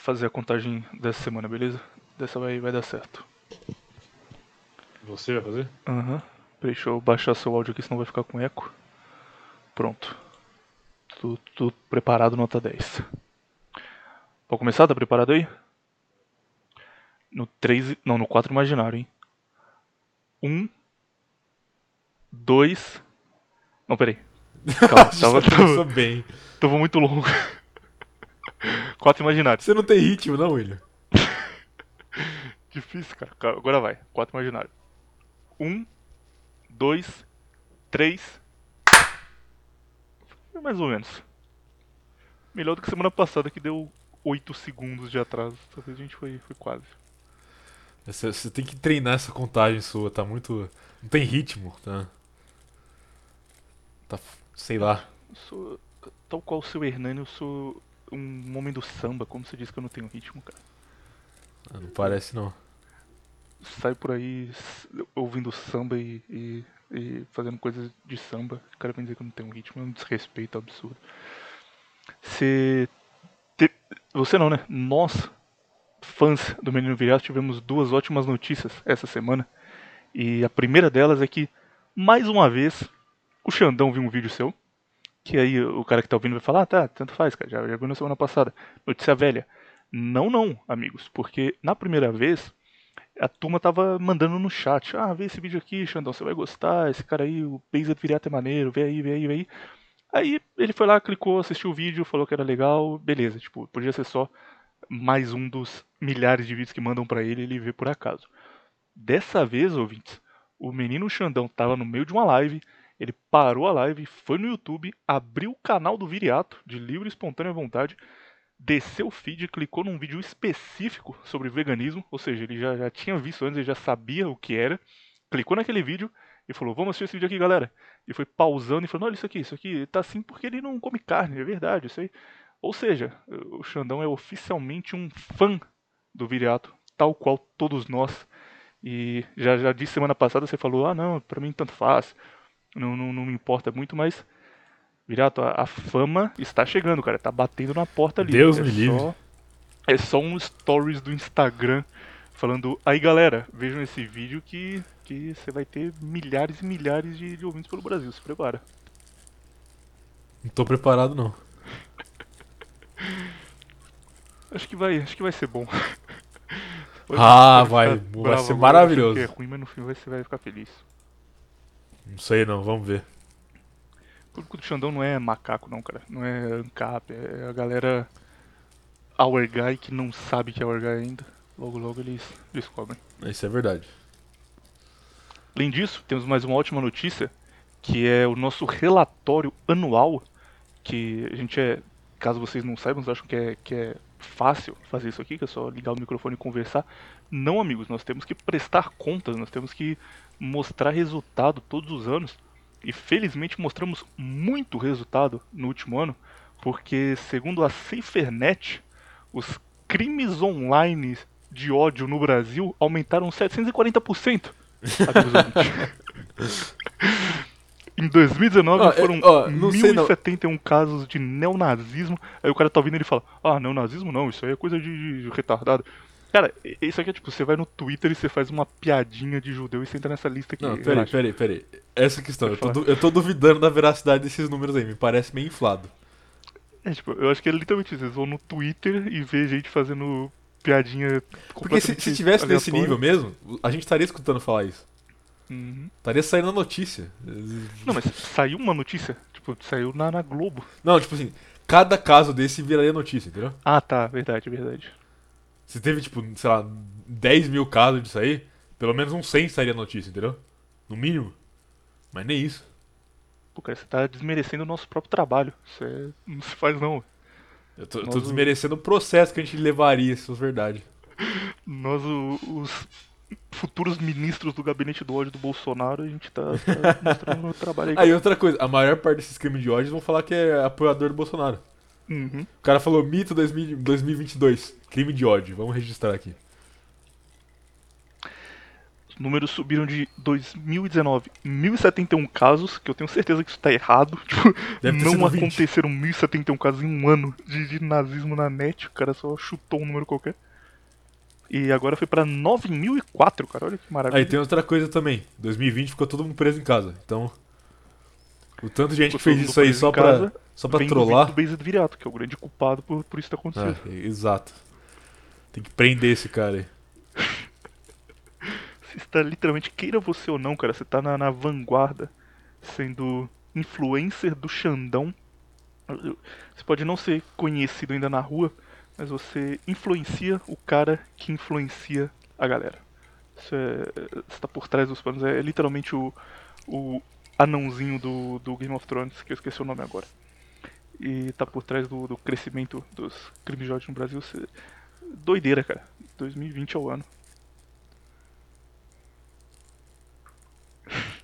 fazer a contagem dessa semana, beleza? Dessa vai, vai dar certo. Você vai fazer? Aham. Uhum. Deixa eu baixar seu áudio aqui, senão vai ficar com eco. Pronto. Tudo, tudo preparado, nota 10. Pode começar? Tá preparado aí? No 3. Não, no 4 imaginário, hein? 1. 2. Não, peraí. Calma, tava, tava, bem. Tava muito longo. 4 imaginário. Você não tem ritmo, não, William? Difícil, cara. Agora vai. 4 imaginário. 1. 2. 3. Mais ou menos. Melhor do que semana passada que deu 8 segundos de atraso. Talvez a gente foi, foi quase. Você, você, tem que treinar essa contagem sua, tá muito. Não tem ritmo, tá? Tá. Sei lá. Eu sou. Tal qual o seu Hernani, eu sou um homem do samba. Como você disse que eu não tenho ritmo, cara? Ah, não parece não. Sai por aí ouvindo samba e, e, e fazendo coisas de samba. O cara vem dizer que eu não tenho ritmo, é um desrespeito absurdo. Você. Te... Você não, né? Nós, fãs do Menino Viriato, tivemos duas ótimas notícias essa semana. E a primeira delas é que, mais uma vez, o Xandão viu um vídeo seu. Que aí o cara que tá ouvindo vai falar: ah, tá, tanto faz, cara, já, já na semana passada. Notícia velha. Não, não, amigos, porque na primeira vez a turma tava mandando no chat: ah, vê esse vídeo aqui, Xandão, você vai gostar. Esse cara aí, o Beza Viriato é maneiro, vê aí, vê aí, vê aí. Aí ele foi lá, clicou, assistiu o vídeo, falou que era legal, beleza. Tipo, podia ser só mais um dos milhares de vídeos que mandam para ele, ele vê por acaso. Dessa vez, ouvintes, o menino Xandão tava no meio de uma live, ele parou a live, foi no YouTube, abriu o canal do Viriato, de livre e espontânea vontade, desceu o feed, clicou num vídeo específico sobre veganismo, ou seja, ele já, já tinha visto antes, ele já sabia o que era, clicou naquele vídeo e falou: Vamos assistir esse vídeo aqui, galera. E foi pausando e falando: Olha isso aqui, isso aqui tá assim porque ele não come carne, é verdade, isso aí. Ou seja, o Xandão é oficialmente um fã do Viriato, tal qual todos nós. E já, já disse semana passada, você falou: Ah, não, pra mim tanto faz, não, não, não me importa muito, mas. Viriato, a, a, fama está chegando, cara, tá batendo na porta ali. Deus é me livre. Só, é só um stories do Instagram falando: Aí galera, vejam esse vídeo que que você vai ter milhares e milhares de, de ouvintes pelo Brasil. Se prepara. Não tô preparado não. acho que vai, acho que vai ser bom. ah, vai, vai ser maravilhoso. É ruim, mas no fim você vai ficar feliz. Não sei não, vamos ver. O público do Xandão não é macaco não, cara. Não é ANCAP, é a galera Our Guy que não sabe que é Our Guy ainda. Logo logo eles descobrem. Isso é verdade. Além disso, temos mais uma ótima notícia, que é o nosso relatório anual, que a gente é, caso vocês não saibam, acham que é, que é fácil fazer isso aqui, que é só ligar o microfone e conversar. Não, amigos, nós temos que prestar contas, nós temos que mostrar resultado todos os anos. E felizmente mostramos muito resultado no último ano, porque segundo a SaferNet, os crimes online de ódio no Brasil aumentaram 740%. em 2019 oh, foram oh, 1.071 casos de neonazismo. Aí o cara tá ouvindo e ele fala: Ah, neonazismo não, isso aí é coisa de retardado. Cara, isso aqui é tipo, você vai no Twitter e você faz uma piadinha de judeu e você entra nessa lista aqui. Não, peraí, peraí, peraí. Essa questão, eu tô, eu tô, duvidando da veracidade desses números aí, me parece meio inflado. É, tipo, eu acho que é literalmente isso. Eles vão no Twitter e vê gente fazendo piadinha. Porque se, se tivesse nesse nível mesmo, a gente estaria escutando falar isso. Uhum. Estaria saindo a notícia. Não, mas saiu uma notícia? Tipo, saiu na, na Globo. Não, tipo assim, cada caso desse viraria notícia, entendeu? Ah, tá, verdade, verdade. Se teve, tipo, sei lá, 10 mil casos disso aí, pelo menos uns 100 sairia notícia, entendeu? No mínimo. Mas nem isso. Pô, cara, você tá desmerecendo o nosso próprio trabalho. Isso é... não se faz não. Eu tô, tô desmerecendo o processo que a gente levaria, se fosse verdade. Nós, os futuros ministros do gabinete do ódio do Bolsonaro, a gente tá, tá mostrando o trabalho aí. Aí outra coisa, a maior parte desses crimes de ódio vão falar que é apoiador do Bolsonaro. Uhum. O cara falou mito 2022, crime de ódio, vamos registrar aqui. Números subiram de 2019, 1071 casos, que eu tenho certeza que isso tá errado. Tipo, não sido 20. aconteceram 1071 casos em um ano de, de nazismo na net. O cara só chutou um número qualquer. E agora foi pra 9004, cara. Olha que maravilha. Aí tem outra coisa também. 2020 ficou todo mundo preso em casa. Então. O tanto de gente que fez isso aí só pra, casa, só pra Vem trollar. vídeo do Viriato, que é o grande culpado por, por isso ter acontecido. É, exato. Tem que prender esse cara aí. Você está literalmente, queira você ou não, cara, você tá na, na vanguarda, sendo influencer do Xandão. Você pode não ser conhecido ainda na rua, mas você influencia o cara que influencia a galera. Isso é. Você tá por trás dos panos. É literalmente o, o anãozinho do, do Game of Thrones, que eu esqueci o nome agora. E tá por trás do, do crescimento dos crimes de ódio no Brasil. Doideira, cara. 2020 é o ano.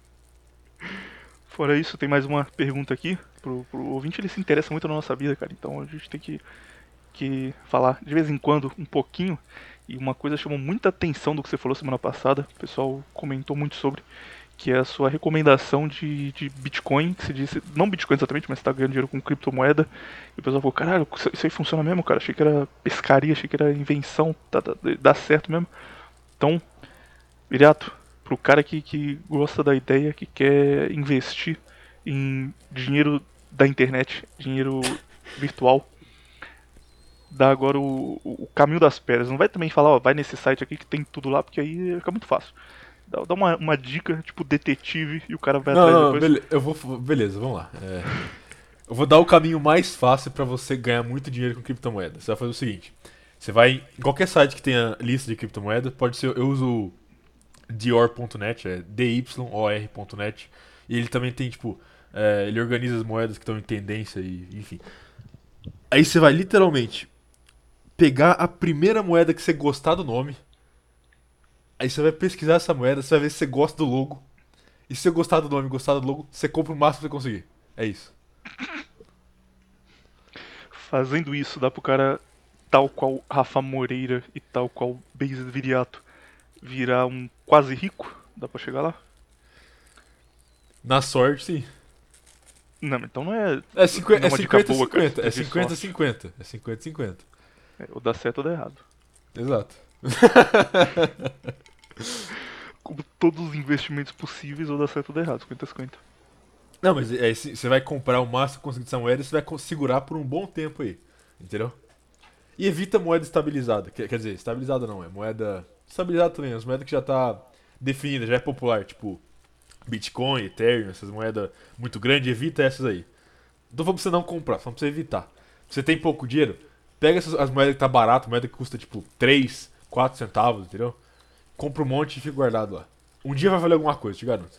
Fora isso, tem mais uma pergunta aqui. Pro, pro ouvinte, ele se interessa muito na nossa vida, cara. Então a gente tem que, que falar de vez em quando um pouquinho. E uma coisa chamou muita atenção do que você falou semana passada. O pessoal comentou muito sobre. Que é a sua recomendação de, de Bitcoin. Que você disse, não Bitcoin exatamente, mas você tá ganhando dinheiro com criptomoeda. E o pessoal falou: caralho, isso aí funciona mesmo, cara. Achei que era pescaria, achei que era invenção. Tá, dá, dá certo mesmo. Então, Viriato, pro cara que, que gosta da ideia, que quer investir em dinheiro da internet, dinheiro virtual, dá agora o- o caminho das pedras. Não vai também falar, ó, vai nesse site aqui que tem tudo lá, porque aí fica muito fácil. Dá, dá uma, uma dica, tipo detetive, e o cara vai Não, atrás não, depois. bele- eu vou. Beleza, vamos lá. É, eu vou dar o caminho mais fácil pra você ganhar muito dinheiro com criptomoeda. Você vai fazer o seguinte: você vai em qualquer site que tenha lista de criptomoeda, pode ser. Eu uso Dior.net, é D-Y-O-R.net. E ele também tem, tipo. é, ele organiza as moedas que estão em tendência e. Enfim. Aí você vai literalmente pegar a primeira moeda que você gostar do nome. Aí você vai pesquisar essa moeda, você vai ver se você gosta do logo. E se você gostar do nome gostar do logo, você compra o máximo que você conseguir. É isso. Fazendo isso, dá pro cara, tal qual Rafa Moreira e tal qual Beis Viriato, virar um quase rico? Dá pra chegar lá? Na sorte, sim. Não, então não é. É 50 Não é é uma dica 50 boa, cara. 50. É Teve 50 sorte. 50. É 50 50. é ou dá certo ou dá errado. Exato. Como todos os investimentos possíveis, ou dá certo ou dá errado, 50-50. Não, mas é, você vai comprar o máximo conseguir dessa moeda e você vai segurar por um bom tempo aí. Entendeu? E evita moeda estabilizada. Quer, quer dizer, estabilizada não, é moeda. Estabilizada também, as moedas que já tá definida, já é popular, tipo Bitcoin, Ethereum, essas moedas muito grandes, evita essas aí. Não pra você não comprar, só pra você evitar. Você tem pouco dinheiro, pega essas, as moedas que tá barato, moeda que custa tipo 3, 4 centavos, entendeu? Compra um monte e fica guardado lá. Um dia vai valer alguma coisa, te garanto.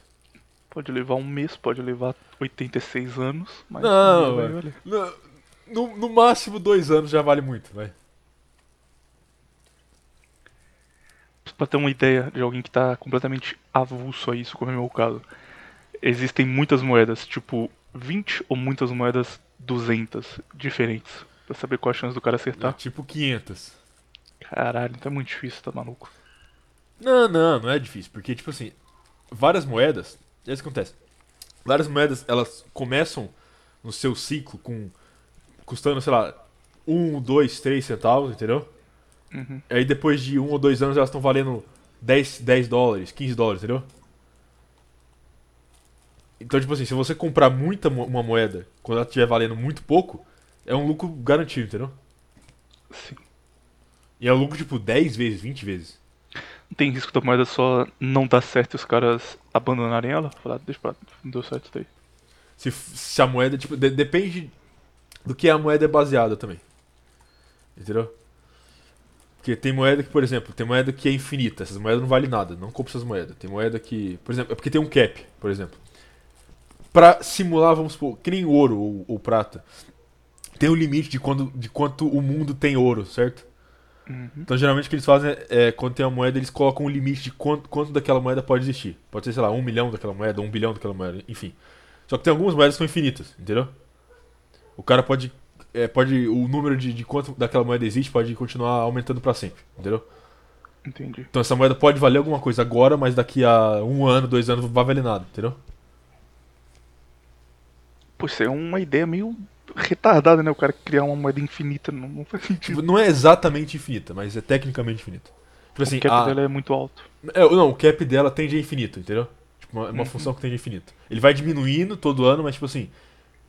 Pode levar um mês, pode levar 86 anos, mas Não, valer. No, no, máximo dois anos já vale muito, vai. Pra ter uma ideia de alguém que tá completamente avulso a isso, como é o meu caso. Existem muitas moedas, tipo 20 ou muitas moedas 200 diferentes. Pra saber qual a chance do cara É acertar. tipo 500. Caralho, então é muito difícil, tá maluco. Não, não, não é difícil, porque tipo assim, várias moedas, é isso que acontece. Várias moedas, elas começam no seu ciclo com custando, sei lá, 1, 2, 3 centavos, entendeu? Uhum. Aí depois de um ou dois anos elas estão valendo 10, 10 dólares, 15 dólares, entendeu? Então, tipo assim, se você comprar muita mo- uma moeda quando ela estiver valendo muito pouco, é um lucro garantido, entendeu? Sim. E é um lucro tipo 10 vezes, 20 vezes. Tem risco da moeda só não dar certo e os caras abandonarem ela? Falar, deixa pra lá, não deu certo isso daí. Se, se a moeda, tipo, de- depende do que a moeda é baseada também. Entendeu? Porque tem moeda que, por exemplo, tem moeda que é infinita. Essas moedas não valem nada. Não compra essas moedas. Tem moeda que, por exemplo, é porque tem um cap, por exemplo. Pra simular, vamos supor, que nem ouro ou, ou prata. Tem um limite de, quando, de quanto o mundo tem ouro, certo? Uhum. Então, geralmente, o que eles fazem é, é, quando tem uma moeda, eles colocam um limite de quanto, quanto daquela moeda pode existir. Pode ser, sei lá, um milhão daquela moeda, um bilhão daquela moeda, enfim. Só que tem algumas moedas que são infinitas, entendeu? O cara pode. é, pode o número de, de quanto daquela moeda existe pode continuar aumentando pra sempre, entendeu? Entendi. Então essa moeda pode valer alguma coisa agora, mas daqui a um ano, dois anos não vai valer nada, entendeu? Pô, isso é uma ideia meio retardada, né? O cara criar uma moeda infinita. Não, não faz sentido. Tipo, não é exatamente infinita, mas é tecnicamente infinita. Tipo assim, o cap a- dela é muito alto. É, não, o cap dela tende a infinito, entendeu? Tipo, uma, uma Uhum. função que tende a infinito. Ele vai diminuindo todo ano, mas tipo assim,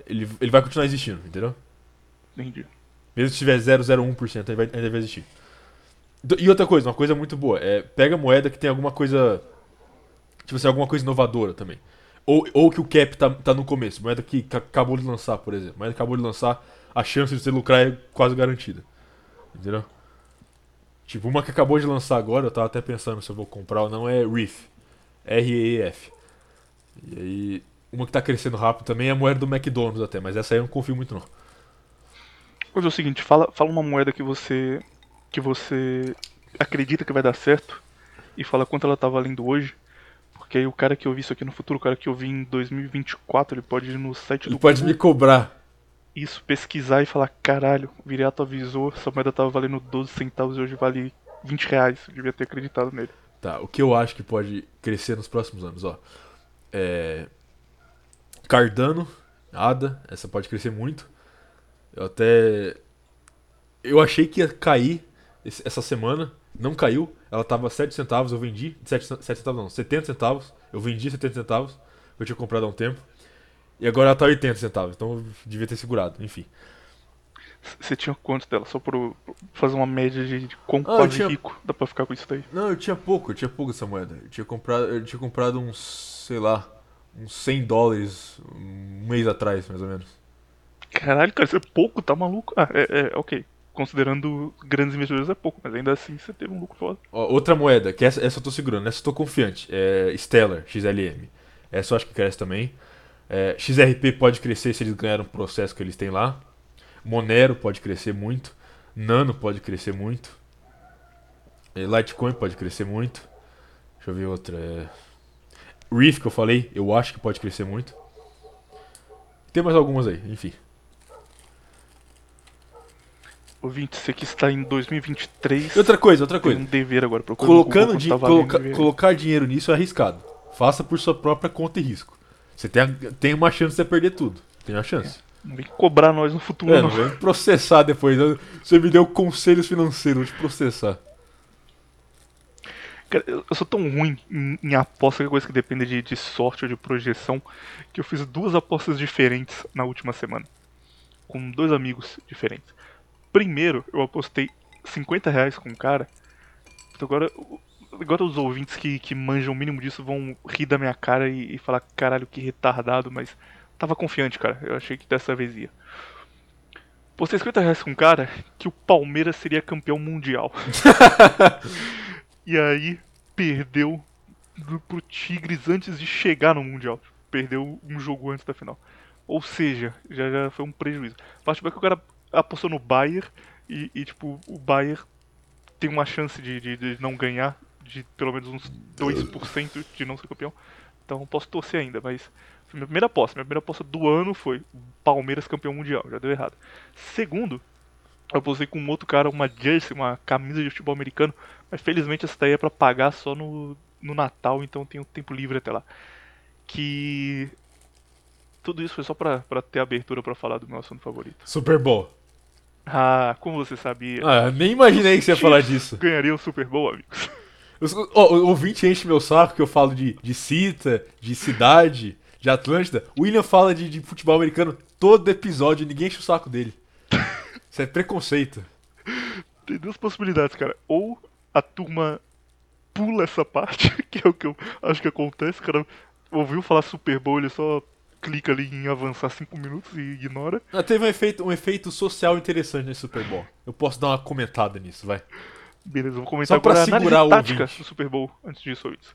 ele, ele vai continuar existindo, entendeu? Entendi. Mesmo se tiver 0,01%, ainda vai, ainda vai existir. E outra coisa, uma coisa muito boa, é pega moeda que tem alguma coisa. Tipo assim, alguma coisa inovadora também. Ou, ou que o cap tá, tá no começo, moeda que ca- acabou de lançar, por exemplo. Moeda que acabou de lançar, a chance de você lucrar é quase garantida. Entendeu? Tipo, uma que acabou de lançar agora, eu tava até pensando se eu vou comprar ou não, é Reef. R-E-E-F. E aí, uma que tá crescendo rápido também é a moeda do McDonald's até, mas essa aí eu não confio muito não. Mas é o seguinte, fala, fala uma moeda que você. que você acredita que vai dar certo e fala quanto ela tá valendo hoje. Porque aí o cara que eu vi isso aqui no futuro, o cara que eu vi em 2024, ele pode ir no site Ele do pode Google, me cobrar. isso, pesquisar e falar, caralho, o Viriato avisou, essa moeda tava valendo 12 centavos e hoje vale 20 reais. Eu devia ter acreditado nele. Tá, o que eu acho que pode crescer nos próximos anos, ó. É. Cardano, ADA, essa pode crescer muito. Eu até. Eu achei que ia cair essa semana, não caiu. Ela tava 7 centavos, eu vendi. 7, 7 centavos não, 70 centavos. Eu vendi 70 centavos, eu tinha comprado há um tempo. E agora ela tá 80 centavos, então eu devia ter segurado, enfim. Você tinha quanto dela? Só por por fazer uma média de, de quão Ah, quase tinha- rico dá pra ficar com isso daí. Não, eu tinha pouco, eu tinha pouco essa moeda. Eu tinha comprado, eu tinha comprado uns, sei lá, uns 100 dólares um mês atrás, mais ou menos. Caralho, cara, isso é pouco, tá maluco? Ah, é, é ok. Considerando grandes investidores é pouco, mas ainda assim você teve um lucro foda. Outra moeda, que essa, essa eu tô segurando, essa eu tô confiante, é Stellar, XLM. Essa eu acho que cresce também. É, XRP pode crescer se eles ganharem um processo que eles têm lá. Monero pode crescer muito. Nano pode crescer muito. É, Litecoin pode crescer muito. Deixa eu ver outra. É... Reef, que eu falei, eu acho que pode crescer muito. Tem mais algumas aí, enfim. Ouvinte, você que está em 2023, E outra coisa, outra tem coisa. um dever agora. Procura Colocando Google di- tá coloca- colocar dinheiro nisso é arriscado. Faça por sua própria conta e risco. Você tem, tem uma chance de você perder tudo. Tem uma chance. Não vem cobrar nós no futuro, É, não. vem processar depois. Você me deu conselhos financeiros, vou te processar. Cara, eu eu sou tão ruim em, em aposta, que é coisa que depende de, de sorte ou de projeção, que eu fiz duas apostas diferentes na última semana. Com dois amigos diferentes. Primeiro, eu apostei 50 reais com um cara. Então agora, o- agora os ouvintes que, que manjam o mínimo disso vão rir da minha cara e, e falar, caralho, que retardado, mas tava confiante, cara. Eu achei que dessa vez ia. Postei 50 reais com um cara que o Palmeiras seria campeão mundial. E aí perdeu pro Tigres antes de chegar no Mundial. Perdeu um jogo antes da final. Ou seja, já, já foi um prejuízo. A parte boa é que o cara apostou no Bayern e, e, tipo, o Bayern tem uma chance de, de, de não ganhar, de pelo menos uns 2% de não ser campeão. Então posso torcer ainda, mas minha primeira aposta. Minha primeira aposta do ano foi Palmeiras campeão mundial, já deu errado. Segundo, eu apostei com um outro cara uma jersey, uma camisa de futebol americano, mas felizmente essa daí é pra pagar só no, no Natal, então tenho tempo livre até lá. Que. Tudo isso foi só pra, pra ter abertura pra falar do meu assunto favorito. Super Bowl. Ah, como você sabia? Ah, nem imaginei que você ia falar disso. Ganharia o Super Bowl, amigos. Os- ó, o ouvinte enche meu saco que eu falo de, de cita, de cidade, de Atlântida. O William fala de, de futebol americano todo episódio e ninguém enche o saco dele. Isso é preconceito. Tem duas possibilidades, cara. Ou a turma pula essa parte, que é o que eu acho que acontece. O cara ouviu falar Super Bowl, ele só clica ali em avançar 5 minutos e ignora. Ah, teve um efeito, um efeito social interessante nesse Super Bowl. Eu posso dar uma comentada nisso, vai. Beleza, vou comentar Só pra agora a segurar o tática ouvinte. do Super Bowl antes disso, ouvintes.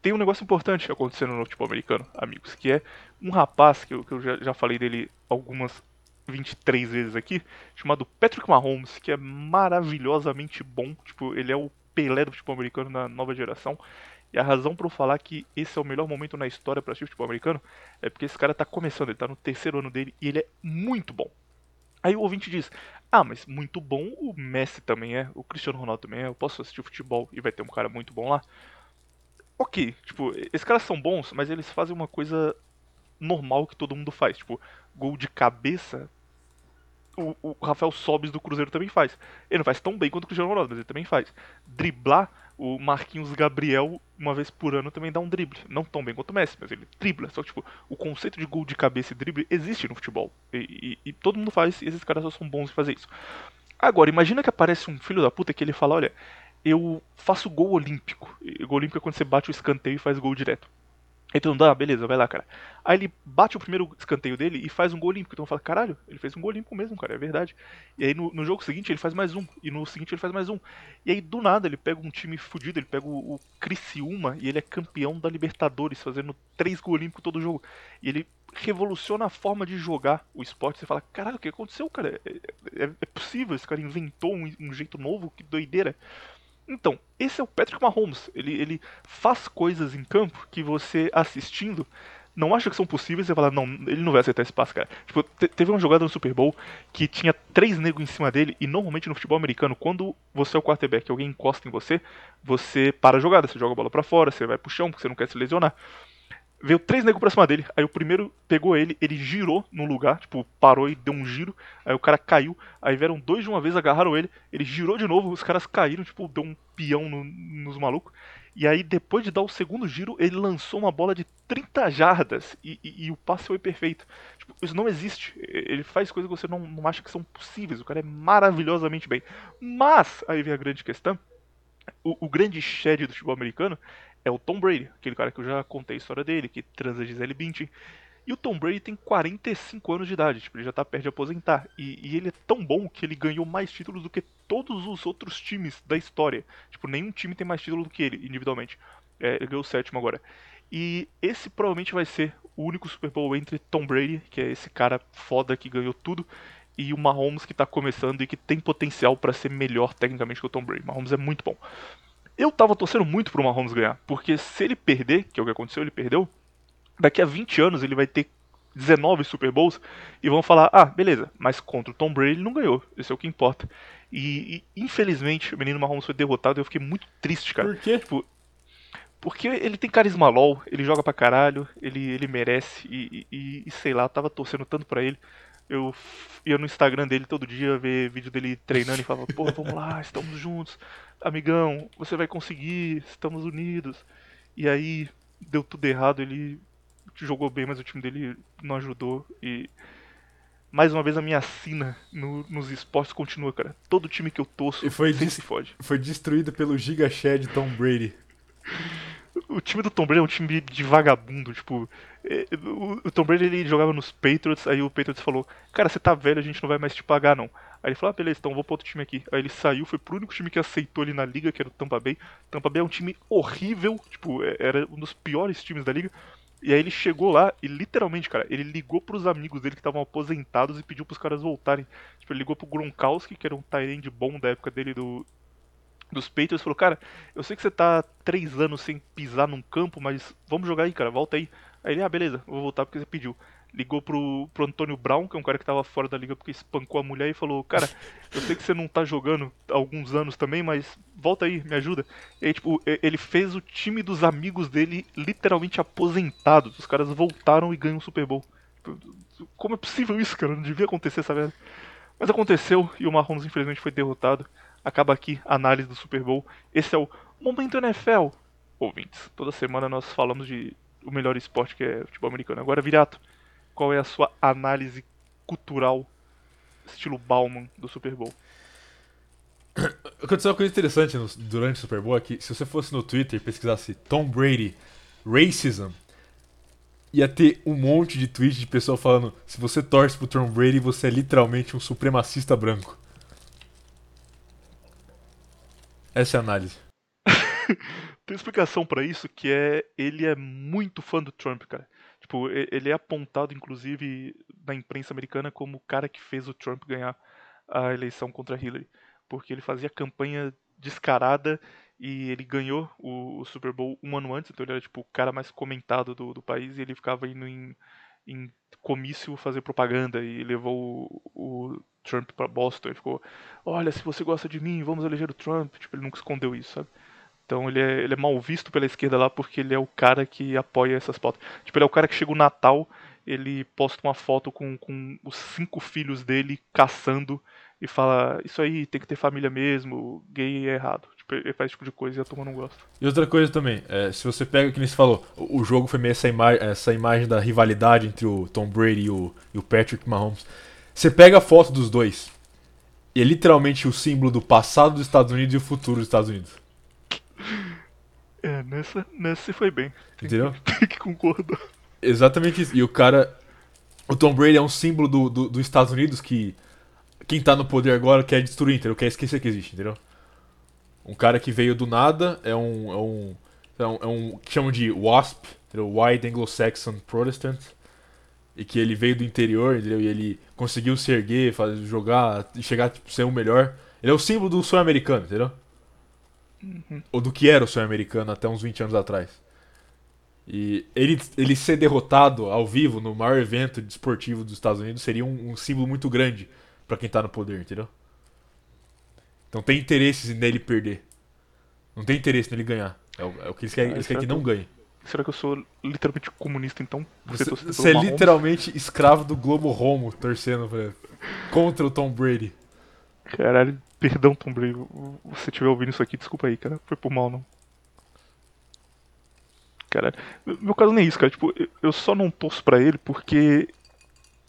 Tem um negócio importante acontecendo no futebol americano, amigos, que é um rapaz, que eu, que eu já, já falei dele algumas 23 vezes aqui, chamado Patrick Mahomes, que é maravilhosamente bom. Tipo, ele é o Pelé do futebol americano na nova geração. E a razão pra eu falar que esse é o melhor momento na história pra assistir futebol americano é porque esse cara tá começando, ele tá no terceiro ano dele e ele é muito bom. Aí o ouvinte diz: Ah, mas muito bom o Messi também é, o Cristiano Ronaldo também é. Eu posso assistir futebol e vai ter um cara muito bom lá. Ok, tipo, esses caras são bons, mas eles fazem uma coisa normal que todo mundo faz. Tipo, gol de cabeça, o, o Rafael Sobis do Cruzeiro também faz. Ele não faz tão bem quanto o Cristiano Ronaldo, mas ele também faz. Driblar, o Marquinhos Gabriel, uma vez por ano, também dá um drible. Não tão bem quanto o Messi, mas ele dribla. Só que, tipo, o conceito de gol de cabeça e drible existe no futebol. E, e, e todo mundo faz, e esses caras só são bons em fazer isso. Agora, imagina que aparece um filho da puta que ele fala, olha, eu faço gol olímpico. E gol olímpico é quando você bate o escanteio e faz gol direto. Aí todo mundo, ah, beleza, vai lá, cara. Aí ele bate o primeiro escanteio dele e faz um gol olímpico. Então fala, caralho, ele fez um gol olímpico mesmo, cara, é verdade. E aí no, no, jogo seguinte ele faz mais um. E no seguinte ele faz mais um. E aí do nada ele pega um time fudido, ele pega o, o Criciúma e ele é campeão da Libertadores, fazendo três gols olímpicos todo jogo. E ele revoluciona a forma de jogar o esporte. Você fala, caralho, o que aconteceu, cara? É, é, é possível, esse cara inventou um, um jeito novo, que doideira. Então, esse é o Patrick Mahomes. Ele, ele faz coisas em campo que você assistindo não acha que são possíveis, você fala, não, ele não vai acertar esse passe, cara. Tipo, teve uma jogada no Super Bowl que tinha três negros em cima dele, e normalmente no futebol americano, quando você é o quarterback e alguém encosta em você, você para a jogada, você joga a bola para fora, você vai pro chão porque você não quer se lesionar. Veio três negros pra cima dele. Aí o primeiro pegou ele, ele girou no lugar, tipo, parou e deu um giro. Aí o cara caiu. Aí vieram dois de uma vez, agarraram ele. Ele girou de novo, os caras caíram, tipo, deu um peão no, nos malucos. E aí, depois de dar o segundo giro, ele lançou uma bola de 30 jardas e, e, e o passe foi perfeito. Tipo, isso não existe. Ele faz coisas que você não, não acha que são possíveis. O cara é maravilhosamente bem. Mas, aí vem a grande questão. O, o grande shed do futebol americano é o Tom Brady, aquele cara que eu já contei a história dele, que transa Gisele Bündchen. E o Tom Brady tem 45 anos de idade, tipo, ele já tá perto de aposentar. E, e, ele é tão bom que ele ganhou mais títulos do que todos os outros times da história. Tipo, nenhum time tem mais títulos do que ele, individualmente. É, ele ganhou o sétimo agora. E esse provavelmente vai ser o único Super Bowl entre Tom Brady, que é esse cara foda que ganhou tudo, e o Mahomes que tá começando e que tem potencial para ser melhor tecnicamente que o Tom Brady. Mahomes é muito bom. Eu tava torcendo muito pro Mahomes ganhar, porque se ele perder, que é o que aconteceu, ele perdeu, daqui a 20 anos ele vai ter 19 Super Bowls e vão falar: ah, beleza, mas contra o Tom Brady ele não ganhou, isso é o que importa. E, e infelizmente o menino Mahomes foi derrotado e eu fiquei muito triste, cara. Por quê? Tipo, porque ele tem carisma LOL, ele joga pra caralho, ele, ele merece e, e, e sei lá, eu tava torcendo tanto pra ele. Eu ia no Instagram dele todo dia ver vídeo dele treinando e falava, pô, vamos lá, estamos juntos amigão, você vai conseguir, estamos unidos. E aí deu tudo errado, ele jogou bem, mas o time dele não ajudou. E mais uma vez a minha sina no, nos esportes continua, cara. Todo time que eu torço e foi se fode. Foi destruído pelo Giga Shed Tom Brady. O time do Tom Brady é um time de vagabundo, tipo, é, o Tom Brady ele jogava nos Patriots, aí o Patriots falou, cara, você tá velho, a gente não vai mais te pagar não. Aí ele falou, ah, beleza, então vou pro outro time aqui. Aí ele saiu, foi pro único time que aceitou ele na liga, que era o Tampa Bay. Tampa Bay é um time horrível, tipo, é, era um dos piores times da liga. E aí ele chegou lá e literalmente, cara, ele ligou pros amigos dele que estavam aposentados e pediu pros caras voltarem. Tipo, ele ligou pro Gronkowski, que era um tight bom da época dele do, dos Patriots, falou, cara, eu sei que você tá três anos sem pisar num campo, mas vamos jogar aí, cara, volta aí. Aí ele, ah, beleza, vou voltar porque você pediu. Ligou pro, pro Antônio Brown, que é um cara que tava fora da liga porque espancou a mulher, e falou, cara, eu sei que você não tá jogando há alguns anos também, mas volta aí, me ajuda. E aí, tipo, ele fez o time dos amigos dele literalmente aposentados. Os caras voltaram e ganham o Super Bowl. Tipo, como é possível isso, cara? Não devia acontecer essa merda. Mas aconteceu e o Mahomes infelizmente foi derrotado acaba aqui a análise do Super Bowl. Esse é o Momento NFL, ouvintes. Toda semana nós falamos de o melhor esporte que é futebol americano. Agora, Virato, qual é a sua análise cultural, estilo Bauman, do Super Bowl? Aconteceu uma coisa interessante no, durante o Super Bowl é que se você fosse no Twitter e pesquisasse Tom Brady, racism, ia ter um monte de tweets de pessoa falando se você torce pro Tom Brady, você é literalmente um supremacista branco. Essa é análise. Tem explicação para isso que é ele é muito fã do Trump, cara. Tipo, ele é apontado inclusive na imprensa americana como o cara que fez o Trump ganhar a eleição contra Hillary, porque ele fazia campanha descarada e ele ganhou o, o, Super Bowl um ano antes, então ele era tipo o cara mais comentado do, do país e ele ficava indo em, em comício fazer propaganda e levou o, o Trump para Boston e ficou: Olha, se você gosta de mim, vamos eleger o Trump. Tipo, ele nunca escondeu isso, sabe? Então ele é, ele é mal visto pela esquerda lá porque ele é o cara que apoia essas pautas. Tipo, ele é o cara que chega o Natal, ele posta uma foto com, com os cinco filhos dele caçando e fala: Isso aí tem que ter família mesmo, gay é errado. Tipo, ele faz esse tipo de coisa e a turma não gosta. E outra coisa também, é, se você pega, que nem você falou, o, o jogo foi meio essa, ima essa imagem da rivalidade entre o Tom Brady e o, e o Patrick Mahomes. Você pega a foto dos dois, e é literalmente o símbolo do passado dos Estados Unidos e o futuro dos Estados Unidos. É, nessa, nessa você foi bem. Tem Entendeu? Que, tem que concordar. Exatamente isso. E o cara. O Tom Brady é um símbolo do, do, dos Estados Unidos que. Quem tá no poder agora quer destruir, entendeu? Quer esquecer que existe, entendeu? Um cara que veio do nada é um. É um. É um, é um que chamam de WASP, entendeu? White Anglo-Saxon Protestant. E que ele veio do interior, entendeu? E ele conseguiu se erguer, fazer, jogar chegar a tipo, ser o melhor. Ele é o símbolo do sonho americano, entendeu? Uhum. ou do que era o sonho americano até uns 20 anos atrás. E ele, ele ser derrotado ao vivo no maior evento desportivo dos Estados Unidos seria um, um símbolo muito grande pra quem tá no poder, entendeu? Então tem interesses nele perder. Não tem interesse nele ganhar. É o, é o que eles querem, Ah, eles querem que que não ganhe. Será que eu sou literalmente comunista então? Você, você é literalmente escravo do Globo Romo torcendo pra, contra o Tom Brady. Caralho, perdão, Tom Brady. Se você estiver ouvindo isso aqui, desculpa aí, cara. Foi por mal, não. Caralho. Meu caso nem é isso, cara. Tipo, eu- eu só não torço pra ele porque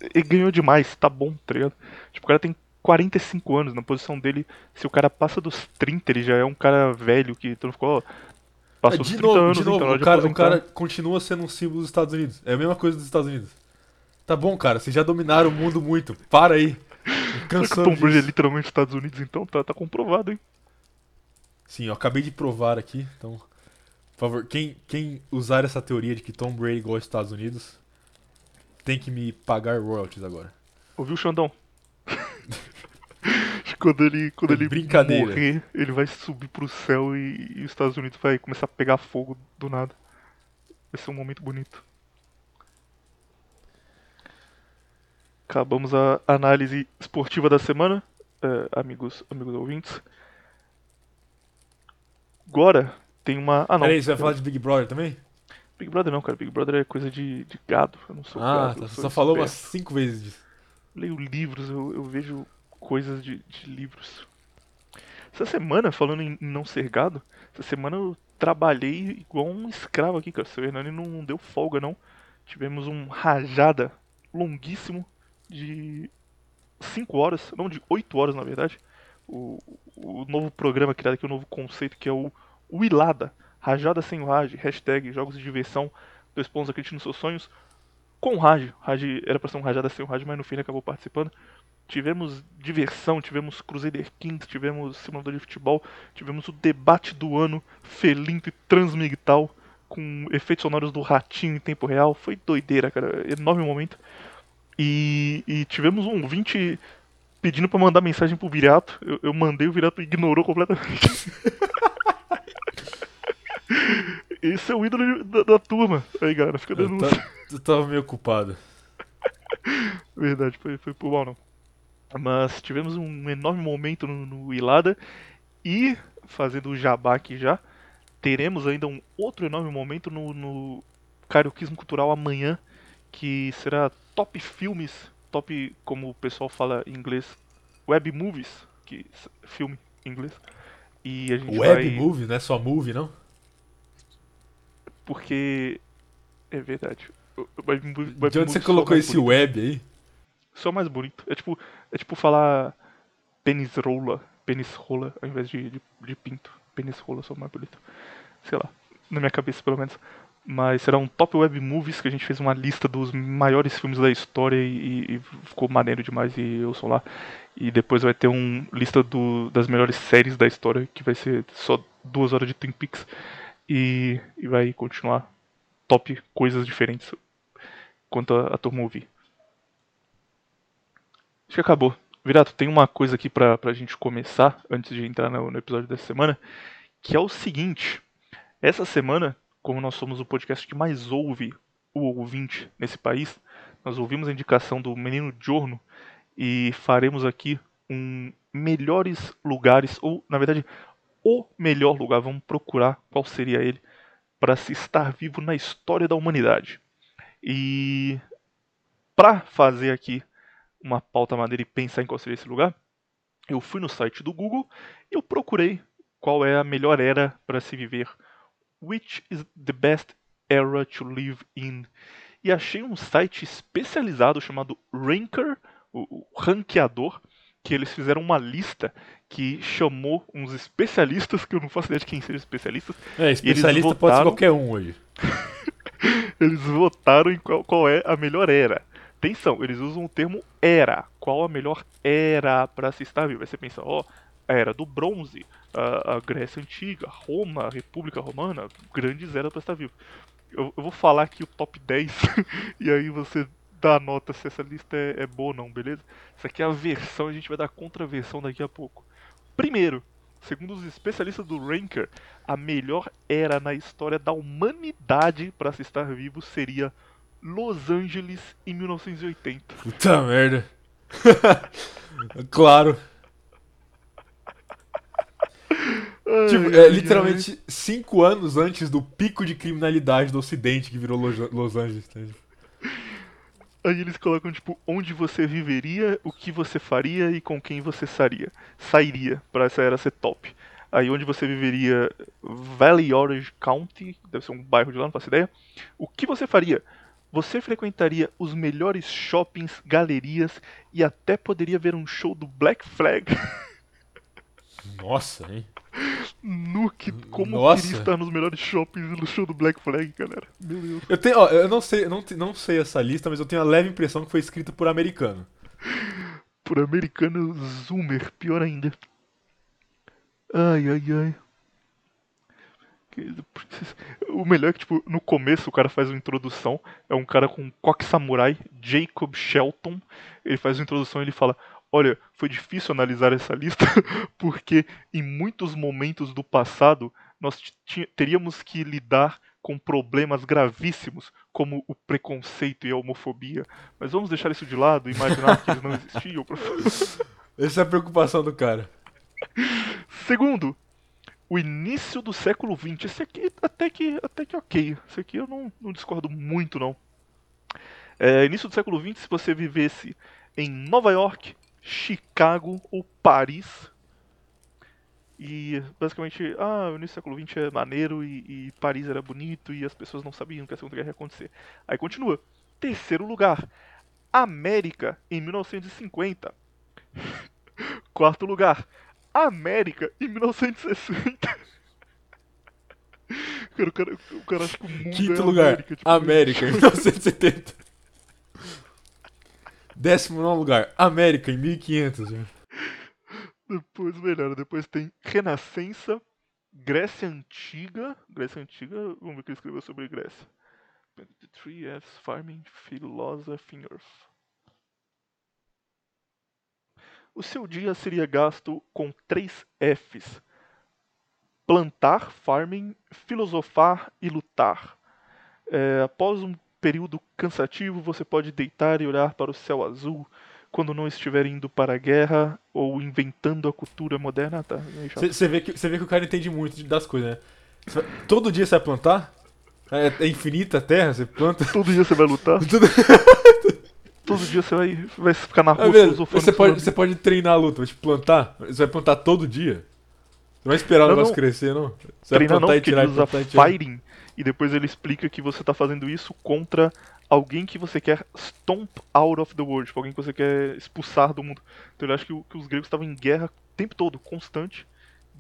ele ganhou demais, tá bom, tá ligado? Tipo, o cara tem 45 anos na posição dele. Se o cara passa dos 30, ele já é um cara velho que então ficou, ó. Passou É, dos de 30 novo, anos, de novo então é hora o, cara, o cara continua sendo um símbolo dos Estados Unidos. É a mesma coisa dos Estados Unidos. Tá bom, cara, vocês já dominaram o mundo muito. Para aí. Cansando Tom Brady é literalmente Estados Unidos, então? Tá, tá comprovado, hein? Sim, eu acabei de provar aqui, então. Por favor, quem, quem usar essa teoria de que Tom Brady gosta dos Estados Unidos tem que me pagar royalties agora. Ouviu, Xandão? quando ele, quando É ele brincadeira. morrer, ele vai subir pro céu e, e os Estados Unidos vai começar a pegar fogo do nada. Vai ser um momento bonito. Acabamos a análise esportiva da semana, eh, amigos, amigos ouvintes. Agora tem uma. Ah, não. Peraí, você vai falar de Big Brother também? Big Brother não, cara. Big Brother é coisa de, de gado. Eu não sou Ah, gado. tá, você só falou umas cinco vezes disso. leio livros, eu, eu vejo coisas de, de livros. Essa semana, falando em não ser gado, essa semana eu trabalhei igual um escravo aqui, cara. Seu Hernani não deu folga, não. Tivemos um rajada longuíssimo de 5 horas, não, de 8 horas na verdade. O, o novo programa criado aqui, o novo conceito que é o Wilada. Rajada sem Raj, hashtag jogos de diversão, dois pontos acredite nos seus sonhos com o Raj. Raj era pra ser um rajada sem o Raj, mas no fim ele acabou participando. Tivemos diversão, tivemos Crusader Kings, tivemos simulador de futebol, tivemos o debate do ano Felinto e Transmigtal com efeitos sonoros do ratinho em tempo real. Foi doideira, cara. Enorme momento. E, e tivemos um 20 pedindo pra mandar mensagem pro Virato. Eu, eu mandei, o Virato ignorou completamente. Esse é o ídolo da, da turma. Aí, galera, fica denúncia. eu tava meio ocupado. Verdade, foi, foi por mal não. Mas tivemos um enorme momento no, no Ilada e, fazendo o jabá aqui já, teremos ainda um outro enorme momento no, no Carioquismo Cultural amanhã, que será top filmes, top, como o pessoal fala em inglês, web movies, que filme em inglês. E a gente Web vai... movie, não é só movie, não? Porque... É verdade. Web, De onde você colocou esse bonito. web aí? Só mais bonito. É tipo, é tipo falar pênis rola, rola, ao invés de, de, de pinto. Pênis rola só mais bonito. Sei lá, na minha cabeça pelo menos. Mas será um top web movies que a gente fez uma lista dos maiores filmes da história e, e ficou maneiro demais e eu sou lá. E depois vai ter um lista do, das melhores séries da história que vai ser só duas horas de Twin Peaks e, e vai continuar top coisas diferentes quanto a, a turma ouvir. Acho que acabou. Virato, tem uma coisa aqui pra, pra gente começar, antes de entrar no, no episódio dessa semana, que é o seguinte. Essa semana, como nós somos o podcast que mais ouve o ouvinte nesse país, nós ouvimos a indicação do menino Giorno e faremos aqui um melhores lugares, ou na verdade, o melhor lugar, vamos procurar qual seria ele, para se estar vivo na história da humanidade. E para fazer aqui uma pauta maneira e pensar em qual seria esse lugar, eu fui no site do Google e eu procurei qual é a melhor era para se viver. Which is the best era to live in? E achei um site especializado chamado Ranker, o ranqueador, que eles fizeram uma lista que chamou uns especialistas, que eu não faço ideia de quem sejam especialistas. É, especialista votaram... pode ser qualquer um hoje. eles votaram em qual, qual é a melhor era. Atenção, eles usam o termo era. Qual a melhor era para se estar vivo? Aí você pensa, ó, a era do bronze, a, a, Grécia Antiga, Roma, a República Romana, grandes eras para estar vivo. Eu, eu, vou falar aqui o top 10 e aí você dá nota se essa lista é, é boa ou não, beleza? Isso aqui é a versão, a gente vai dar contraversão daqui a pouco. Primeiro, segundo os especialistas do Ranker, a melhor era na história da humanidade para se estar vivo seria Los Angeles em 1980. Puta merda. claro. Ai, tipo, é literalmente ai. cinco anos antes do pico de criminalidade do ocidente que virou Los Angeles. Tá? Aí eles colocam, tipo, onde você viveria, o que você faria e com quem você sairia. Sairia, pra essa era ser top. Aí onde você viveria, Valley Orange County, deve ser um bairro de lá, não faço ideia. O que você faria? Você frequentaria os melhores shoppings, galerias e até poderia ver um show do Black Flag. Nossa, hein? Nuke, como Nossa. queria estar nos melhores shoppings e no show do Black Flag, galera. Meu Deus. Eu tenho, ó, eu não sei, não, não sei essa lista, mas eu tenho a leve impressão que foi escrita por americano. Por americano Zoomer, pior ainda. Ai, ai, ai. O melhor é que, tipo, no começo o cara faz uma introdução. É um cara com coque samurai, Jacob Shelton. Ele faz uma introdução e ele fala: Olha, foi difícil analisar essa lista porque em muitos momentos do passado nós teríamos que lidar com problemas gravíssimos como o preconceito e a homofobia. Mas vamos deixar isso de lado e imaginar que eles não existiam. Essa é a preocupação do cara. Segundo, o início do século XX. Esse aqui até que, até que ok. Esse aqui eu não, não discordo muito, não. É, início do século XX, se você vivesse em Nova York, Chicago ou Paris. E basicamente, ah, o início do século XX é maneiro e, e, Paris era bonito e as pessoas não sabiam que a Segunda Guerra ia acontecer. Aí continua. Terceiro lugar, América em 1950. Quarto lugar, América em 1960. cara, o cara, o cara acha que o mundo Quinto é lugar, América, tipo, América em 1970. Décimo nono lugar, América em 1500. Depois melhor, depois tem Renascença, Grécia Antiga. Grécia Antiga, vamos ver o que ele escreveu sobre Grécia. 23 Fs Farming Philosophy Earth. O seu dia seria gasto com três Fs: plantar, farming, filosofar e lutar. É, após um período cansativo, você pode deitar e olhar para o céu azul quando não estiver indo para a guerra ou inventando a cultura moderna. Tá, você vê, que, vê que o cara entende muito das coisas, né? Todo dia você vai plantar? É, é infinita a terra? Você planta? Todo dia você vai lutar? todo dia você vai, vai ficar na rua é você pode, você pode treinar a luta, tipo, plantar. Você vai plantar todo dia? Você não vai esperar não, o negócio não. crescer, não? Você Treinar não, e tirar ele usa e fighting e depois ele explica que você está fazendo isso contra alguém que você quer stomp out of the world, tipo, alguém que você quer expulsar do mundo. Então ele acha que, que os gregos estavam em guerra o tempo todo, constante,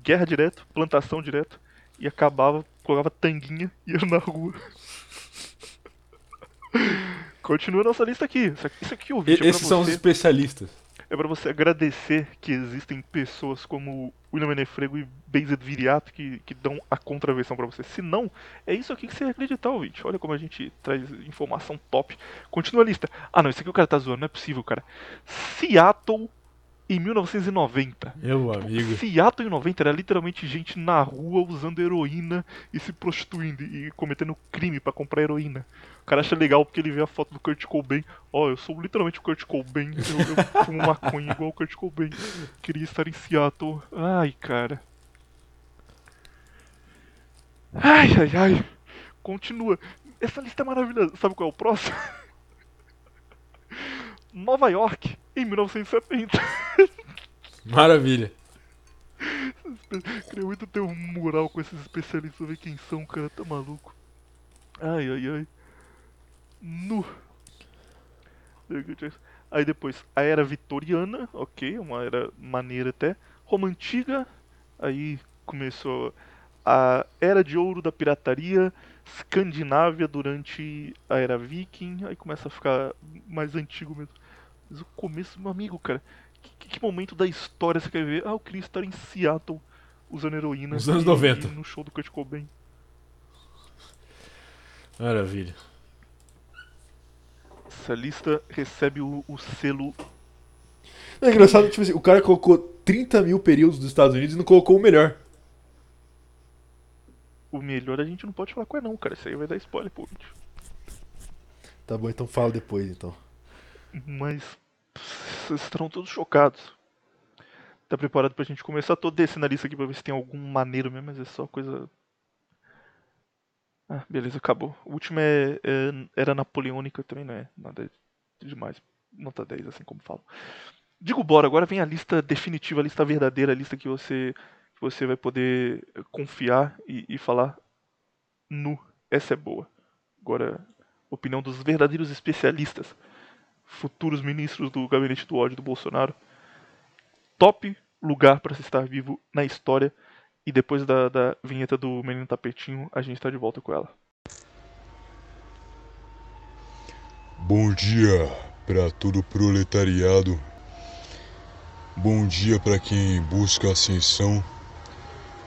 guerra direto, plantação direto, e acabava, colocava tanguinha e ia na rua. Continua nossa lista aqui. Isso aqui, o vídeo é Esses são os especialistas é para você agradecer que existem pessoas como William Menefrego e Benzed Viriato que, que dão a contraversão para você. Se não, é isso aqui que você ia acreditar, ouvinte. Olha como a gente traz informação top. Continua a lista. Ah, não, isso aqui o cara tá zoando, não é possível, cara. Seattle em 1990. Meu amigo. Seattle em 90 era literalmente gente na rua usando heroína e se prostituindo e cometendo crime pra comprar heroína. O cara acha legal porque ele vê a foto do Kurt Cobain. Ó, eu sou literalmente o Kurt Cobain. Eu, eu fumo maconha igual o Kurt Cobain. Queria estar em Seattle. Ai, cara. Ai, ai, ai. Continua. Essa lista é maravilhosa. Sabe qual é o próximo? Nova York, em 1970. Maravilha. Queria muito ter um mural com esses especialistas, ver quem são, cara, tá maluco. Ai, ai, ai. Nu. Aí depois, a era vitoriana, ok, uma era maneira até. Roma antiga, aí começou a era de ouro da pirataria, Escandinávia durante a era viking, aí começa a ficar mais antigo mesmo. Mas o começo, meu amigo, cara, que, que momento da história você quer ver? Ah, eu queria estar em Seattle usando heroína. Nos anos e- 90. e no show do Kurt Cobain. Maravilha. Essa lista recebe o, o selo. É engraçado, tipo assim, o cara colocou 30 mil períodos dos Estados Unidos e não colocou o melhor. O melhor a gente não pode falar qual é não, cara. Isso aí vai dar spoiler, pô. gente. Tá bom, então fala depois, então. Mas vocês estarão todos chocados. Tá preparado pra gente começar? Tô descendo a lista aqui pra ver se tem algum maneiro mesmo, mas é só coisa. Ah, beleza, acabou. O último é, é- era napoleônica, também não é nada demais. Nota 10, assim como falo. Digo bora, agora vem a lista definitiva, a lista verdadeira, a lista que você, que você vai poder confiar e, e falar nu. Essa é boa. Agora, opinião dos verdadeiros especialistas futuros ministros do gabinete do ódio do Bolsonaro. Top lugar para se estar vivo na história. E depois da, da vinheta do Menino Tapetinho, a gente tá de volta com ela. Bom dia para todo proletariado. Bom dia para quem busca ascensão.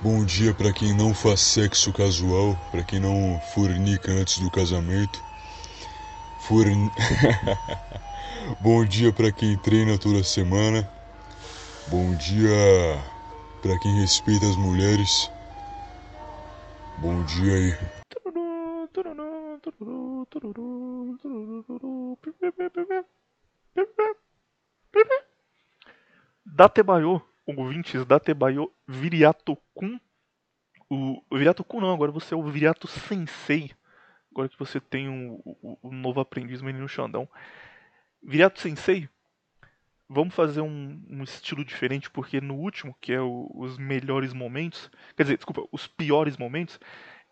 Bom dia para quem não faz sexo casual, para quem não fornica antes do casamento. Forn... Bom dia para quem treina toda semana. Bom dia para quem respeita as mulheres. Bom dia aí. Datebayo, ouvintes, Datebayo Viriato Kun. O Viriato Kun não, agora você é o Viriato Sensei. Agora que você tem o, o- o novo aprendiz menino Xandão. Viriato Sensei, vamos fazer um, um estilo diferente, porque no último, que é o- os melhores momentos, quer dizer, desculpa, os piores momentos,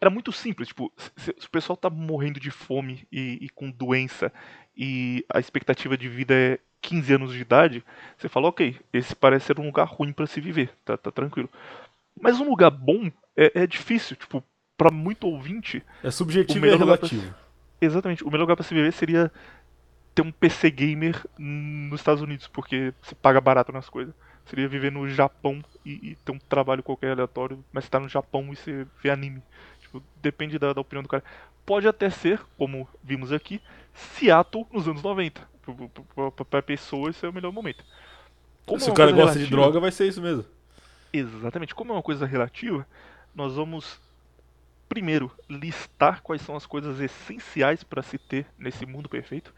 era muito simples, tipo, se, se o pessoal tá morrendo de fome e, e com doença e a expectativa de vida é 15 anos de idade, você fala, ok, esse parece ser um lugar ruim pra se viver, tá, tá tranquilo. Mas um lugar bom é, é difícil, tipo, pra muito ouvinte, É subjetivo e é lugar pra- relativo. Exatamente. O melhor lugar pra se viver seria ter um PC gamer nos Estados Unidos, porque você paga barato nas coisas. Seria viver no Japão e, e ter um trabalho qualquer aleatório, mas você tá no Japão e você vê anime. Tipo, depende da, da opinião do cara. Pode até ser, como vimos aqui, Seattle nos anos 90. Pra- pra- Pra pra pessoa, esse é o melhor momento. Como Se é o cara gosta de relativa- droga, vai ser isso mesmo. Exatamente. Como é uma coisa relativa, nós vamos primeiro listar quais são as coisas essenciais para se ter nesse mundo perfeito.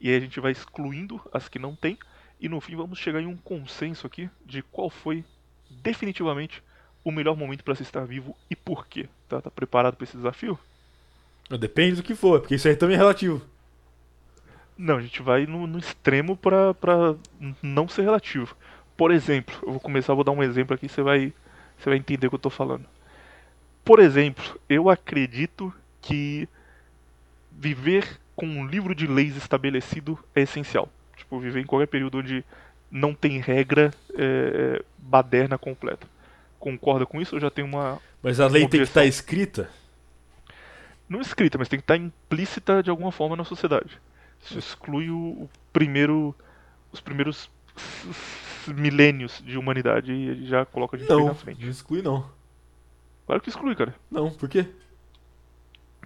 E aí a gente vai excluindo as que não tem. E no fim vamos chegar em um consenso aqui de qual foi definitivamente o melhor momento para se estar vivo e por quê. Tá, tá preparado para esse desafio? Depende do que for, porque isso aí também é relativo. Não, a gente vai no, no extremo pra não ser relativo. Por exemplo, eu vou começar, vou dar um exemplo aqui, você vai, você vai entender o que eu tô falando. Por exemplo, eu acredito que viver com um livro de leis estabelecido é essencial. Tipo, viver em qualquer período onde não tem regra é, é, baderna completa. Concorda com isso? Eu já tenho uma. Mas a lei tem que Objeção. estar escrita. Não escrita, mas tem que estar implícita de alguma forma na sociedade. Isso exclui o, primeiro. os primeiros milênios de humanidade e já coloca a gente bem Não, na frente. não exclui não. Claro que exclui, cara. Não, por quê?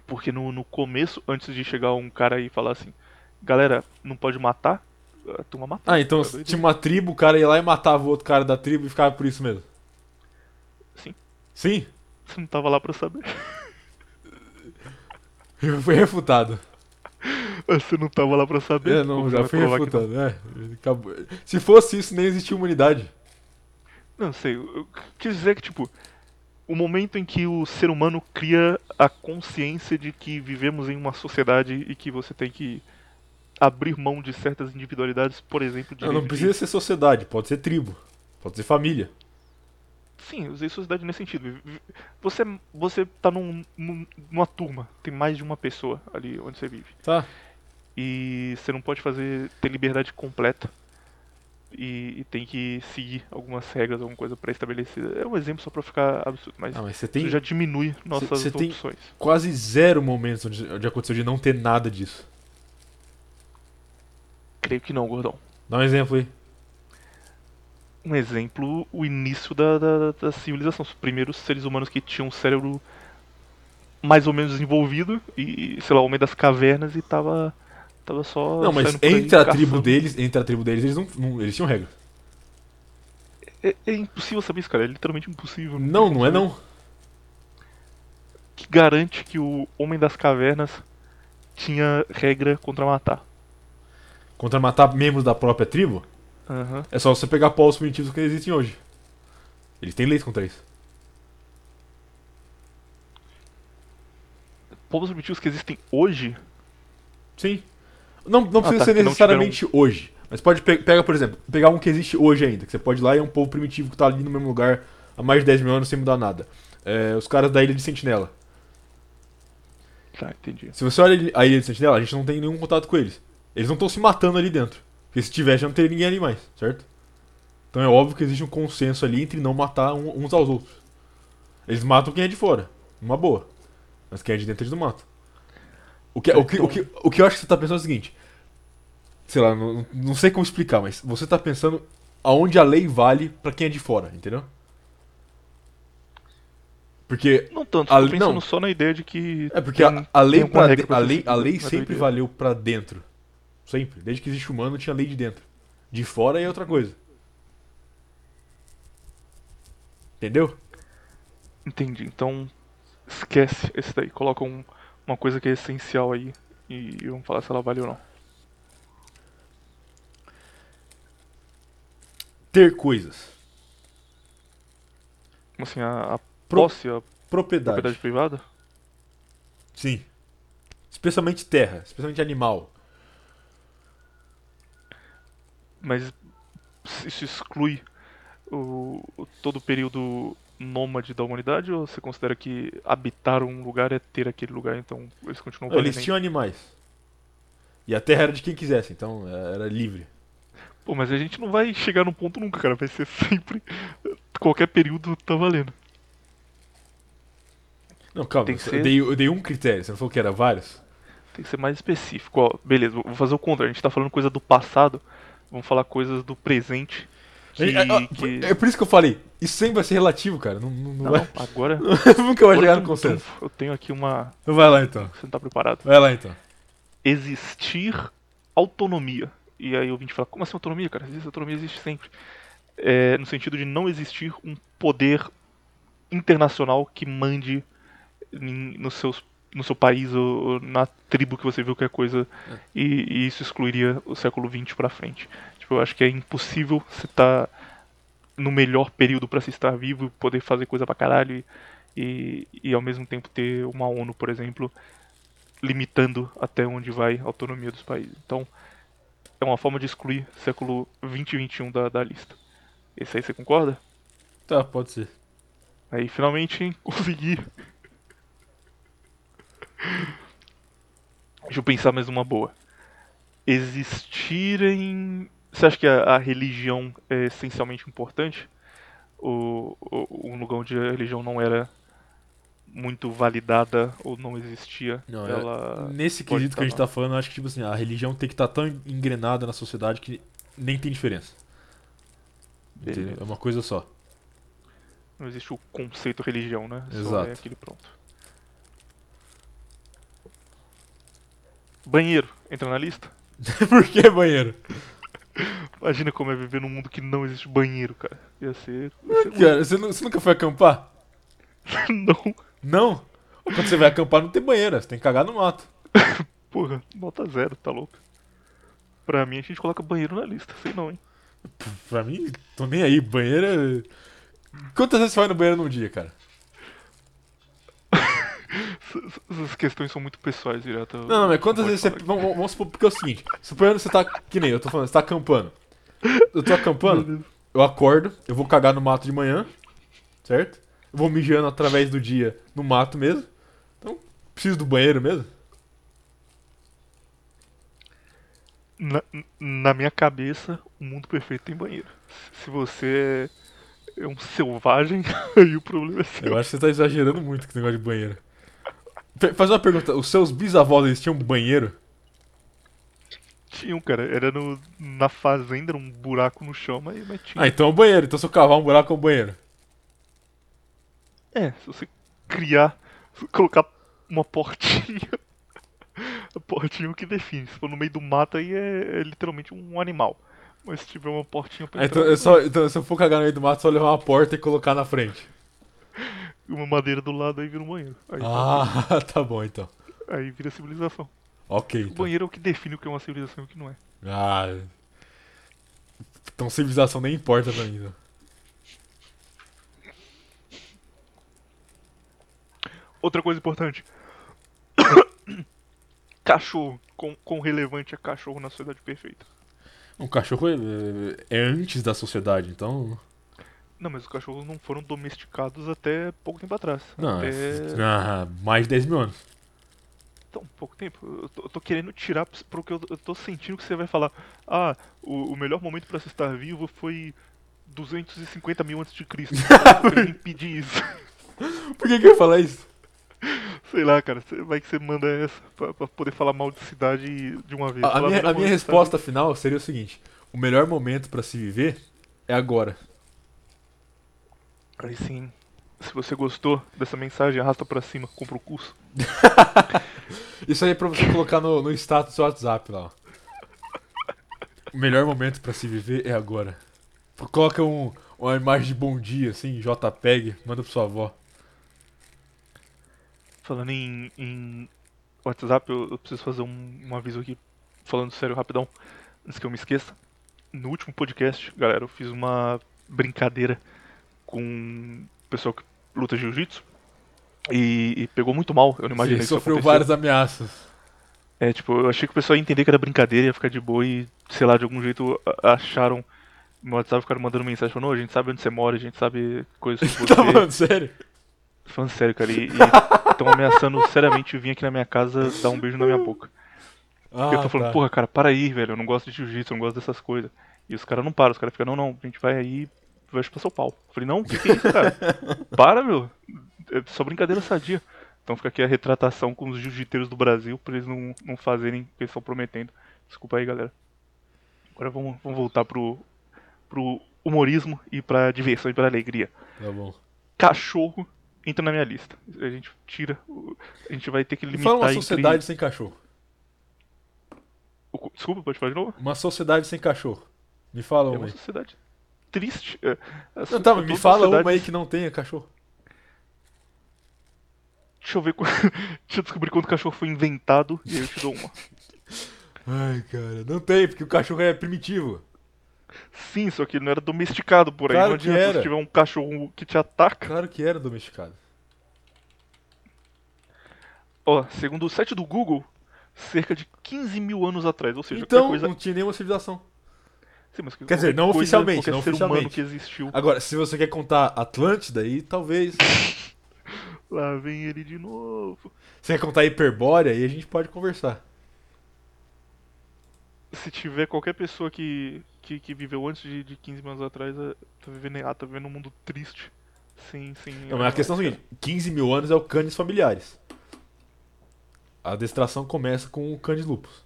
Porque no, no começo, antes de chegar um cara e falar assim, galera, não pode matar, a turma matava. Ah, então Era doideira. tinha uma tribo, o cara ia lá e matava o outro cara da tribo e ficava por isso mesmo. Sim. Sim? Você não tava lá pra saber. Foi refutado. Você não tava lá pra saber. É, não, já não? refutado. É. Se fosse isso, nem existia humanidade. Não, sei. Eu eu quis dizer que, tipo, o momento em que o ser humano cria a consciência de que vivemos em uma sociedade e que você tem que abrir mão de certas individualidades, por exemplo, de Não, não precisa ser sociedade, pode ser tribo, pode ser família. Sim, usei sociedade nesse sentido. Você, você tá num, num- numa turma, tem mais de uma pessoa ali onde você vive. Tá? E você não pode fazer ter liberdade completa. E, e tem que seguir algumas regras, alguma coisa pré-estabelecida. É um exemplo só pra ficar absurdo, mas Ah, mas você tem isso já diminui nossas você tem- opções. quase zero momentos onde, onde aconteceu de não ter nada disso. Creio que não, gordão. Dá um exemplo aí. Um exemplo, o início da, da, da civilização. Os primeiros seres humanos que tinham um cérebro mais ou menos desenvolvido e, sei lá, o homem das cavernas e tava, tava só. Não, mas entre a caçando. tribo deles, entre a tribo deles, eles não, não- eles tinham regra. É, é impossível saber isso, cara. É literalmente impossível. Não, como não é não. Que garante que o homem das cavernas tinha regra contra matar. Contra matar membros da própria tribo, Aham. é só você pegar povos primitivos que existem hoje. Eles têm leis contra isso. Povos primitivos que existem hoje. Sim. Não, não precisa tá, ser necessariamente hoje. Mas pode pe pegar, por exemplo, pegar um que existe hoje ainda. Que você pode ir lá e é um povo primitivo que tá ali no mesmo lugar há mais de 10 mil anos sem mudar nada. É, os caras da Ilha de Sentinela. Tá, entendi. Se você olha a Ilha de Sentinela, a gente não tem nenhum contato com eles. Eles não estão se matando ali dentro. Porque se tivesse, já não teria ninguém ali mais, certo? Então é óbvio que existe um consenso ali entre não matar uns aos outros. Eles matam quem é de fora, uma boa. Mas quem é de dentro eles não matam. O que, o que, o que, o que eu acho que você tá pensando é o seguinte. Sei lá, não, não sei como explicar, mas você tá pensando aonde a lei vale pra quem é de fora, entendeu? Porque Não tanto, A tô pensando não. só na ideia de que. É porque tem- a, a lei, pra de- pra a lei, a lei sempre valeu pra dentro. Sempre. Desde que existe humano tinha lei de dentro. De fora é outra coisa. Entendeu? Entendi. Então, esquece esse daí. Coloca um- uma coisa que é essencial aí e vamos falar se ela vale ou não. Ter coisas. Como assim, a, a Pro- posse, a Propriedade. propriedade privada? Sim. Especialmente terra, especialmente animal. Mas isso exclui o, o- todo o período nômade da humanidade ou você considera que habitar um lugar é ter aquele lugar, então eles continuam Eles tinham animais. E a terra era de quem quisesse, então é, era livre. Pô, mas a gente não vai chegar num ponto nunca, cara. Vai ser sempre. Qualquer período tá valendo. Não, calma, eu, ser- dei, eu dei um critério, você não falou que era vários? Tem que ser mais específico. Ó, beleza, vou fazer o contra. A gente tá falando coisa do passado, vamos falar coisas do presente. Que, É, é, que- é por isso que eu falei, isso sempre vai ser relativo, cara. Não, não, não Não, vai, agora. nunca vai agora chegar no consenso. Eu tenho aqui uma. Então vai lá então. Você não tá preparado. Vai lá então. Existir autonomia. E aí o ouvinte fala, como assim autonomia, cara? Existe autonomia, existe sempre. É, no sentido de não existir um poder internacional que mande em- nos seus, no seu país ou, na tribo que você viu qualquer coisa. E, e isso excluiria o século XX pra frente. Tipo, eu acho que é impossível você estar no melhor período pra se estar vivo, poder fazer coisa pra caralho e, e, ao mesmo tempo ter uma ONU, por exemplo, limitando até onde vai a autonomia dos países. Então, é uma forma de excluir século 20 e 21 da, da lista. Esse aí você concorda? Tá, pode ser. Aí finalmente hein, consegui. Deixa eu pensar mais uma boa. Existirem. Você acha que a, a religião é essencialmente importante? Ou, ou um lugar onde a religião não era muito validada ou não existia? Não, é- ela. Nesse quesito que a gente tá tá falando, eu acho que tipo assim, a religião tem que estar tão engrenada na sociedade que nem tem diferença. Beleza. É uma coisa só. Não existe o conceito religião, né? Só Exato. é aquele pronto. Banheiro, entra na lista? Por que banheiro? Imagina como é viver num mundo que não existe banheiro, cara. Ia ser. Ia ser Cara, você, você nunca foi acampar? não. Não? Quando você vai acampar não tem banheira, você tem que cagar no mato. Porra, nota zero, tá louco? Pra mim a gente coloca banheiro na lista, sei não, hein? Pra mim, tô nem aí, banheira. Quantas vezes você vai no banheiro num dia, cara? Essas- questões são muito pessoais, direto. Não, não, mas quantas vezes você. Vamos, vamos supor, porque é o seguinte: suponhando que você tá. Que nem eu tô falando, você tá acampando. Eu tô acampando, eu acordo, eu vou cagar no mato de manhã, certo? Eu vou mijando através do dia no mato mesmo. Então, preciso do banheiro mesmo. Na, na minha cabeça, o mundo perfeito tem banheiro. Se você é um selvagem, aí o problema é seu. Eu acho que você tá exagerando muito com esse negócio de banheiro. Faz uma pergunta: os seus bisavós eles tinham banheiro? Tinha um, cara, era no, na fazenda, era um buraco no chão, mas, mas tinha. Ah, então é um banheiro. Então se eu cavar um buraco é um banheiro. É, se você criar, se colocar uma portinha. A portinha é que define. Se for no meio do mato, aí é, é literalmente um animal. Mas se tiver uma portinha pra Ah, então, entrar, é só, então se eu for cagar no meio do mato, é só levar uma porta e colocar na frente. uma madeira do lado, aí vira um banheiro. Aí, Ah, tá bom então. aí vira civilização. Ok. O Então. banheiro é o que define o que é uma civilização e o que não é. Ah. Então civilização nem importa pra mim. Então. Outra coisa importante. cachorro. Quão, quão relevante é cachorro na sociedade perfeita? Um cachorro é, é antes da sociedade, então. Não, mas os cachorros não foram domesticados até pouco tempo atrás. Não, até... ah, mais de 10 mil anos. Então, pouco tempo. Eu tô, eu tô querendo tirar porque eu, eu tô sentindo que você vai falar. Ah, o, o melhor momento pra se estar vivo foi 250 mil antes de Cristo. Eu impedir isso. Por que, que eu ia falar isso? Sei lá, cara. Vai que você manda essa pra, pra poder falar mal de cidade de uma vez. A, a minha, a minha resposta final seria o seguinte: o melhor momento pra se viver é agora. Aí sim. Se você gostou dessa mensagem, arrasta pra cima, compra o curso. Isso aí é pra você colocar no, no status do seu WhatsApp lá. ó. O melhor momento pra se viver é agora. Coloca um, uma imagem de bom dia, assim, JPEG, manda pra sua avó. Falando em, em WhatsApp, eu, eu preciso fazer um, um aviso aqui, falando sério rapidão, antes que eu me esqueça. No último podcast, galera, eu fiz uma brincadeira com o pessoal que luta jiu-jitsu e, e pegou muito mal. Eu não imaginei Você isso sofreu várias ameaças. É, tipo, eu achei que o pessoal ia entender que era brincadeira, ia ficar de boa e, sei lá, de algum jeito acharam no WhatsApp, ficaram mandando mensagem falando, "Ô, a gente sabe onde você mora, a gente sabe coisas sobre Tá você. falando sério? Falando sério, cara, e estão ameaçando seriamente vir aqui na minha casa dar um beijo na minha boca. Ah, eu tô falando, tá. porra, cara, para aí, velho, eu não gosto de jiu-jitsu, eu não gosto dessas coisas. E os caras não param, os caras ficam, não, não, a gente vai aí vai chupar seu pau. Eu falei, não, o que, que é isso, cara? Para, meu. É só brincadeira sadia. Então fica aqui a retratação com os jiu-jiteiros do Brasil pra eles não, não fazerem o que eles estão prometendo. Desculpa aí, galera. Agora vamos, vamos voltar pro, pro humorismo e pra diversão e pra alegria. Tá bom. Cachorro entra na minha lista. A gente tira. A gente vai ter que limitar fala uma entre- sociedade sem cachorro. Desculpa, pode falar de novo? Uma sociedade sem cachorro. Me fala É uma sociedade triste. É, assim, Não, tá, me fala uma aí que não tenha cachorro. Deixa eu ver. Deixa eu descobrir quando o cachorro foi inventado e aí eu te dou uma. Ai, cara, não tem, porque o cachorro é primitivo. Sim, só que ele não era domesticado por aí. Claro não que adianta era. se tiver um cachorro que te ataca. Claro que era domesticado. Ó, segundo o site do Google, cerca de 15 mil anos atrás. Ou seja, Então, coisa. não tinha nenhuma civilização. Sim, mas quer dizer, não coisa, oficialmente, não oficialmente. que existiu. Agora, se você quer contar Atlântida, aí talvez. Lá vem ele de novo. Se quer contar Hiperbórea, aí a gente pode conversar. Se tiver qualquer pessoa que, que, que viveu antes de, de 15 mil anos atrás, é- tá vivendo errado, tá vivendo um mundo triste. Sem. sem Não, mas a questão é a seguinte: 15 mil anos é o canis familiares. A adestração começa com o canis lupus.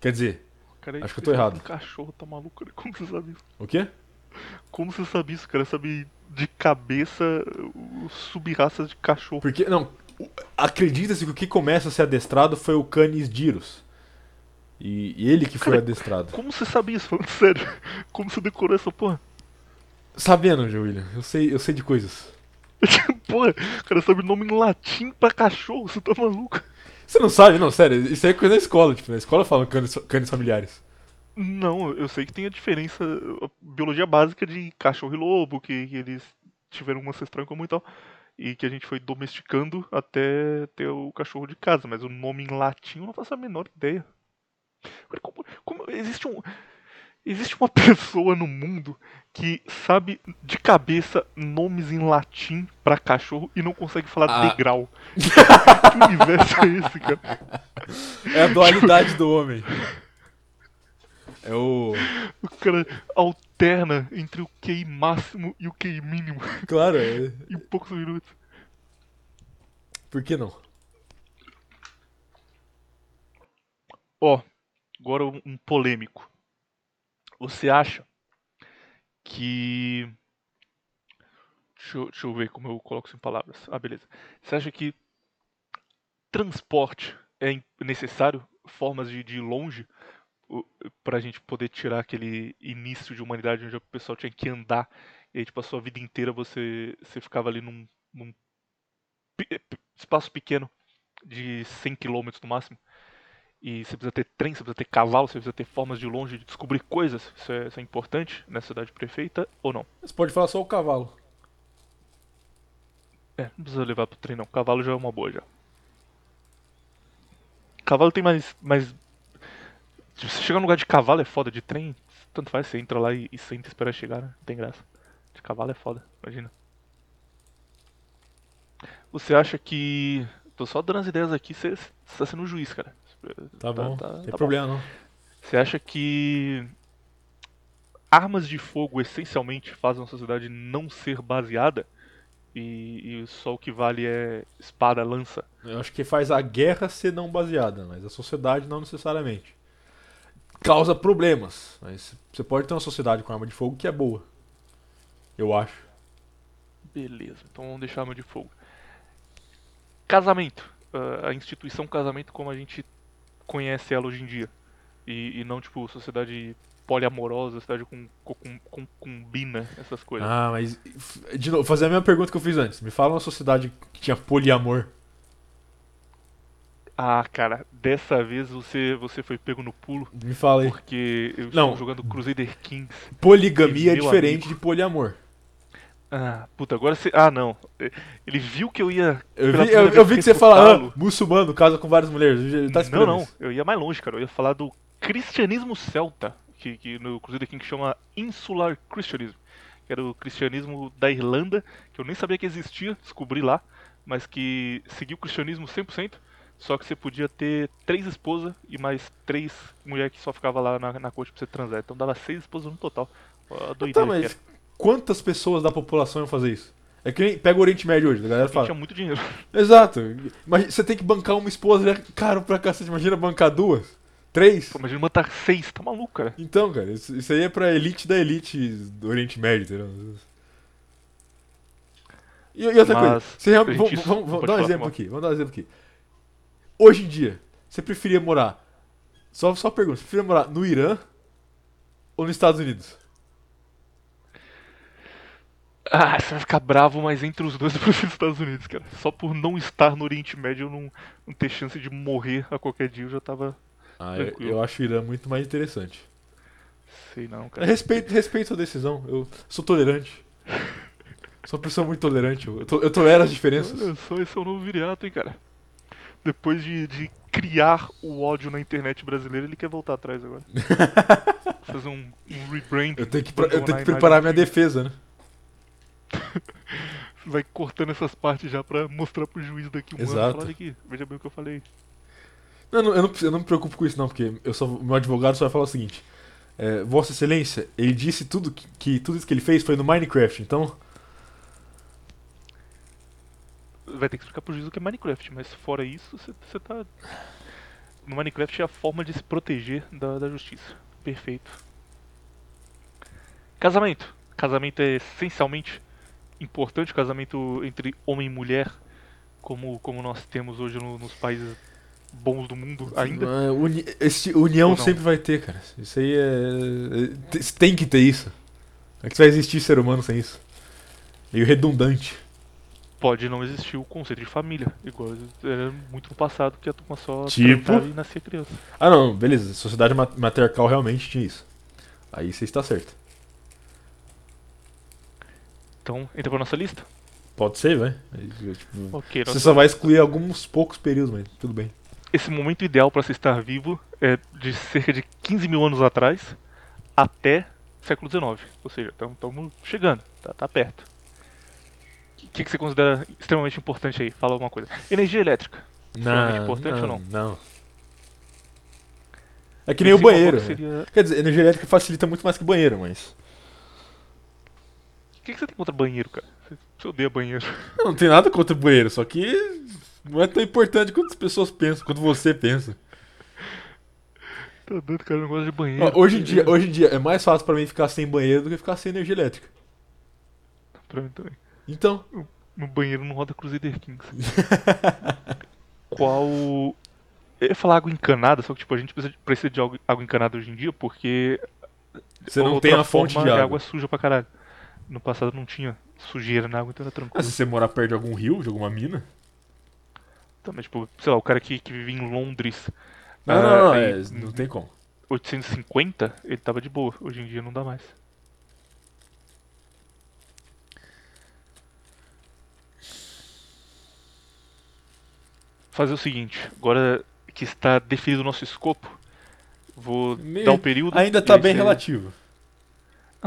Quer dizer, Cara, acho que eu tô errado. Um cachorro tá maluco, cara. Como você sabe isso? o quê? Como você sabe isso, cara? Sabe de cabeça sub-raças de cachorro. Porque, não, acredita-se que o que começa a ser adestrado foi o canis dirus. E, e ele que foi Cara, adestrado. Como você sabia isso? Falando sério. Como você decorou essa porra? Sabendo, Joe William, eu sei, eu sei de coisas. Porra, o cara sabe nome em latim pra cachorro, você tá maluco? Você não sabe? Não, sério, isso aí é coisa da escola, tipo, na escola falam canes, canes familiares. Não, eu sei que tem a diferença, a biologia básica de cachorro e lobo, que, que eles tiveram um ancestral em comum e tal, e que a gente foi domesticando até ter o cachorro de casa, mas o nome em latim eu não faço a menor ideia. Como, como- existe um. Existe uma pessoa no mundo que sabe de cabeça nomes em latim pra cachorro e não consegue falar Ah. degrau. que universo é esse, cara? É a dualidade do homem. É o. O cara alterna entre o QI máximo e o QI mínimo Claro, é... em poucos minutos. por que não? Ó, agora um, um polêmico. Você acha que. Deixa eu, deixa eu ver como eu coloco isso em palavras. Ah, beleza. Você acha que transporte é necessário? Formas de, de ir longe? o- Pra gente poder tirar aquele início de humanidade onde o pessoal tinha que andar e aí, tipo, a sua vida inteira você, você ficava ali num, num espaço pequeno de 100 km no máximo. E você precisa ter trem, você precisa ter cavalo, você precisa ter formas de longe de descobrir coisas. Isso é, isso é importante na cidade prefeita ou não? Você pode falar só o cavalo. É, não precisa levar pro trem não. Cavalo já é uma boa já. Cavalo tem mais. mais... Se você chegar no lugar de cavalo é foda, de trem, tanto faz, você entra lá e, e senta e espera chegar, né? Não tem graça. De cavalo é foda, imagina. Você acha que. Tô só dando as ideias aqui, você, você tá sendo um juiz, cara. Tá bom, tá- não tem tá problema não. Você acha que armas de fogo essencialmente fazem a sociedade não ser baseada? E, e só o que vale é espada, lança? Eu acho que faz a guerra ser não baseada, mas a sociedade não necessariamente. Causa problemas, mas você pode ter uma sociedade com arma de fogo que é boa. Eu acho. Beleza, então vamos deixar a arma de fogo. Casamento. Ah, a instituição casamento como a gente conhece ela hoje em dia. E, e não, tipo, sociedade poliamorosa, sociedade com, com, com concubina, essas coisas. Ah, mas. De novo, fazer a mesma pergunta que eu fiz antes. Me fala uma sociedade que tinha poliamor. Ah, cara, dessa vez você, você foi pego no pulo. Me fala aí. Porque eu Não. estou jogando Crusader Kings. Poligamia é diferente amigo. de poliamor. Ah, puta, agora você. Ah, não. Ele viu que eu ia. Eu vi, eu, eu vi que você fala, ah, muçulmano, casa com várias mulheres. Ele tá Não, não. isso. Eu ia mais longe, cara. Eu ia falar do cristianismo celta. Que, que no Crusader King chama Insular Christianism. Que era o cristianismo da Irlanda. Que eu nem sabia que existia, descobri lá. Mas que seguiu o cristianismo 100%. Só que você podia ter três esposas e mais três mulheres que só ficava lá na, na corte pra você transar. Então dava seis esposas no total. Ó, A doideira Tá, que mas. Quantas pessoas da população iam fazer isso? É que nem pega o Oriente Médio hoje, a galera fala. tinha muito dinheiro. Exato. Imagina, você tem que bancar uma esposa, é caro pra cacete. Imagina bancar duas? Três? Pô, imagina matar seis, tá maluco, cara. Então, cara, isso, isso aí é pra elite da elite do Oriente Médio, entendeu? E, e outra Mas coisa, você real- a gente- vamos, vamos- vamos dar um exemplo aqui, vamos dar um exemplo aqui. Hoje em dia, você preferia morar, só, só pergunta, você preferia morar no Irã ou nos Estados Unidos? Ah, você vai ficar bravo, mas entre os dois eu prefiro os Estados Unidos, cara. Só por não estar no Oriente Médio, eu não, não ter chance de morrer a qualquer dia, eu já tava. Ah, eu, eu acho o Irã muito mais interessante. Sei não, cara. respeito, respeito a decisão, eu sou tolerante. Sou uma pessoa muito tolerante, eu, to- eu tolero as diferenças. Olha só, esse é o novo viriato, hein, cara. Depois de, de criar o ódio na internet brasileira, ele quer voltar atrás agora. Fazer um, um rebrand. Eu tenho que, eu tenho que preparar minha defesa, né? Você vai cortando essas partes já pra mostrar pro juiz daqui um ano. Exato. Falar, Olha aqui, veja bem o que eu falei. Não, eu, não, eu não me preocupo com isso, não, porque eu sou, meu advogado só vai falar o seguinte: é, Vossa Excelência, ele disse tudo que, que tudo isso que ele fez foi no Minecraft, então. Vai ter que explicar pro juiz o que é Minecraft, mas fora isso, você, você tá. No Minecraft é a forma de se proteger da, da justiça. Perfeito. Casamento. Casamento é essencialmente importante, casamento entre homem e mulher, como, como nós temos hoje no- nos países bons do mundo ainda. Ah, uni- esse união sempre vai ter, cara. Isso aí é. é- te- Tem que ter isso. É que vai existir ser humano sem isso. Meio redundante. Pode não existir o conceito de família, igual era muito no passado, que a turma só Tipo? e nascia criança. Ah, não, beleza. Sociedade ma- matriarcal realmente tinha isso. Aí você está certo. Então, entra pra nossa lista? Pode ser, vai. Tipo, Ok, Você nossa- só vai excluir alguns poucos períodos, mas tudo bem. esse momento ideal para se estar vivo é de cerca de 15 mil anos atrás até século XIX. Ou seja, estamos chegando, tá, tá perto. O que, que você considera extremamente importante aí? Fala alguma coisa. Energia elétrica. Extremamente importante ou não? Não. É que nem o banheiro. que seria- Quer dizer, energia elétrica facilita muito mais que banheiro, mas. O que, que você tem contra banheiro, cara? Você, odeia banheiro. Não, não tem nada contra banheiro, só que não é tão importante quanto as pessoas pensam, quanto você pensa. Tá dando, cara, eu não gosto de banheiro. Ó, hoje, em dia, hoje em dia é mais fácil pra mim ficar sem banheiro do que ficar sem energia elétrica. Pra mim também. Então, No banheiro não roda Crusader Kings. Qual. Eu ia falar água encanada, só que tipo, a gente precisa de, água encanada hoje em dia porque. você não tem a fonte de é água. água suja pra caralho. No passado não tinha sujeira na água, então era Ah, tranquilo. se você morar perto de algum rio, de alguma mina. Então, mas, tipo, sei lá, o cara que, que vive em Londres. Não, ah, não, não, em é, não tem como. 850, ele tava de boa. Hoje em dia não dá mais. Fazer o seguinte, agora que está definido o nosso escopo, vou Meio- dar um período. Ainda tá bem relativo. Não,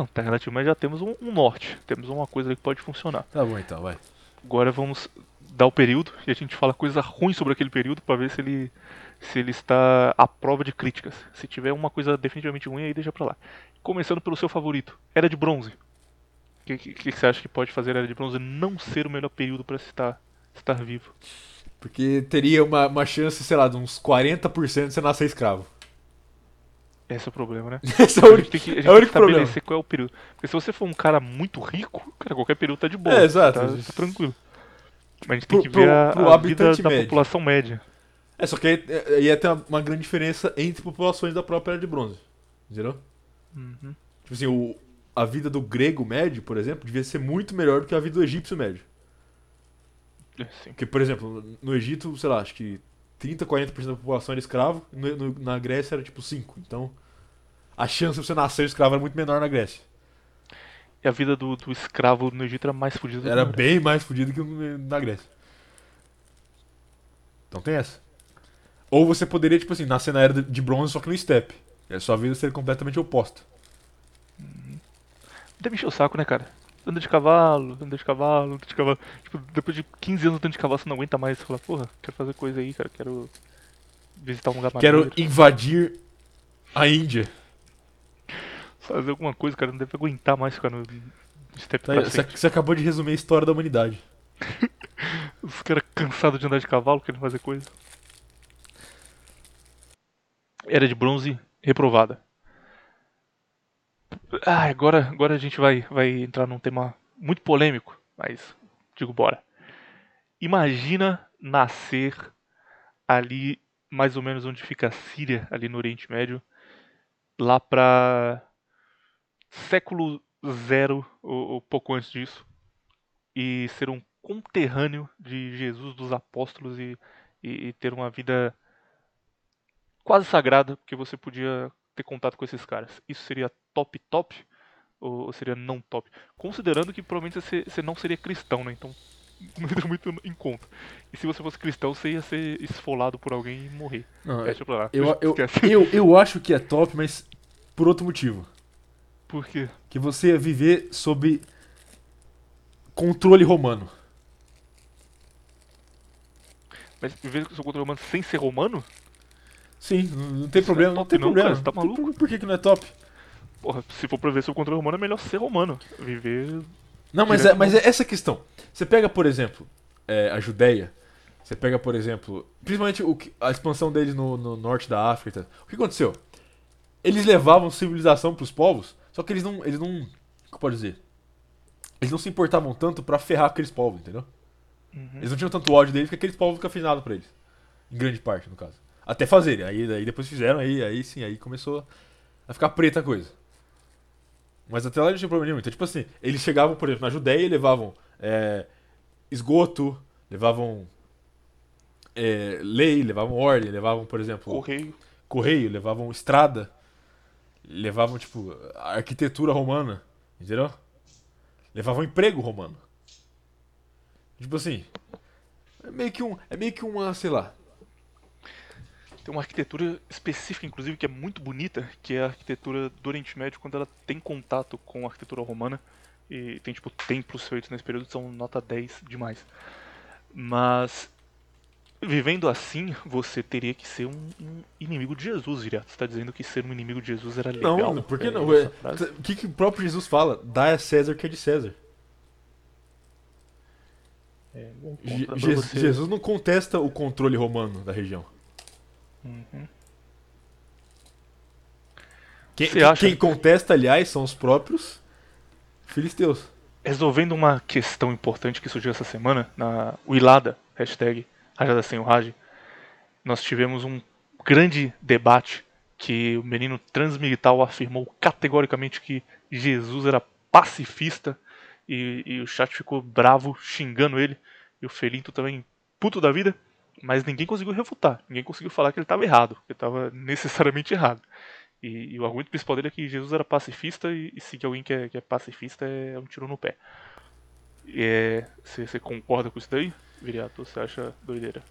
tá relativo, mas já temos um, um norte. Temos uma coisa que pode funcionar. Tá bom então, vai. Agora vamos dar o período e a gente fala coisa ruim sobre aquele período pra ver se ele se ele está à prova de críticas. Se tiver uma coisa definitivamente ruim, aí deixa pra lá. Começando pelo seu favorito, Era de Bronze. O que, que, que você acha que pode fazer a Era de Bronze não ser o melhor período pra se estar, estar vivo? Porque teria uma, uma chance, sei lá, de uns 40% de você nascer escravo. Esse é o problema, né? Esse é o A gente único, tem que, a gente é o tem que único problema. estabelecer qual é o período. Porque se você for um cara muito rico, cara, qualquer período tá de boa. É, exato. Tá, tá tranquilo. Mas a gente tem Pro- que ver pro- a, pro a vida da médio. população média. É, só que aí, é, aí ia ter uma, uma grande diferença entre populações da própria Era de Bronze. Entendeu? Uhum. Tipo assim, o, a vida do grego médio, por exemplo, devia ser muito melhor do que a vida do egípcio médio. É, sim. Porque, por exemplo, no Egito, sei lá, acho que 30, 40% da população era escravo, no- no- na Grécia era tipo 5. Então, a chance de você nascer escravo era muito menor na Grécia. E a vida do, do escravo no Egito era mais fodida do que Era na bem mais fodido que na Grécia. Então tem essa. Ou você poderia, tipo assim, nascer na era de- bronze, só que no steppe. E a sua vida seria completamente oposta. Deve encher o saco, né, cara? Anda de cavalo, anda de cavalo, anda de cavalo. Tipo, depois de 15 anos andando de cavalo, você não aguenta mais. Você fala, porra, quero fazer coisa aí, cara. Quero visitar um lugar Quero maneiro. invadir a Índia. Fazer alguma coisa, cara. Não deve aguentar mais ficar no step Tá Você você acabou de resumir a história da humanidade. Os caras cansados de andar de cavalo, querendo fazer coisa. Era de bronze reprovada. Ah, agora, agora a gente vai, vai entrar num tema muito polêmico, mas digo bora. Imagina nascer ali, mais ou menos onde fica a Síria, ali no Oriente Médio, lá pra século zero ou, ou pouco antes disso, e ser um conterrâneo de Jesus, dos apóstolos e, e- e ter uma vida quase sagrada, porque você podia ter contato com esses caras. Isso seria top top ou, ou seria não top? Considerando que provavelmente você, você não seria cristão, né? Então não entra muito em conta. E se você fosse cristão, você ia ser esfolado por alguém e morrer. Não, Deixa pra lá. eu, eu, eu, eu acho que é top, mas por outro motivo. Por quê? Que você ia viver sob controle romano. Mas viver seu controle humano sem ser romano? Sim, não não tem Isso problema, não é não top tem não, problema. cara, tá Não maluco? problema. Por que, que não é top? Porra, se for pra ver seu controle humano, é melhor ser romano. Viver. Não, mas é, mas é essa questão. Você pega, por exemplo, é, a Judéia. Você pega, por exemplo, principalmente o que- a expansão deles no, no norte da África. O que aconteceu? Eles levavam civilização pros povos, só que eles não, eles não, como que eu posso dizer? Eles não se importavam tanto pra ferrar aqueles povos, entendeu? Uhum. Eles não tinham tanto ódio deles que aqueles povos ficam afinados pra eles. Em grande parte, no caso. Até fazerem. Aí, aí depois fizeram, aí, aí sim, aí começou a ficar preta a coisa. Mas até lá não tinha problema nenhum. Então, tipo assim, eles chegavam, por exemplo, na Judéia e levavam é, esgoto, levavam é, lei, levavam ordem, levavam, por exemplo, Correio. correio, levavam estrada, levavam, tipo, arquitetura romana, entendeu? Levavam emprego romano. Tipo assim, é meio que um, é meio que uma, sei lá, Tem uma arquitetura específica, inclusive, que é muito bonita, que é a arquitetura do Oriente Médio quando ela tem contato com a arquitetura romana. E tem, tipo, templos feitos nesse período, são nota 10 demais. Mas, vivendo assim, você teria que ser um, um inimigo de Jesus, Viriato. Você tá dizendo que ser um inimigo de Jesus era legal? Não, por que É não? É? O que, que o próprio Jesus fala? Dá a César o que é de César. É, Je- você- Jesus não contesta o controle romano da região. Uhum. Quem, Você acha- quem contesta, aliás, são os próprios filisteus. Resolvendo uma questão importante que surgiu essa semana na Wilada, hashtag Rajada Sem o Raj, nós tivemos um grande debate que o menino transmilitar afirmou categoricamente que Jesus era pacifista e, e o chat ficou bravo xingando ele e o Felinto também puto da vida, mas ninguém conseguiu refutar, ninguém conseguiu falar que ele estava errado, que ele estava necessariamente errado. E, e o argumento principal dele é que Jesus era pacifista e, e seguir alguém que é, que é pacifista é um tiro no pé. É, Você você concorda com isso daí, Viriato? Você acha doideira?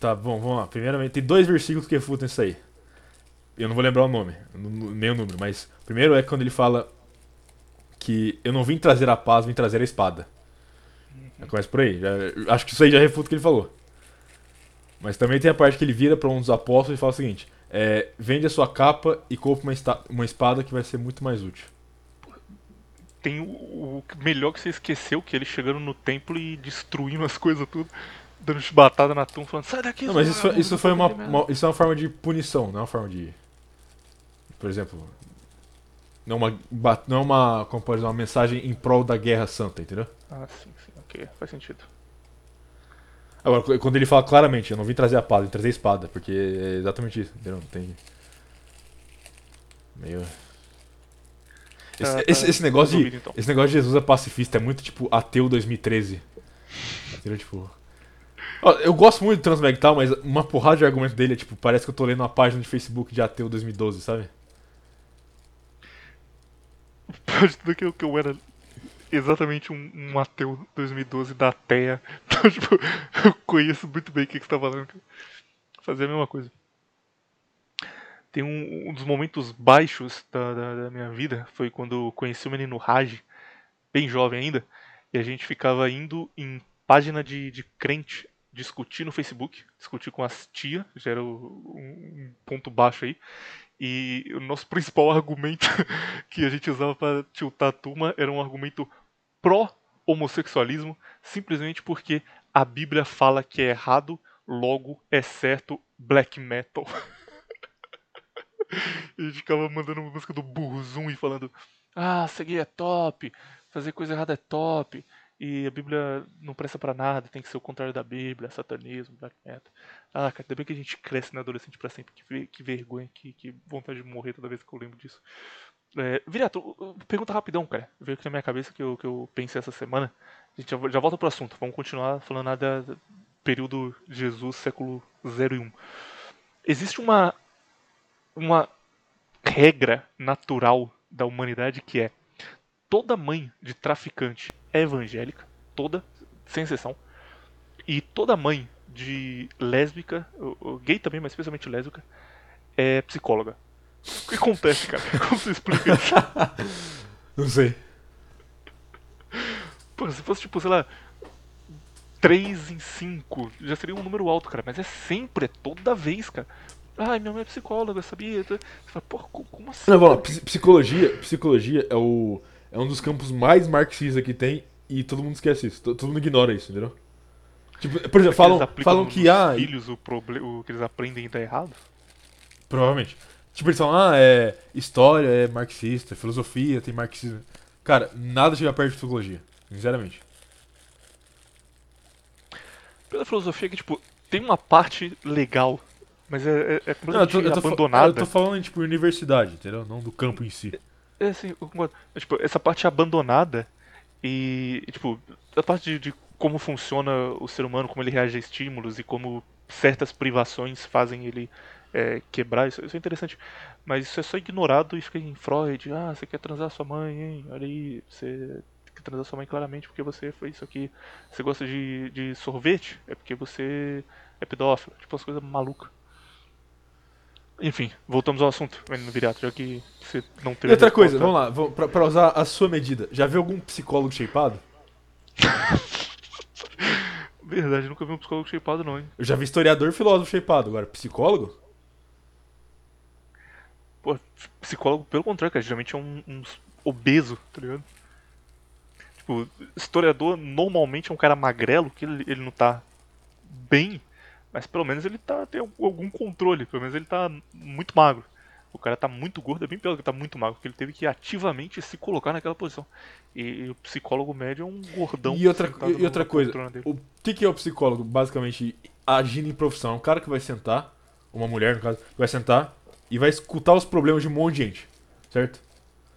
Tá bom, vamos lá. Primeiramente, tem dois versículos que refutam isso aí. Eu não vou lembrar o nome, nem o número, mas o primeiro é quando ele fala que eu não vim trazer a paz, vim trazer a espada. Já começa por aí. já- acho que isso aí já refuta o que ele falou. Mas também tem a parte que ele vira para um dos apóstolos e fala o seguinte: é, vende a sua capa e compra uma, uma espada que vai ser muito mais útil. Tem o, o melhor que você esqueceu, que ele chegando no templo e destruindo as coisas tudo, dando chibatada na tumba, falando, sai daqui, Não, mas isso, foi- vagabundo, isso foi uma, vagabundo de merda." uma- isso é uma forma de punição, não é uma forma de. Por exemplo. Não é uma, não é uma, como pode dizer, uma mensagem em prol da guerra santa, entendeu? Ah, sim, sim, ok, faz sentido. Agora, qu- quando ele fala claramente, eu não vim trazer a paz, vim trazer a espada, porque é exatamente isso, entendeu? Não tem. Meio. Esse, Tá, tá esse- esse negócio de. então. Esse negócio de Jesus é pacifista é muito tipo ateu 2013. Entendeu? Tipo. Eu gosto muito do Transmeg e tal, mas uma porrada de argumento dele é tipo, parece que eu tô lendo uma página de Facebook de ateu 2012, sabe? Eu, que eu era exatamente um, um ateu 2012 da TEA. Então, tipo, eu conheço muito bem o que, que você tá falando. Fazer a mesma coisa. Tem um, um dos momentos baixos da, da, da minha vida foi quando eu conheci o menino Raj, bem jovem ainda, e a gente ficava indo em página de, de crente discutir no Facebook, discutir com as tia, já era um, ponto baixo aí. E o nosso principal argumento que a gente usava para tiltar a turma era um argumento pró-homossexualismo, simplesmente porque a Bíblia fala que é errado, logo é certo black metal. e a gente ficava mandando uma música do Burzum e falando: Ah, seguir é top, fazer coisa errada é top, e a Bíblia não presta pra nada, tem que ser o contrário da Bíblia, satanismo, black metal. Ah, cara, ainda bem que a gente cresce na adolescente pra sempre. Que, que vergonha, que, que vontade de morrer toda vez que eu lembro disso. É, Viriato, pergunta rapidão, cara. Veio aqui na minha cabeça que eu, que eu pensei essa semana. A gente já, já volta pro assunto. Vamos continuar falando nada do período Jesus, século 0 e 1. Existe uma, uma regra natural da humanidade que é toda mãe de traficante é evangélica, toda, sem exceção. E toda mãe de lésbica, gay também, mas especialmente lésbica, é psicóloga. O que acontece, cara? Como você explica isso? Não sei. Pô, se fosse tipo, sei lá, 3 em 5, já seria um número alto, cara. Mas é sempre, é toda vez, cara. Ai, minha mãe é psicóloga, sabia? Você fala, pô, co- como assim? Não, lá. ps- Psicologia, psicologia é, o, é um dos campos mais marxistas que tem e todo mundo esquece isso. to- Todo mundo ignora isso, entendeu? Tipo, por exemplo, Eles falam, falam que ah, filhos o, proble- o que eles aprendem tá errado? Provavelmente. Tipo, eles falam, ah, é história, é marxista, filosofia, tem marxismo. Cara, nada chega perto de psicologia, sinceramente. Pela filosofia que, tipo, tem uma parte legal, mas é, é, é Não, eu tô, completamente eu tô fa- abandonada. eu tô falando, tipo, universidade, entendeu? Não do campo em si. É, sim, eu concordo. Tipo, essa parte abandonada e, tipo, a parte de, de como funciona o ser humano, como ele reage a estímulos e como certas privações fazem ele é, quebrar, isso, isso é interessante. Mas isso é só ignorado e fica em Freud. Ah, você quer transar sua mãe, hein? Olha aí, você quer transar sua mãe claramente porque você foi isso aqui. Você gosta de, de sorvete? É porque você é pedófilo. Tipo, umas coisas malucas. Enfim, voltamos ao assunto, menino Viriato, já que você não teve E outra coisa, vamos lá, vamos- pra, pra usar a sua medida. Já viu algum psicólogo shapeado? Verdade, nunca vi um psicólogo shapeado não, hein? Eu já vi historiador e filósofo shapeado. Agora, psicólogo? Pô, psicólogo, pelo contrário, cara, geralmente é um, um obeso, tá ligado? Tipo, historiador normalmente é um cara magrelo, que ele, ele não tá bem, mas pelo menos ele tá, tem algum- controle, pelo menos ele tá muito magro. O cara tá muito gordo, é bem pior que tá muito magro, porque ele teve que ativamente se colocar naquela posição. E, e o psicólogo médio é um gordão. E outra, e outra coisa, o que, que é o psicólogo? Basicamente, agindo em profissão. É um cara que vai sentar, uma mulher no caso, vai sentar e vai escutar os problemas de um monte de gente, certo?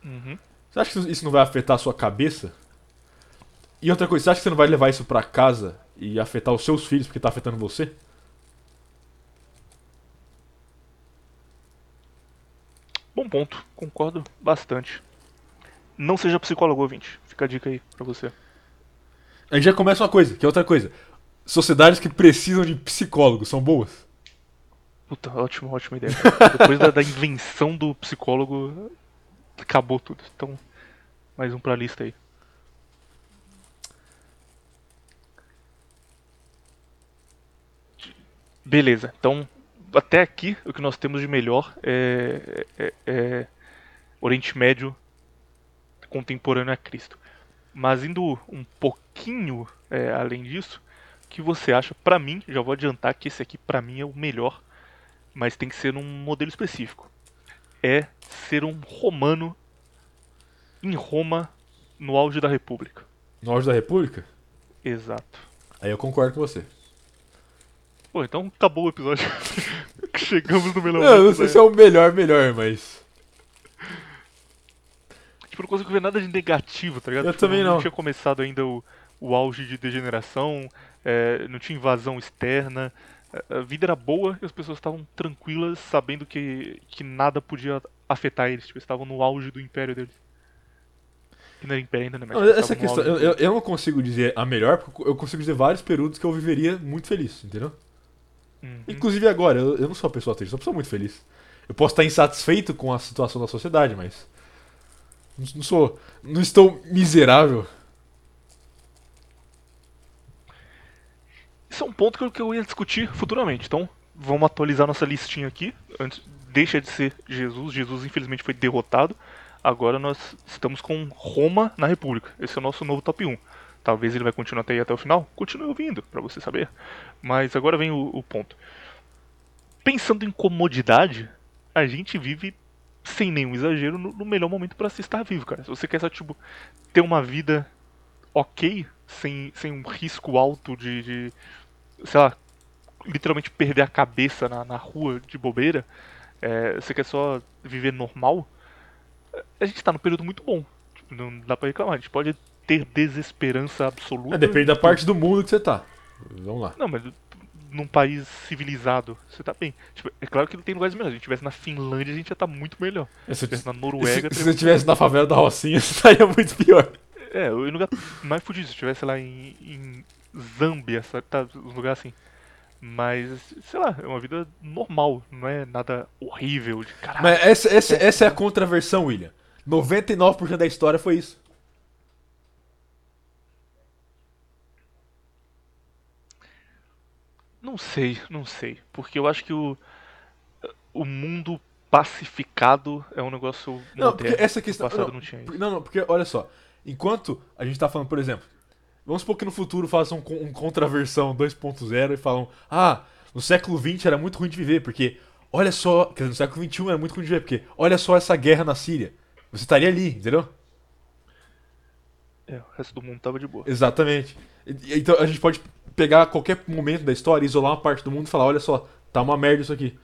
Uhum. Você acha que isso não vai afetar a sua cabeça? E outra coisa, você acha que você não vai levar isso pra casa e afetar os seus filhos porque tá afetando você? Ponto, concordo bastante. Não seja psicólogo ouvinte, fica a dica aí pra você. A gente já começa uma coisa, que é outra coisa. Sociedades que precisam de psicólogos são boas. Puta, ótima, ótima ideia. Depois da, da invenção do psicólogo, acabou tudo. Então, mais um pra lista aí. Beleza, então até aqui o que nós temos de melhor é, é- é Oriente Médio contemporâneo a Cristo. Mas indo um pouquinho é, além disso, o que você acha? Pra mim, já vou adiantar que esse aqui pra mim é o melhor mas tem que ser num modelo específico. É ser um romano em Roma no auge da República. No auge da República? Exato. Aí eu concordo com você. Pô, então acabou o episódio. Chegamos no melhor Não, eu não momento, sei né? se é o melhor, melhor, mas. Tipo, não consigo ver nada de negativo, tá ligado? Eu Tipo, também não. Não tinha começado ainda o, o auge de degeneração, é, não tinha invasão externa. a- vida era boa e as pessoas estavam tranquilas, sabendo que, que nada podia afetar eles. Tipo, estavam no auge do império deles. Que não era império ainda, né? Mas Não, essa questão, eu- eu não consigo dizer a melhor, porque eu consigo dizer vários períodos que eu viveria muito feliz, entendeu? Uhum. Inclusive agora, eu, eu não sou uma pessoa triste, eu sou uma pessoa muito feliz. Eu posso estar insatisfeito com a situação da sociedade, mas. Não, não sou. Não estou miserável. Isso é um ponto que eu, que eu ia discutir futuramente. Então, vamos atualizar nossa listinha aqui. Antes, deixa de ser Jesus. Jesus, infelizmente, foi derrotado. Agora nós estamos com Roma na República. Esse é o nosso novo top 1. Talvez ele vai continuar até aí até o final. Continue ouvindo, pra você saber. Mas agora vem o, o ponto. Pensando em comodidade, a gente vive, sem nenhum exagero, no, no melhor momento pra se estar vivo, cara. Se você quer só, tipo, ter uma vida ok, sem, sem um risco alto de, de sei lá, literalmente perder a cabeça na, na rua de bobeira, é, você quer só viver normal, a gente tá num período muito bom. Tipo, não dá pra reclamar. A gente pode ter desesperança absoluta. É, depende da parte do mundo que você tá. Vamos lá. Não, mas num país civilizado, você tá bem. Tipo, é claro que tem lugares melhores. Se a gente estivesse na Finlândia, a gente ia estar muito melhor. Se, Se estivesse na se, Noruega, se teria- você estivesse na favela da Rocinha, você estaria muito pior. É, o lugar mais fudido, se estivesse lá em, em Zâmbia, sabe? Tá, um lugar assim. Mas, sei lá, é uma vida normal, não é nada horrível de caralho. Mas essa, essa, essa é a contraversão, William. 99% da história foi isso. Não sei, não sei. Porque eu acho que o, o mundo pacificado é um negócio Não, moderno. porque essa questão. No passado não, não tinha isso. Não, não, porque olha só. Enquanto a gente tá falando, por exemplo, vamos supor que no futuro façam um, um contraversão 2.0 e falam: Ah, no século XX era muito ruim de viver, porque olha só. Quer dizer, no século XXI era muito ruim de viver, porque olha só essa guerra na Síria. Você estaria ali, entendeu? É, o resto do mundo tava de boa. Exatamente. Então a gente pode pegar qualquer momento da história, isolar uma parte do mundo e falar, olha só, tá uma merda isso aqui.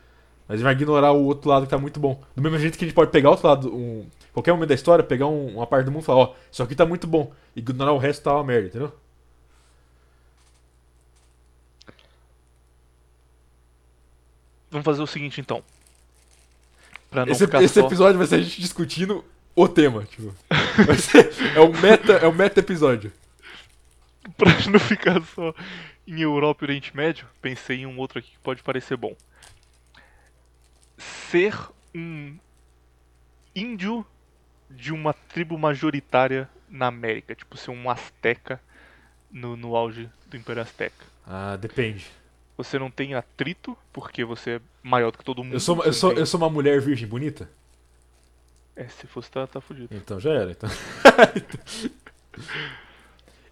Mas vai ignorar o outro lado que tá muito bom. Do mesmo jeito que a gente pode pegar outro lado, um, qualquer momento da história, pegar um- uma parte do mundo e falar, ó, isso aqui tá muito bom. E ignorar o resto tá uma merda, entendeu? Vamos fazer o seguinte então. Esse, esse só... episódio vai ser a gente discutindo o tema, tipo. Ser- é o meta, é o meta episódio. pra não ficar só em Europa e Oriente Médio, pensei em um outro aqui que pode parecer bom. Ser um índio de uma tribo majoritária na América, tipo ser um azteca no, no auge do Império Azteca. Ah, depende. Você não tem atrito, porque você é maior do que todo mundo. Eu sou, eu sou, tem- eu sou uma mulher virgem bonita? É, se fosse tá, tá fudido. Então já era. Então.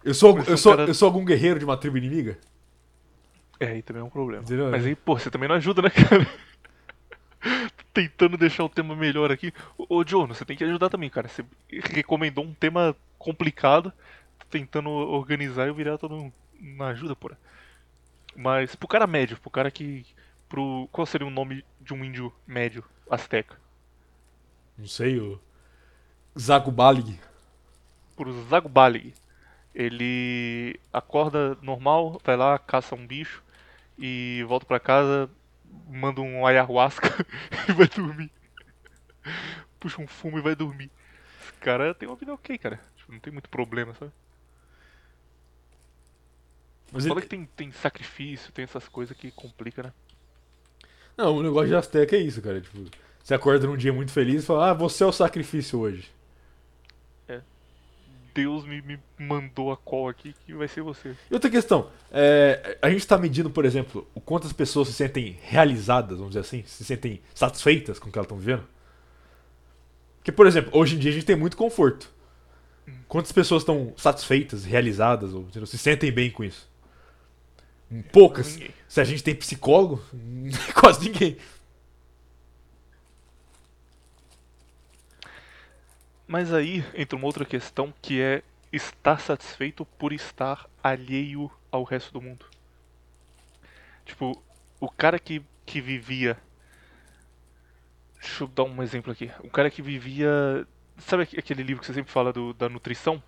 eu, sou, eu, sou, cara- eu sou algum guerreiro de uma tribo inimiga? É, aí também é um problema. Entendeu? Mas aí, pô, você também não ajuda, né, cara? Tentando deixar o tema melhor aqui. Ô, ô John, você tem que ajudar também, cara. Você recomendou um tema complicado. Tentando organizar e o Virato não, não ajuda, porra. Mas pro cara médio, pro cara que. Pro, qual seria o nome de um índio médio azteca? Não sei, o. Zagubalig. Pro Zagubalig. Ele acorda normal, vai lá, caça um bicho e volta pra casa, manda um ayahuasca e vai dormir. Puxa um fumo e vai dormir. Esse cara tem uma vida ok, cara. Tipo, não tem muito problema, sabe? Mas Fala ele... que tem, tem sacrifício, tem essas coisas que complica, né? Não, o negócio de Azteca é isso, cara. Tipo, você acorda num dia muito feliz e fala, ah, você é o sacrifício hoje. Deus me, me mandou a call aqui que vai ser você. E outra questão, é, a gente tá medindo, por exemplo, o quanto as pessoas se sentem realizadas, vamos dizer assim, se sentem satisfeitas com o que elas estão vivendo. Porque, por exemplo, hoje em dia a gente tem muito conforto. Quantas pessoas estão satisfeitas, realizadas, ou se sentem bem com isso? Poucas. Ninguém. Se a gente tem psicólogo, quase ninguém. Mas aí entra uma outra questão que é estar satisfeito por estar alheio ao resto do mundo. Tipo, o cara que, que vivia. Deixa eu dar um exemplo aqui. O cara que vivia. Sabe aque- aquele livro que você sempre fala do, da nutrição?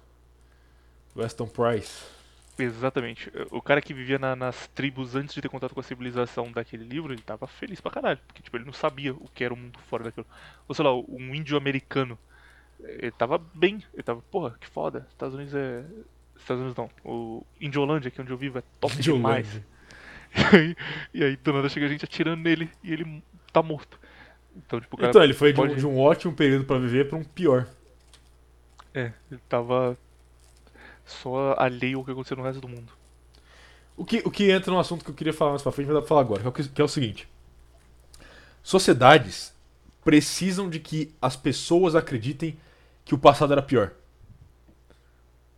Weston Price. Exatamente. O cara que vivia na- nas tribos antes de ter contato com a civilização daquele livro, ele tava feliz pra caralho. Porque, tipo, ele não sabia o que era o mundo fora daquilo. Ou sei lá, um índio americano. Ele tava bem. Ele tava, porra, que foda. Estados Unidos é. Estados Unidos não. O Indiolândia, que é onde eu vivo, é top demais. E aí, e aí, do nada chega a gente atirando nele e ele tá morto. Então, tipo, cara Então, ele foi de um, pode- de um ótimo período pra viver pra um pior. É, ele tava só alheio ao que aconteceu no resto do mundo. O que, o que entra num assunto que eu queria falar mais pra frente, mas dá pra falar agora, que é o, que é o seguinte. Sociedades precisam de que as pessoas acreditem que o passado era pior.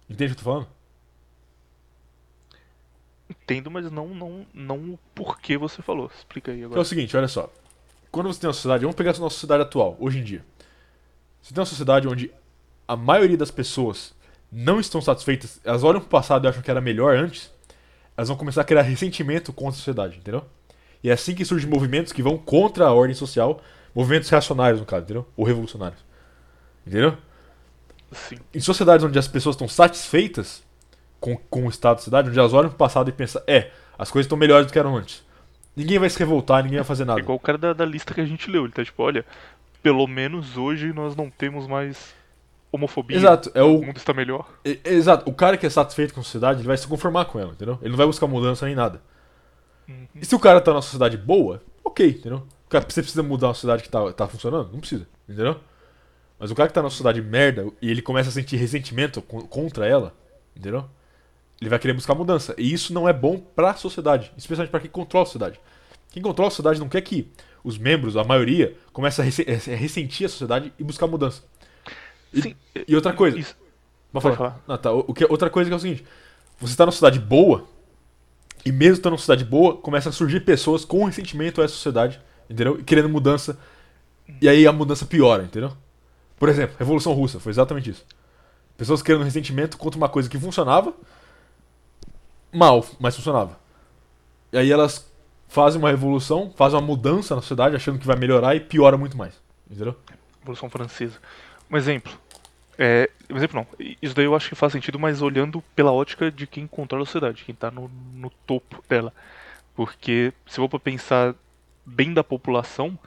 Entende o que eu tô falando? Entendo, mas não, não, não o porquê você falou. Explica aí é agora. o seguinte, olha só. Quando você tem uma sociedade, vamos pegar a nossa sociedade atual, hoje em dia. Você tem uma sociedade onde a maioria das pessoas não estão satisfeitas, elas olham pro passado e acham que era melhor antes, elas vão começar a criar ressentimento contra a sociedade, entendeu? E é assim que surgem movimentos que vão contra a ordem social, movimentos reacionários, no caso, entendeu? Ou revolucionários. Entendeu? Sim. Em sociedades onde as pessoas estão satisfeitas com, com o estado da cidade, onde elas olham pro passado e pensam, é, as coisas estão melhores do que eram antes. Ninguém vai se revoltar, ninguém vai fazer É nada. igual o cara da, da lista que a gente leu. Ele tá tipo, olha, pelo menos hoje nós não temos mais homofobia. Exato, é o, O mundo está melhor. É, é, Exato, o cara que é satisfeito com a sociedade, ele vai se conformar com ela, entendeu? Ele não vai buscar mudança nem nada. Uhum. E se o cara tá numa sociedade boa, ok, entendeu? O cara, você precisa mudar uma sociedade que tá, tá funcionando? Não precisa, entendeu? Mas o cara que tá numa sociedade merda e ele começa a sentir ressentimento co- contra ela, entendeu? Ele vai querer buscar mudança. E isso não é bom pra sociedade, especialmente pra quem controla a sociedade. Quem controla a sociedade não quer que os membros, a maioria, comece a a ressentir a sociedade e buscar mudança. E, Sim, e outra coisa, Isso. Pode falar. falar. Não, tá. O, que, outra coisa que é o seguinte: você tá numa sociedade boa, e mesmo estando numa sociedade boa, começa a surgir pessoas com ressentimento a essa sociedade, entendeu? E querendo mudança. E aí a mudança piora, entendeu? Por exemplo, Revolução Russa, foi exatamente isso. Pessoas querendo ressentimento contra uma coisa que funcionava, mal, mas funcionava. E aí elas fazem uma revolução, fazem uma mudança na sociedade, achando que vai melhorar e piora muito mais. Entendeu? Revolução Francesa. Um exemplo. É, um exemplo não. Isso daí eu acho que faz sentido, mas olhando pela ótica de quem controla a sociedade, quem tá no, no topo dela. Porque se eu for pensar bem da população,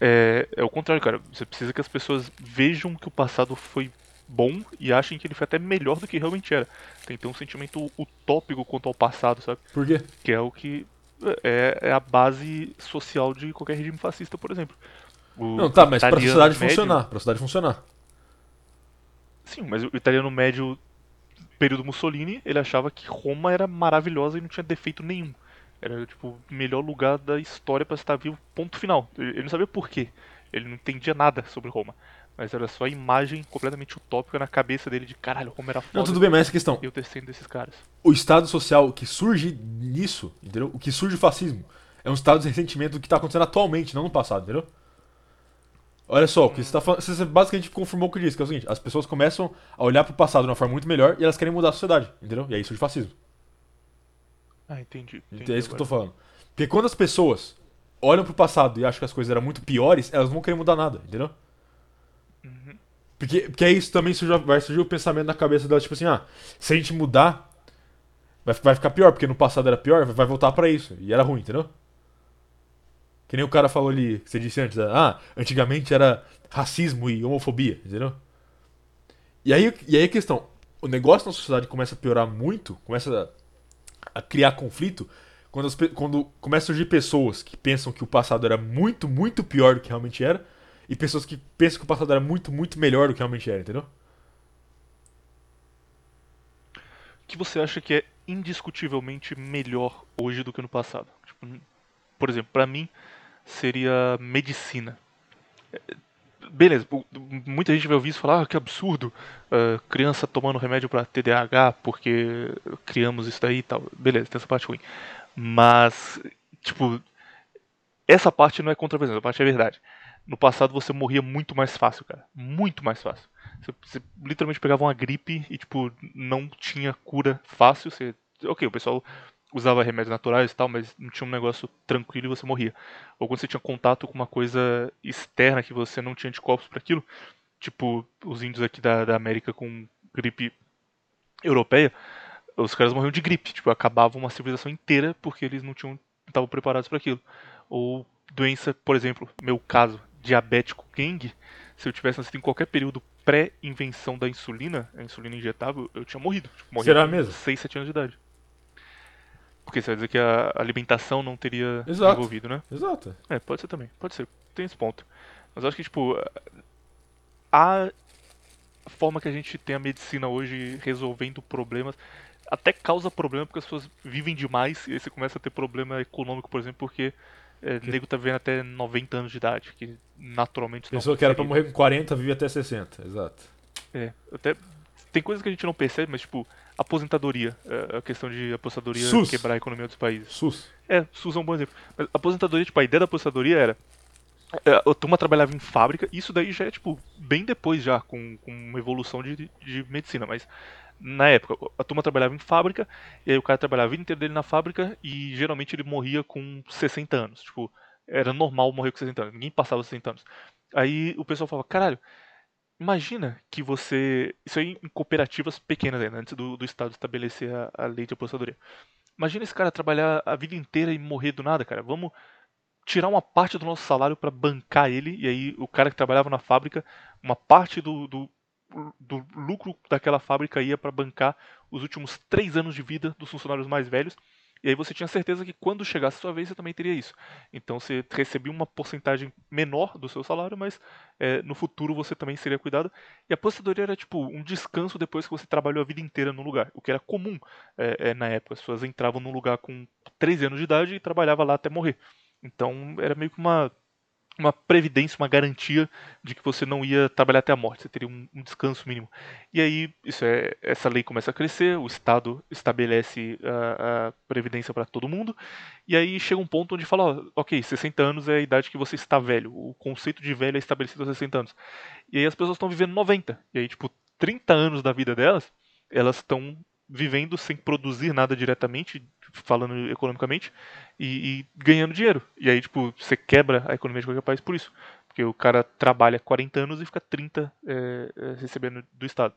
é, é o contrário, cara. Você precisa que as pessoas vejam que o passado foi bom e achem que ele foi até melhor do que realmente era. Tem que ter um sentimento utópico quanto ao passado, sabe? Por quê? Que é o que é, é a base social de qualquer regime fascista, por exemplo. O Não, tá, mas pra sociedade médio- funcionar, pra sociedade funcionar. Sim, mas o italiano médio, período Mussolini, ele achava que Roma era maravilhosa e não tinha defeito nenhum. Era tipo o melhor lugar da história pra estar vivo, ponto final. Ele não sabia por quê. Ele não entendia nada sobre Roma. Mas era só a imagem completamente utópica na cabeça dele de caralho, Roma era foda. Não, tudo bem, mas essa questão. E eu descendo desses caras. O estado social que surge nisso, entendeu? O que surge o fascismo é um estado de ressentimento do que tá acontecendo atualmente, não no passado, entendeu? Olha só, o que você tá falando. Você basicamente confirmou o que eu disse, que é o seguinte: as pessoas começam a olhar pro passado de uma forma muito melhor e elas querem mudar a sociedade, entendeu? E aí surge o fascismo. Ah, entendi. É entendi isso que eu tô agora. falando. Porque quando as pessoas olham pro passado e acham que as coisas eram muito piores, elas não vão querer mudar nada, entendeu? Uhum. Porque, porque aí isso também surge, vai surgir o pensamento na cabeça delas, tipo assim, ah, se a gente mudar, vai, vai ficar pior, porque no passado era pior, vai voltar pra isso. E era ruim, entendeu? Que nem o cara falou ali, que você disse antes, ah, antigamente era racismo e homofobia, entendeu? E aí, e aí a questão, o negócio na sociedade começa a piorar muito, começa a, a criar conflito, quando, as quando começa a surgir pessoas que pensam que o passado era muito, muito pior do que realmente era, e pessoas que pensam que o passado era muito, muito melhor do que realmente era, entendeu? O que você acha que é indiscutivelmente melhor hoje do que no passado? Tipo, por exemplo, pra mim seria medicina. Beleza, muita gente vai ouvir isso e falar, ah, que absurdo, ah, criança tomando remédio pra TDAH porque criamos isso daí e tal. Beleza, tem essa parte ruim. Mas, tipo, essa parte não é contravenção, essa parte é verdade. No passado você morria muito mais fácil, cara. Muito mais fácil. Você, você literalmente pegava uma gripe e, tipo, não tinha cura fácil. Você, ok, o pessoal usava remédios naturais e tal, mas não tinha um negócio tranquilo e você morria. Ou quando você tinha contato com uma coisa externa que você não tinha anticorpos para aquilo, tipo os índios aqui da, da América com gripe europeia, os caras morriam de gripe, tipo, acabava uma civilização inteira porque eles não tinham estavam preparados para aquilo. Ou doença, por exemplo, meu caso, diabético Geng, se eu tivesse nascido em qualquer período pré-invenção da insulina, a insulina injetável, eu tinha morrido. Tipo, morri Será mesmo? 6, 7 anos de idade. Porque você vai dizer que a alimentação não teria Exato. envolvido, né? Exato. É, pode ser também, pode ser. Tem esse ponto. Mas eu acho que, tipo, a forma que a gente tem a medicina hoje resolvendo problemas até causa problema porque as pessoas vivem demais e aí você começa a ter problema econômico, por exemplo, porque é, o nego tá vivendo até 90 anos de idade, que naturalmente não Pessoa que era pra morrer com 40, vive até 60. Exato. É, até tem coisas que a gente não percebe, mas tipo, aposentadoria, é, a questão de aposentadoria SUS. quebrar a economia dos países. SUS. É, SUS é um bom exemplo. Mas a aposentadoria, tipo, a ideia da aposentadoria era. é, A turma trabalhava em fábrica, isso daí já é, tipo, bem depois já, com, com uma evolução de, de medicina, mas na época, a turma trabalhava em fábrica, e aí o cara trabalhava a vida inteira dele na fábrica, e geralmente ele morria com 60 anos. Tipo, era normal morrer com 60 anos, ninguém passava 60 anos. Aí o pessoal falava, caralho, imagina que você. Isso aí em cooperativas pequenas ainda, antes do, do Estado estabelecer a, a lei de aposentadoria. Imagina esse cara trabalhar a vida inteira e morrer do nada, cara. Vamos tirar uma parte do nosso salário pra bancar ele, e aí o cara que trabalhava na fábrica, uma parte do, do, do lucro daquela fábrica ia pra bancar os últimos três anos de vida dos funcionários mais velhos. E aí você tinha certeza que quando chegasse a sua vez você também teria isso. Então você recebia uma porcentagem menor do seu salário, mas é, no futuro você também seria cuidado. E a aposentadoria era tipo um descanso depois que você trabalhou a vida inteira no lugar, o que era comum é, é, na época. As pessoas entravam num lugar com 13 anos de idade e trabalhava lá até morrer. Então era meio que uma, uma previdência, uma garantia de que você não ia trabalhar até a morte, você teria um, um descanso mínimo. E aí isso é, essa lei começa a crescer, o Estado estabelece a, a previdência para todo mundo, e aí chega um ponto onde fala, ó, ok, 60 anos é a idade que você está velho, o conceito de velho é estabelecido aos 60 anos. E aí as pessoas estão vivendo 90, e aí tipo 30 anos da vida delas, elas estão vivendo sem produzir nada diretamente, falando economicamente, e, e, ganhando dinheiro. E aí, tipo, você quebra a economia de qualquer país por isso. Porque o cara trabalha 40 anos e fica 30 é, é, recebendo do Estado.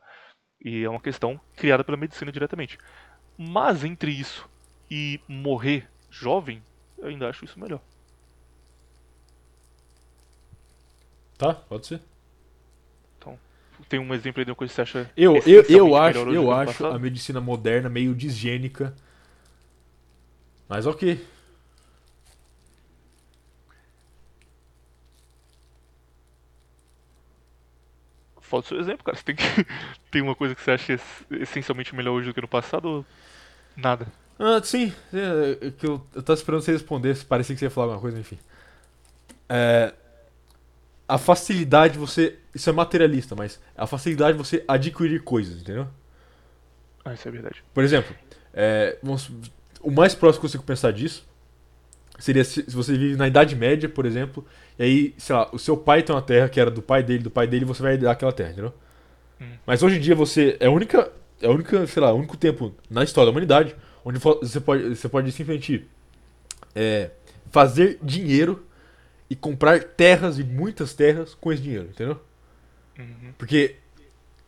E é uma questão criada pela medicina diretamente. Mas entre isso e morrer jovem, eu ainda acho isso melhor. Tá, pode ser. Tem um exemplo aí de uma coisa que você acha. Eu, eu, eu acho, eu acho a medicina moderna meio desgênica. Mas ok. Falta o seu exemplo, cara. Você tem que. tem uma coisa que você acha essencialmente melhor hoje do que no passado ou nada? Ah, sim. É, é, que eu, eu tava esperando você responder. Parecia que você ia falar alguma coisa, enfim. É, a facilidade de você. Isso é materialista, mas a facilidade de você adquirir coisas, entendeu? Ah, isso é verdade. Por exemplo, é, vamos, o mais próximo que eu consigo pensar disso seria se, se, você vive na Idade Média, por exemplo, e aí, sei lá, o seu pai tem uma terra que era do pai dele, do pai dele, você vai dar aquela terra, entendeu? Hum. Mas hoje em dia você. É a única. É a única, sei lá, o único tempo na história da humanidade onde você pode, você pode simplesmente é, fazer dinheiro e comprar terras e muitas terras com esse dinheiro, entendeu? Uhum. Porque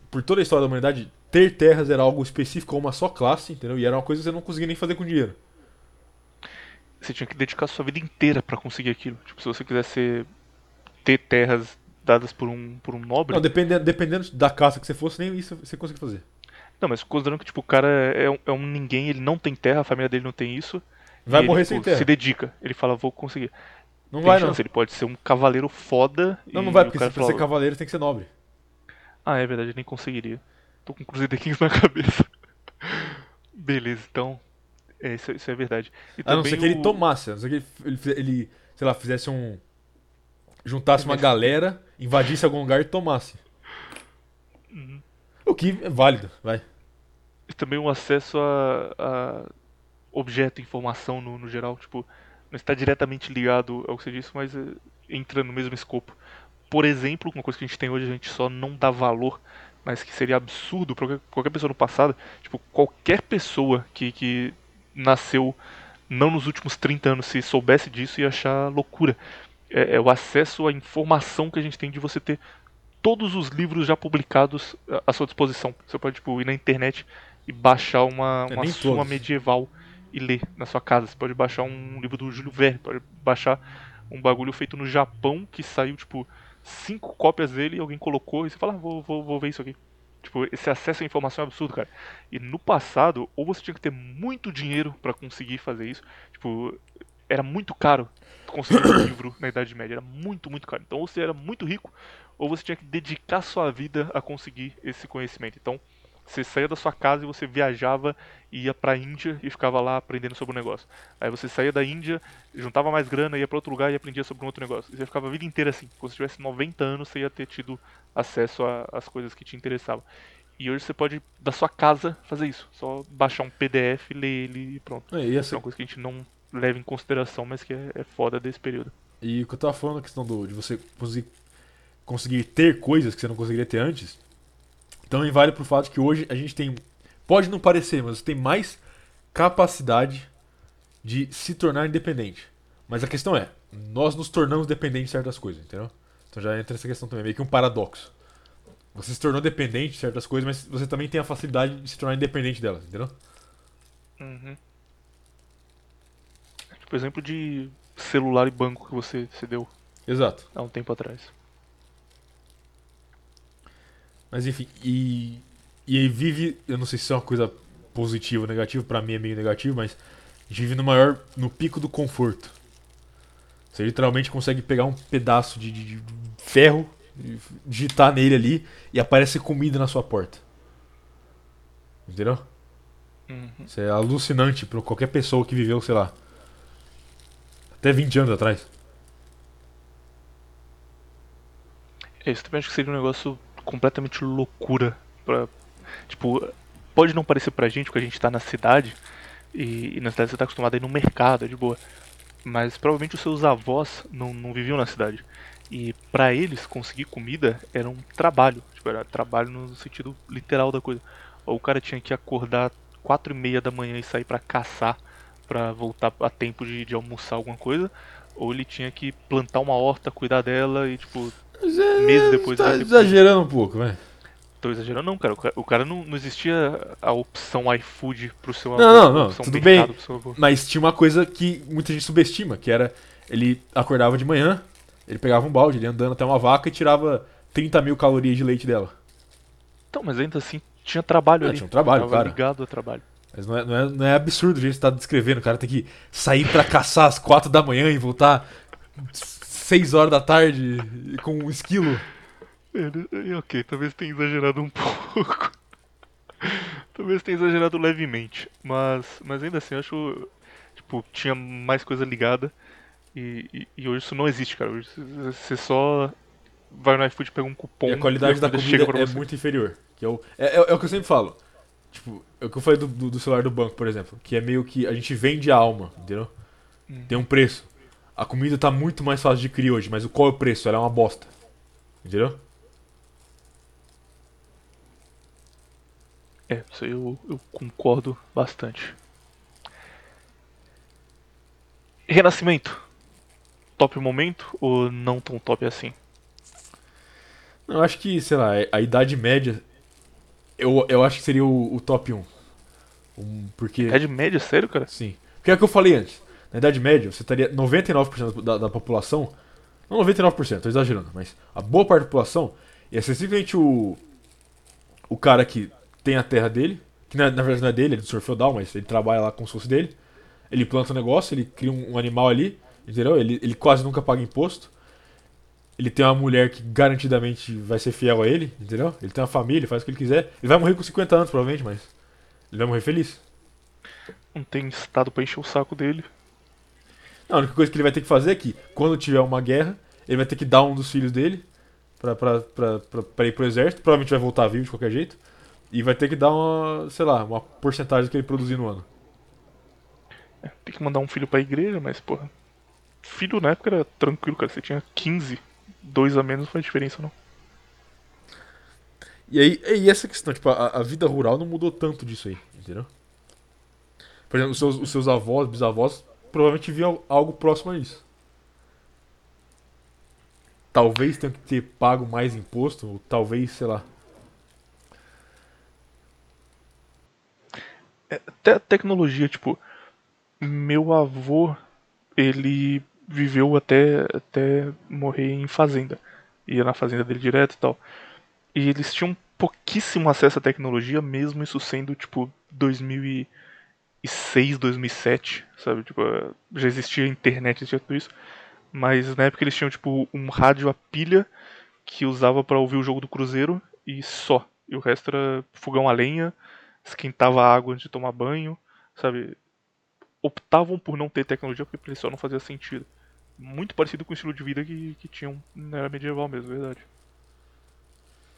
por toda a história da humanidade, ter terras era algo específico a uma só classe, entendeu? E era uma coisa que você não conseguia nem fazer com dinheiro você tinha que dedicar sua vida inteira para conseguir aquilo. Tipo, se você quisesse ter terras dadas por um, por um nobre. Não, dependendo, dependendo da caça que você fosse, nem isso você conseguia fazer. Não, mas considerando que tipo, o cara é um, é um ninguém, ele não tem terra, a família dele não tem isso. Vai morrer ele, sem tipo, terra. Se dedica. Ele fala, vou conseguir. Não tem vai, chance, não. Ele pode ser um cavaleiro foda. Não, não vai, porque se fala, ser cavaleiro tem que ser nobre. Ah, é verdade, ele nem conseguiria. Tô com Crusader Kings na cabeça. Beleza, então é, isso, isso é verdade. E a não ser que ele tomasse, a não ser que ele, ele, ele sei lá, fizesse um. juntasse uma galera, invadisse algum lugar e tomasse. Uhum. O que é válido, vai. E também o um acesso a, a, objeto, informação no, no geral, tipo, não está diretamente ligado ao que você disse, mas é, entra no mesmo escopo. Por exemplo, uma coisa que a gente tem hoje, a gente só não dá valor, mas que seria absurdo para qualquer, qualquer pessoa no passado, tipo, qualquer pessoa que, que nasceu não nos últimos 30 anos, se soubesse disso, ia achar loucura. É, é, o acesso à informação que a gente tem de você ter todos os livros já publicados à sua disposição. Você pode tipo, ir na internet e baixar uma, é, uma suma todos. medieval e ler na sua casa. Você pode baixar um livro do Júlio Verne, pode baixar um bagulho feito no Japão que saiu tipo cinco cópias dele e alguém colocou e você fala, ah, vou, vou, vou ver isso aqui. Tipo, esse acesso à informação é absurdo, cara. E no passado, ou você tinha que ter muito dinheiro para conseguir fazer isso. Tipo, era muito caro conseguir um livro na Idade Média. Era muito, muito caro. Então, ou você era muito rico, ou você tinha que dedicar sua vida a conseguir esse conhecimento. Então, você saía da sua casa e você viajava e ia pra Índia e ficava lá aprendendo sobre o negócio. Aí você saía da Índia, juntava mais grana, ia para outro lugar e aprendia sobre um outro negócio. E você ficava a vida inteira assim. Quando você tivesse 90 anos, você ia ter tido acesso às coisas que te interessavam. E hoje você pode, da sua casa, fazer isso. Só baixar um PDF, ler ele e pronto. É, e assim... é uma coisa que a gente não leva em consideração, mas que é, é foda desse período. E o que eu tava falando, a questão do, de você conseguir, conseguir ter coisas que você não conseguiria ter antes, também vale pro fato que hoje a gente tem. Pode não parecer, mas tem mais capacidade de se tornar independente. Mas a questão é, nós nos tornamos dependentes de certas coisas, entendeu? Então já entra essa questão também, meio que um paradoxo. Você se tornou dependente de certas coisas, mas você também tem a facilidade de se tornar independente delas, entendeu? Uhum. Tipo, exemplo de celular e banco que você, você deu. Exato. Há um tempo atrás. Mas enfim, e. E aí vive. Eu não sei se é uma coisa positiva ou negativa, pra mim é meio negativo, mas a gente vive no maior. no pico do conforto. Você literalmente consegue pegar um pedaço de, de, de ferro, digitar nele ali e aparece comida na sua porta. Entendeu? Uhum. Isso é alucinante para qualquer pessoa que viveu, sei lá, até 20 anos atrás. É, isso também acho que seria um negócio completamente loucura. Pra, tipo, pode não parecer pra gente, porque a gente tá na cidade, e, e na cidade você tá acostumado a ir no mercado, é de boa. Mas provavelmente os seus avós não, não viviam na cidade. E para eles conseguir comida era um trabalho, tipo, era trabalho no sentido literal da coisa. Ou o cara tinha que acordar quatro e meia da manhã e sair pra caçar pra voltar a tempo de, de almoçar alguma coisa, ou ele tinha que plantar uma horta, cuidar dela e tipo meses depois Tá exagerando um pouco, velho. Tô exagerando não, cara. O cara, não, não existia a opção iFood pro seu Não, avô, não, não, opção tudo bem. Mas tinha uma coisa que muita gente subestima, que era ele acordava de manhã, ele pegava um balde, ele ia andando até uma vaca e tirava 30 mil calorias de leite dela. Então, mas ainda assim tinha trabalho Ah, ali. tinha um trabalho, cara. ligado a trabalho. Mas não é, não é, não é absurdo o jeito que você tá descrevendo. O cara tem que sair pra caçar às 4 da manhã e voltar 6 horas da tarde com um esquilo. É, ok, talvez tenha exagerado um pouco. talvez tenha exagerado levemente. Mas, mas ainda assim, eu acho. Tipo, tinha mais coisa ligada. E, e, e hoje isso não existe, cara. Hoje você só vai no iFood, pega um cupom. E a qualidade da comida é você. muito inferior. Que é, o, é, é- é o que eu sempre falo. Tipo, é o que eu falei do, do- do celular do banco, por exemplo. Que é meio que a gente vende a alma, entendeu? Hum. Tem um preço. A comida tá muito mais fácil de criar hoje, mas o qual é o preço? Ela é uma bosta. Entendeu? É, isso aí eu, eu concordo bastante. Renascimento. Top momento ou não tão top assim? Eu acho que, sei lá, a idade média. Eu, eu acho que seria o, o top 1. Um, porque. É de média, sério, cara? Sim. Porque é o que eu falei antes. Na Idade Média, você estaria 99% da, da população. Não 99%, tô exagerando, mas a boa parte da população ia ser simplesmente o. O cara que tem a terra dele. Que na, na verdade não é dele, é do senhor feudal, mas ele trabalha lá como se fosse dele. Ele planta um negócio, ele cria um, um animal ali, entendeu? Ele, ele quase nunca paga imposto. Ele tem uma mulher que garantidamente vai ser fiel a ele, entendeu? Ele tem uma família, faz o que ele quiser. Ele vai morrer com 50 anos, provavelmente, mas. Ele vai morrer feliz. Não tem estado pra encher o saco dele. Não, a única coisa que ele vai ter que fazer é que, quando tiver uma guerra, ele vai ter que dar um dos filhos dele pra, pra, pra, pra, pra ir pro exército. Provavelmente vai voltar vivo de qualquer jeito. E vai ter que dar uma, sei lá, uma porcentagem que ele produzir no ano. É, tem que mandar um filho pra igreja, mas, porra. Filho na época era tranquilo, cara. Você tinha 15, dois a menos não faz diferença, não. E aí, e essa questão, tipo, a, a vida rural não mudou tanto disso aí, entendeu? Por exemplo, os seus, os seus avós, bisavós, provavelmente viam algo próximo a isso. Talvez tenham que ter pago mais imposto, ou talvez, sei lá. Até tecnologia, tipo, meu avô, ele viveu até, até morrer em fazenda. Ia na fazenda dele direto e tal. E eles tinham pouquíssimo acesso à tecnologia, mesmo isso sendo, tipo, 2006, 2007, sabe? Tipo, já existia internet, existia tudo isso. Mas na época eles tinham, tipo, um rádio a pilha que usava pra ouvir o jogo do Cruzeiro e só. E o resto era fogão a lenha, esquentava a água antes de tomar banho, sabe? Optavam por não ter tecnologia porque pra eles só não fazia sentido. Muito parecido com o estilo de vida que, que tinham na era medieval mesmo, verdade.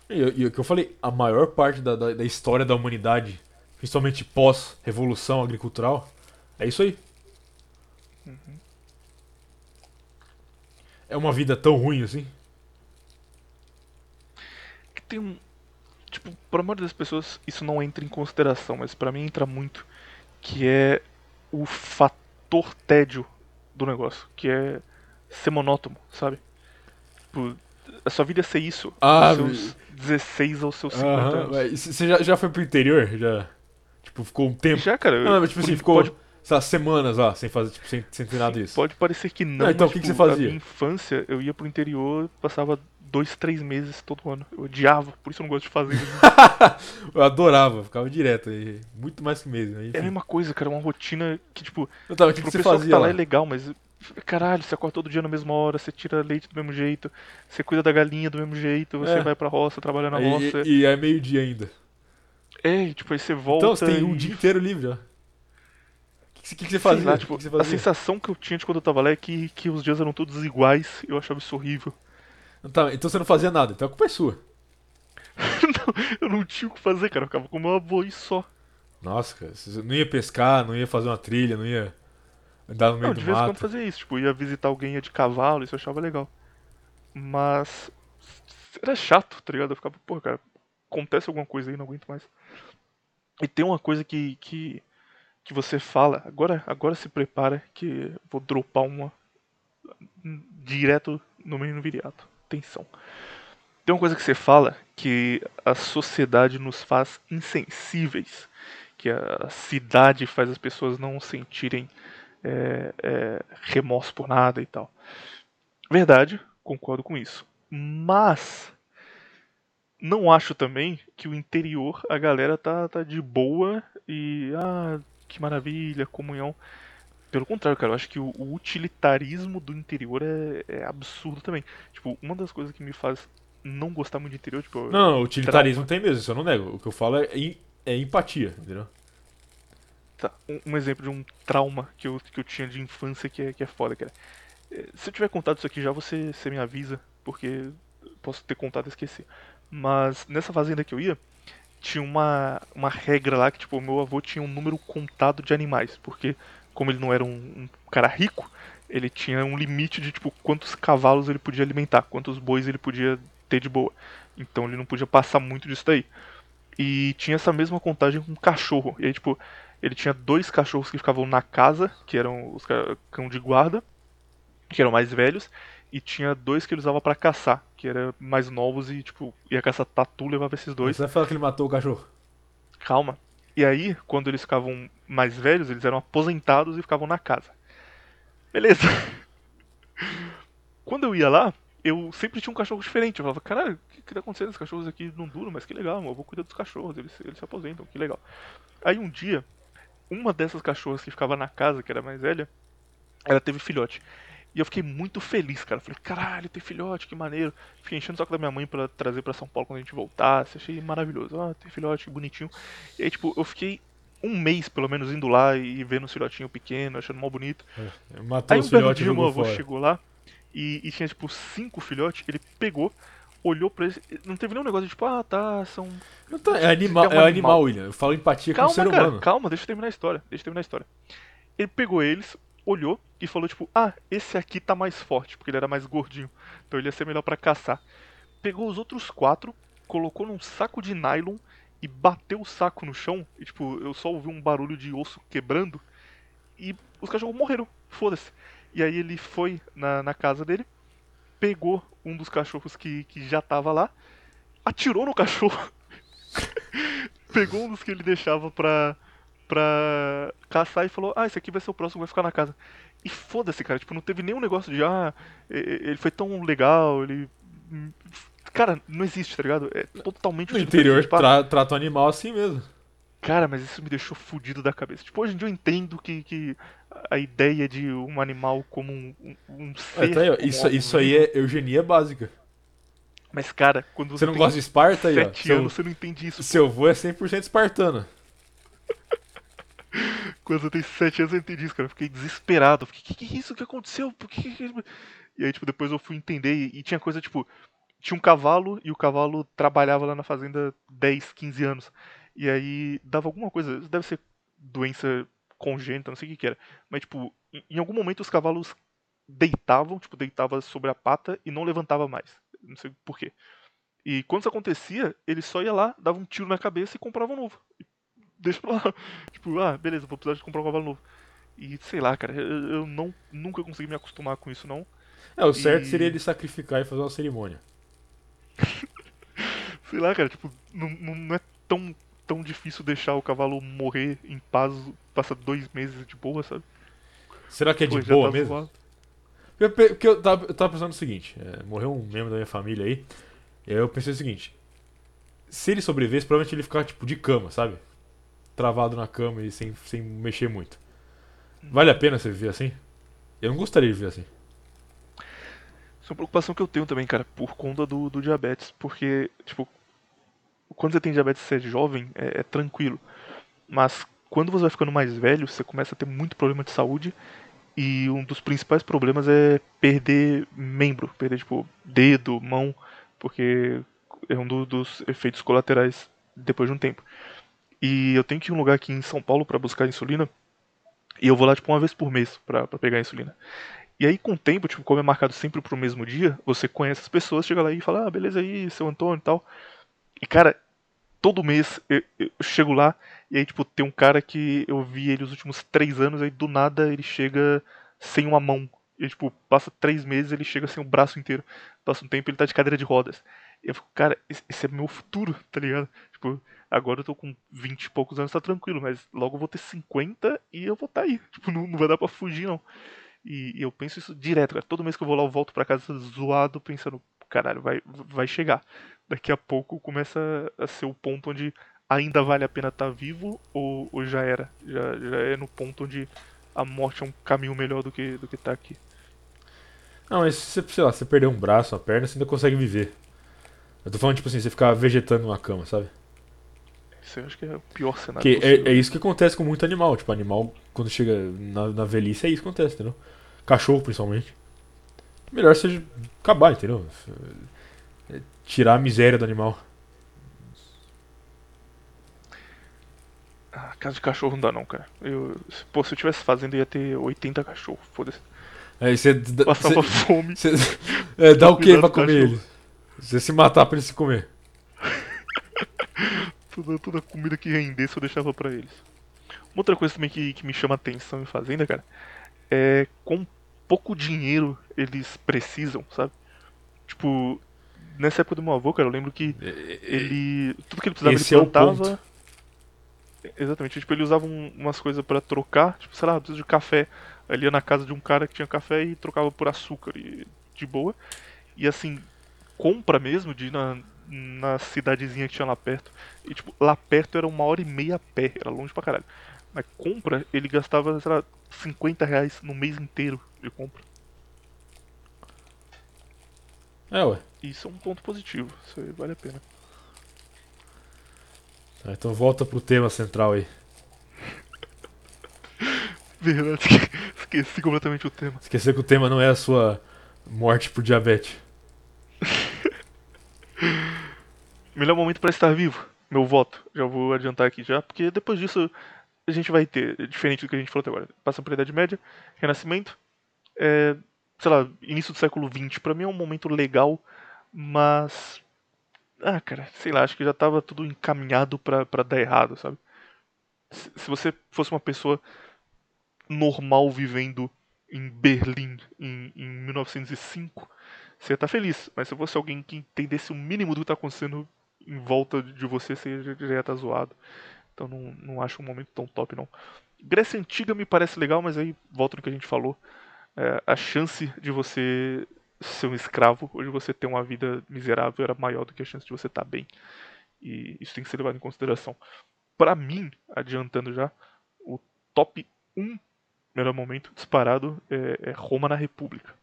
E, e o que eu falei, a maior parte da, da, da história da humanidade, principalmente pós-revolução agricultural, é isso aí. É uma vida tão ruim assim? que tem um. Tipo, pra maioria das pessoas isso não entra em consideração, mas pra mim entra muito. Que é o fator tédio do negócio. Que é ser monótono, sabe? Tipo, a sua vida é ser isso. Ah, dos seus 16 aos seus 50 Aham, anos. Você já, já foi pro interior? Já? Tipo, ficou um tempo. Já, cara. Não, mas tipo assim, ficou, pode, sei lá, semanas lá, sem fazer, tipo, sem, sem ter nada disso. pode parecer que não. Não, então, o que que tipo, você fazia? Na minha infância, eu ia pro interior, passava dois, três meses todo ano. Eu odiava, por isso eu não gosto de fazer. eu adorava, ficava direto aí. Muito mais que mesmo. É a mesma coisa, cara. Uma rotina que, tipo, Eu tava, o que, que você pessoal que fazia tá lá lá? é legal, mas. Caralho, você acorda todo dia na mesma hora, você tira leite do mesmo jeito, você cuida da galinha do mesmo jeito, você É. vai pra roça, trabalha na Aí- roça. e, e é meio-dia ainda. É, tipo, aí você volta. Então você tem um e- dia inteiro livre já. O que, que, que você fazia? lá, tipo, que, você a fazia? sensação que eu tinha de quando eu tava lá é que, que os dias eram todos iguais, eu achava isso horrível. Tá, então você não fazia nada, então a culpa é sua. não, eu não tinha o que fazer, cara, eu ficava com meu avô e só. Nossa, cara, você não ia pescar, não ia fazer uma trilha, não ia andar no meio Não, do de vez em quando mato. fazia isso, tipo, ia visitar alguém ia de cavalo, isso eu achava legal. Mas era chato, tá ligado? Eu ficava, pô, cara, acontece alguma coisa aí, não aguento mais. E tem uma coisa que, que, que você fala, agora, agora se prepara que vou dropar uma direto no menino viriato. Atenção. Tem uma coisa que você fala que a sociedade nos faz insensíveis, que a cidade faz as pessoas não sentirem é, é, remorso por nada e tal. Verdade, concordo com isso. Mas não acho também que o interior a galera tá, tá de boa e ah, que maravilha, comunhão. Pelo contrário, cara, eu acho que o, o utilitarismo do interior é, é, absurdo também. Tipo, uma das coisas que me faz não gostar muito de interior, tipo. Não, utilitarismo tem mesmo, isso eu não nego. O que eu falo é, é empatia, entendeu? Tá, um, um, exemplo de um trauma que eu, que eu tinha de infância que é, que é foda, cara. É, se eu tiver contado isso aqui já, você, você me avisa, porque posso ter contado e esquecer. Mas nessa fazenda que eu ia, tinha uma, uma regra lá que, tipo, o meu avô tinha um número contado de animais, porque como ele não era um, um cara rico, ele tinha um limite de, tipo, quantos cavalos ele podia alimentar, quantos bois ele podia ter de boa. Então ele não podia passar muito disso daí. E tinha essa mesma contagem com cachorro. E aí, tipo, ele tinha dois cachorros que ficavam na casa, que eram os cão de guarda, que eram mais velhos, e tinha dois que ele usava para caçar, que eram mais novos e, tipo, ia caçar tatu, levava esses dois. Você vai falar que ele matou o cachorro? Calma. E aí, quando eles ficavam mais velhos, eles eram aposentados e ficavam na casa. Beleza. Quando eu ia lá, eu sempre tinha um cachorro diferente. Eu falava, caralho, o que, que tá acontecendo? Esses cachorros aqui não duram, mas que legal, eu vou cuidar dos cachorros, eles, eles se aposentam, que legal. Aí um dia, uma dessas cachorras que ficava na casa, que era mais velha, ela teve filhote. E eu fiquei muito feliz, cara. Falei, caralho, tem filhote, que maneiro. Fiquei enchendo o saco da minha mãe pra trazer pra São Paulo quando a gente voltasse. Achei maravilhoso. Ah, tem filhote, que bonitinho. E aí, tipo, eu fiquei um mês, pelo menos, indo lá e vendo o filhotinho pequeno, achando mó bonito. É, matou aí um belo dia meu avô chegou lá e, e, tinha, tipo, cinco filhotes. Ele pegou, olhou pra eles. Não teve nenhum negócio de, tipo, ah, tá, são. Tá, é, animal, é, um é animal, animal, William. Eu falo empatia calma, com o ser cara, humano. Calma, deixa eu terminar a história. Deixa eu terminar a história. Ele pegou eles, olhou e falou tipo, ah, esse aqui tá mais forte, porque ele era mais gordinho. Então ele ia ser melhor para caçar. Pegou os outros quatro, colocou num saco de nylon e bateu o saco no chão. E tipo, eu só ouvi um barulho de osso quebrando. E os cachorros morreram. Foda-se. E aí ele foi na, na casa dele, pegou um dos cachorros que, que já tava lá, atirou no cachorro. pegou um dos que ele deixava pra, pra caçar e falou: Ah, esse aqui vai ser o próximo, vai ficar na casa. E foda-se, cara, tipo, não teve nenhum negócio de ah, ele foi tão legal, ele. Cara, não existe, tá ligado? É totalmente No interior tra trata o animal assim mesmo. Cara, mas isso me deixou fudido da cabeça. Tipo, hoje em dia eu entendo que, que a ideia de um animal como um, um ser. É, tá aí, isso, isso aí é eugenia básica. Mas, cara, quando você. Você não gosta de Esparta aí, ó. Anos, você não entende isso. Seu avô é 100% espartano. Quando eu tenho 7 anos eu entendi isso, cara. Eu fiquei desesperado. Fiquei, que que é isso que aconteceu? Por que, que... E aí, tipo, depois eu fui entender e, e, tinha coisa, tipo, tinha um cavalo e o cavalo trabalhava lá na fazenda 10, 15 anos. E aí dava alguma coisa, deve ser doença congênita, não sei o que, que era. Mas, tipo, em, algum momento os cavalos deitavam, tipo, deitava sobre a pata e não levantava mais. Não sei porquê. E quando isso acontecia, ele só ia lá, dava um tiro na cabeça e comprava um novo. E deixa pra lá. Tipo, ah, beleza, vou precisar de comprar um cavalo novo. E sei lá, cara, eu, eu não, nunca consegui me acostumar com isso, não. É, o certo e... seria ele sacrificar e fazer uma cerimônia. sei lá, cara, tipo, não, não é tão, tão difícil deixar o cavalo morrer em paz, passa dois meses de boa, sabe? Será que é de Pô, boa tá mesmo? Porque eu tava, eu tava pensando o seguinte, é, morreu um membro da minha família aí, e aí eu pensei o seguinte, se ele sobrevivesse, provavelmente ele ficava tipo de cama, sabe? Travado na cama e sem, sem mexer muito. Vale a pena você viver assim? Eu não gostaria de viver assim. Isso é uma preocupação que eu tenho também, cara, por conta do, do diabetes. Porque, tipo, quando você tem diabetes e você é jovem, é, é, tranquilo. Mas quando você vai ficando mais velho, você começa a ter muito problema de saúde. E um dos principais problemas é perder membro, perder, tipo, dedo, mão, porque é um do, dos efeitos colaterais depois de um tempo. E eu tenho que ir um lugar aqui em São Paulo para buscar insulina. E eu vou lá, tipo, uma vez por mês pra pegar insulina. E aí, com o tempo, tipo, como é marcado sempre pro mesmo dia, você conhece as pessoas, chega lá e fala, ah, beleza aí, seu Antônio e tal. E, cara, todo mês eu, eu chego lá e aí, tipo, tem um cara que eu vi ele os últimos três anos, aí do nada ele chega sem uma mão. E, tipo, passa três meses ele chega sem o braço inteiro. Passa um tempo ele tá de cadeira de rodas. E eu fico, cara, esse é meu futuro, tá ligado? Tipo, agora eu tô com 20 e poucos anos, tá tranquilo, mas logo eu vou ter 50 e eu vou estar tá aí. Tipo, não, não vai dar pra fugir, não. E, e, eu penso isso direto, cara. Todo mês que eu vou lá, eu volto pra casa zoado, pensando, caralho, vai, vai chegar. Daqui a pouco começa a ser o ponto onde ainda vale a pena estar tá vivo ou, ou, já era? Já, já é no ponto onde a morte é um caminho melhor do que do que tá aqui. Não, mas se sei lá, você perder um braço, uma perna, você ainda consegue viver. Eu tô falando, tipo assim, você ficar vegetando numa cama, sabe? Isso eu acho que é o pior cenário. Que é, é, isso que acontece com muito animal. Tipo, animal, quando chega na, na velhice, é isso que acontece, entendeu? Cachorro, principalmente. Melhor seja acabar, entendeu? É, tirar a miséria do animal. Ah, casa de cachorro não dá não, cara. Eu, pô, se eu tivesse fazenda, ia ter 80 cachorros, foda-se. Aí você. Passava cê, fome. Cê, é, dá o que pra comer ele? Você se matar pra ele se comer. Toda, toda comida que rendesse eu deixava pra eles. Uma outra coisa também que, que me chama atenção em fazenda, cara, é com pouco dinheiro eles precisam, sabe? Tipo, nessa época do meu avô, cara, eu lembro que é, é, ele. Tudo que ele precisava Esse ele plantava. É Exatamente, tipo, ele usava um, umas coisas para trocar, tipo, sei lá, preciso de café. Ele ia na casa de um cara que tinha café e trocava por açúcar e de boa. E assim, compra mesmo de ir na, na cidadezinha que tinha lá perto. E tipo, lá perto era uma hora e meia a pé, era longe pra caralho. Mas compra, ele gastava, sei lá, 50 reais no mês inteiro de compra. É, ué. Isso é um ponto positivo, isso aí vale a pena. Tá, então volta pro tema central aí. Verdade, esqueci completamente o tema. Esquecer que o tema não é a sua morte por diabetes. Melhor momento para estar vivo. Meu voto. Já vou adiantar aqui já, porque depois disso a gente vai ter, diferente do que a gente falou até agora. Passando pela Idade Média, Renascimento, é, sei lá, início do século XX. Para mim é um momento legal, mas ah, cara, sei lá, acho que já tava tudo encaminhado pra dar errado, sabe? Se, você fosse uma pessoa normal vivendo em Berlim em, em 1905, você ia estar tá feliz. Mas se fosse alguém que entendesse o mínimo do que está acontecendo em volta de você, ia estar tá zoado. Então não, não acho um momento tão top, não. Grécia Antiga me parece legal, mas aí volta no que a gente falou. É, a chance de você ser um escravo ou de você ter uma vida miserável era maior do que a chance de você estar tá bem. E isso tem que ser levado em consideração. Para mim, adiantando já, o top 1 melhor momento disparado é, é Roma na República.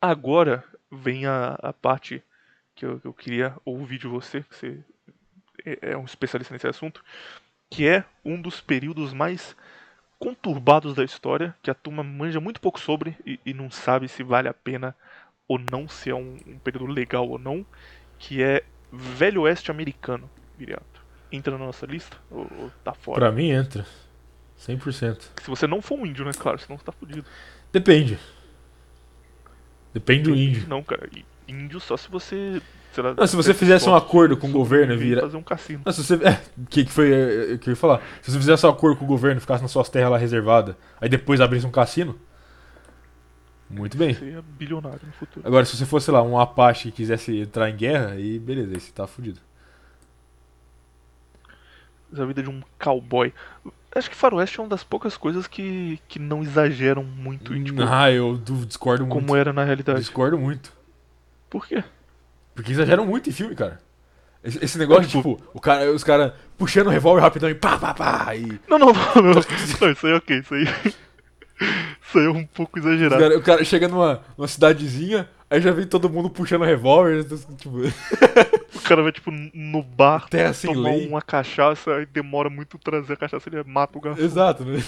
Agora vem a, a parte que eu, eu, queria ouvir de você, que você é, é um especialista nesse assunto, que é um dos períodos mais conturbados da história, que a turma manja muito pouco sobre e, e não sabe se vale a pena ou não, se é um, um período legal ou não, que é Velho Oeste americano, Viriato. Entra na nossa lista ou, ou tá fora? Pra mim entra. 100%. Se você não for um índio, né? Claro, senão você tá fudido. Depende. Depende do índio. Não, cara. Índio só se você Lá, não, se você fizesse um acordo com o governo vira. Fazer um cassino. Não, se você. É, que, que foi. É, é, que eu ia falar. Se você fizesse um acordo com o governo, ficasse nas suas terras lá reservadas, aí depois abrisse um cassino. Muito bem. Você ia bilionário no futuro. Agora, se você fosse lá, um Apache que quisesse entrar em guerra, aí beleza, aí você tá fudido. A vida de um cowboy. Acho que Faroeste é uma das poucas coisas que, que não exageram muito. tipo, ah, eu discordo muito. Como era na realidade. Discordo muito. Por quê? Porque exageram muito em filme, cara. Esse, esse negócio, tipo, tipo, o cara, os caras puxando o revólver rapidão e pá, pá, pá. E... Não, não, não, não. não isso aí é ok, isso aí. Isso aí é um pouco exagerado. Cara, o cara chega numa, numa cidadezinha, aí já vem todo mundo puxando revólver. Tipo... o cara vai, tipo, no bar Terra sem tomar lei. uma cachaça e demora muito trazer a cachaça, ele mata o garçom. Exato, né?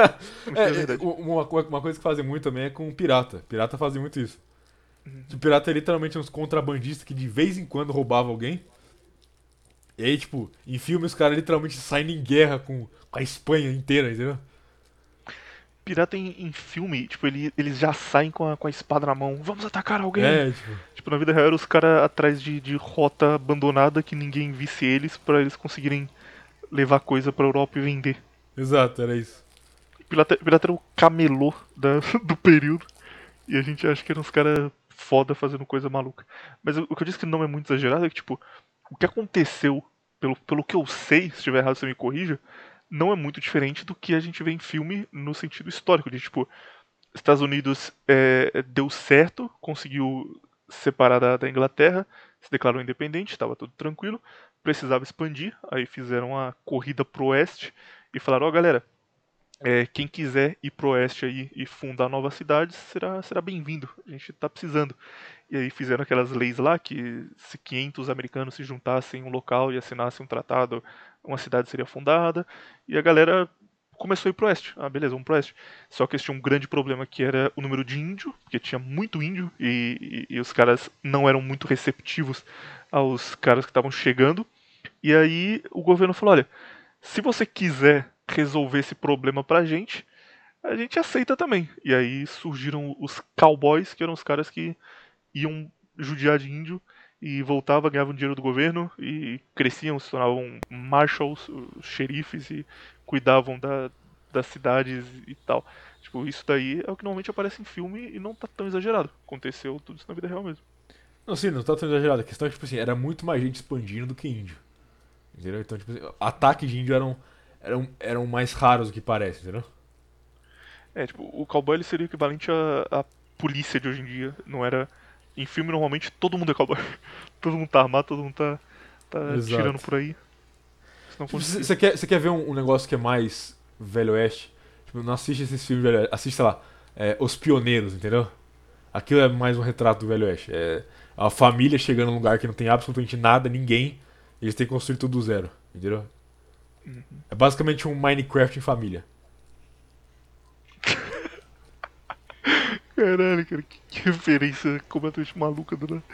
é, é, uma, uma coisa que fazem muito também é com pirata. Pirata fazem muito isso. Uhum. pirata é literalmente uns contrabandistas que de vez em quando roubavam alguém. E aí, tipo, em filme os caras literalmente saem em guerra com, com a Espanha inteira, entendeu? Pirata em, em filme, tipo, ele, eles já saem com a, com a espada na mão. Vamos atacar alguém. É, tipo... Tipo, na vida real os caras atrás de, de rota abandonada que ninguém visse eles pra eles conseguirem levar coisa pra Europa e vender. Exato, era isso. Pirata, pirata era o camelô da- do período. E a gente acha que eram uns caras foda fazendo coisa maluca. Mas o que eu disse que não é muito exagerado é que, tipo, o que aconteceu, pelo, pelo que eu sei, se estiver errado você me corrija, não é muito diferente do que a gente vê em filme no sentido histórico. De, tipo, Estados Unidos é, deu certo, conseguiu separar da, da Inglaterra, se declarou independente, estava tudo tranquilo, precisava expandir, aí fizeram a corrida pro oeste e falaram, ó galera, é, quem quiser ir pro oeste aí e fundar novas cidades será, será bem-vindo. A gente tá precisando. E aí fizeram aquelas leis lá que se 500 americanos se juntassem em um local e assinassem um tratado, uma cidade seria fundada. E a galera começou a ir pro oeste. Ah, beleza, vamos pro oeste. Só que eles tinham um grande problema que era o número de índio, porque tinha muito índio e, e- e os caras não eram muito receptivos aos caras que estavam chegando. E aí o governo falou: olha, se você quiser resolver esse problema pra gente, a gente aceita também. E aí surgiram os cowboys, que eram os caras que iam judiar de índio e voltavam, ganhavam dinheiro do governo e cresciam, se tornavam marshals, xerifes e cuidavam da, das cidades e tal. Tipo, isso daí é o que normalmente aparece em filme e não tá tão exagerado. Aconteceu tudo isso na vida real mesmo. Não, sim, não tá tão exagerado. A questão é que, tipo assim, era muito mais gente expandindo do que índio. Entendeu? Então, tipo assim, ataques de índio eram, eram, eram mais raros do que parece, entendeu? É, tipo, o cowboy ele seria o equivalente à, à polícia de hoje em dia. Não era. Em filme, normalmente, todo mundo é cowboy. todo mundo tá armado, todo mundo tá, tá Exato. tirando por aí. Acontecia. Você quer, você quer ver um, um negócio que é mais Velho Oeste? Tipo, não assiste esses filmes Velho Oeste. Assiste, sei lá, é, Os Pioneiros, entendeu? Aquilo é mais um retrato do Velho Oeste. É a família chegando num lugar que não tem absolutamente nada, ninguém. Eles têm que construir tudo do zero, entendeu? É basicamente um Minecraft em família. Caralho, cara, que, referência completamente maluca do nada.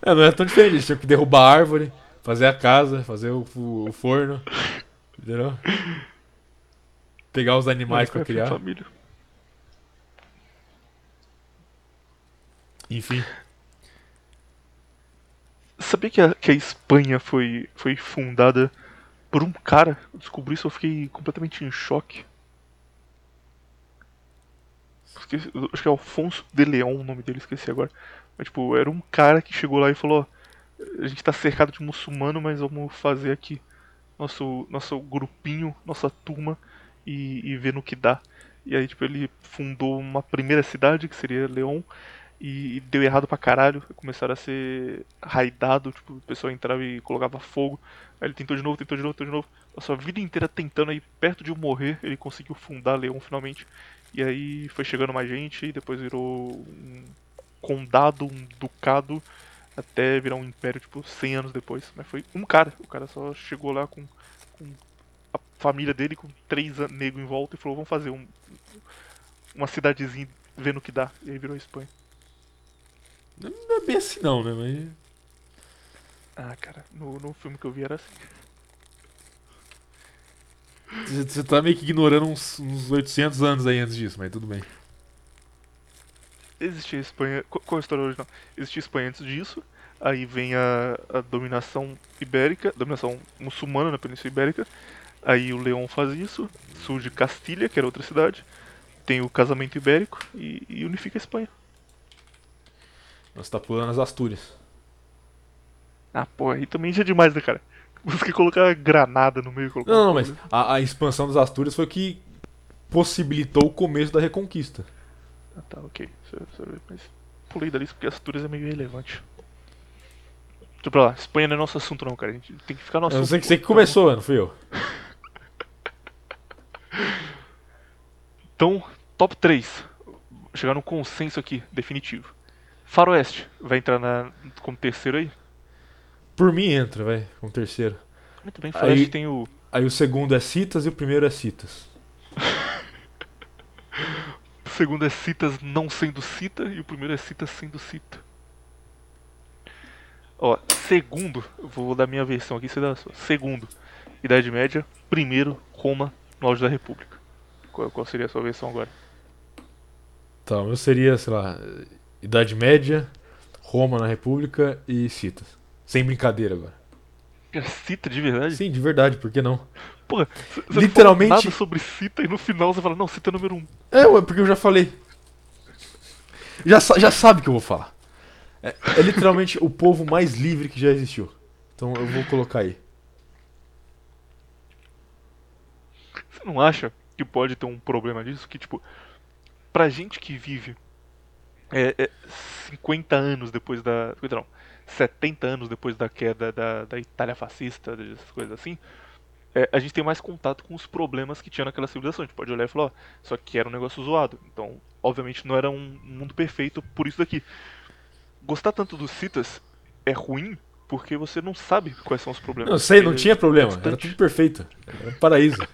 É, não é tão diferente. Eles tinham que derrubar a árvore, fazer a casa, fazer o, o- forno, entendeu? Pegar os animais pra Minecraft criar. família. Enfim. Sabia que a, que a Espanha foi, foi fundada por um cara? Eu descobri isso, eu fiquei completamente em choque. Esqueci- acho que é Alfonso de León o nome dele, esqueci agora. Mas, tipo, era um cara que chegou lá e falou: a gente tá cercado de muçulmano, mas vamos fazer aqui nosso, nosso grupinho, nossa turma e, e ver no que dá. E aí, tipo, ele fundou uma primeira cidade, que seria León, e, deu errado pra caralho. Começaram a ser raidado, tipo, o pessoal entrava e colocava fogo. Aí ele tentou de novo, tentou de novo, tentou de novo. A vida inteira tentando aí, perto de morrer, ele conseguiu fundar Leão finalmente. E aí foi chegando mais gente, e depois virou um condado, um ducado, até virar um império, tipo, 100 anos depois. Mas foi um cara, o cara só chegou lá com, com a família dele, com três negros em volta, e falou: vamos fazer um, uma cidadezinha vendo o que dá. E aí virou a Espanha. Não é bem assim não, né? Mas... Ah, cara, no, no filme que eu vi era assim. Você tá meio que ignorando uns, uns 800 anos aí antes disso, mas tudo bem. Existia a Espanha. Qual é a história original? Existia a Espanha antes disso. Aí vem a, a dominação ibérica, dominação muçulmana na Península Ibérica. Aí o Leão faz isso. Surge Castilha, que era outra cidade. Tem o casamento ibérico e, e unifica a Espanha. Você tá pulando as Astúrias. Ah, pô, aí também já é demais, né, cara? Você quer colocar granada no meio? Colocar Não, não, mas a, a expansão das Astúrias foi o que possibilitou o começo da Reconquista. Ah, tá, ok. Mas pulei dali porque Astúrias é meio irrelevante. Deixa pra lá. Espanha não é nosso assunto, não, cara. A gente tem que ficar no Eu assunto. não sei que você que começou, não fui eu. Então, top 3. Chegar num consenso aqui, definitivo. Faroeste, vai entrar na, como terceiro aí? Por mim entra, vai, como terceiro. Muito bem, Faroeste Aí- tem o. Aí o segundo é Citas e o primeiro é Citas. O segundo é Citas não sendo Cita e o primeiro é Citas sendo Cita. Ó, segundo, eu vou dar minha versão aqui, você dá a sua. Segundo, Idade Média. Primeiro, Roma, no auge da República. Qual, qual seria a sua versão agora? Tá, o meu seria, sei lá, Idade Média, Roma na República e Citas. Sem brincadeira agora. É Cita de verdade? Sim, de verdade, por que não? Porra, você Literalmente- não nada sobre Cita e no final você fala, não, Cita é número um. É, ué, porque eu já falei. Já, já sabe que eu vou falar. É, é literalmente o povo mais livre que já existiu. Então eu vou colocar aí. Você não acha que pode ter um problema disso? Que, tipo, pra gente que vive é, é, 50 anos depois da. 50 não, 70 anos depois da queda da, da Itália fascista, dessas coisas assim, é, a gente tem mais contato com os problemas que tinha naquela civilização. A gente pode olhar e falar, ó, só que era um negócio zoado. Então, obviamente, não era um mundo perfeito por isso daqui. Gostar tanto dos citas é ruim porque você não sabe quais são os problemas. Não sei, não tinha problema. Era tudo perfeito. Era um paraíso.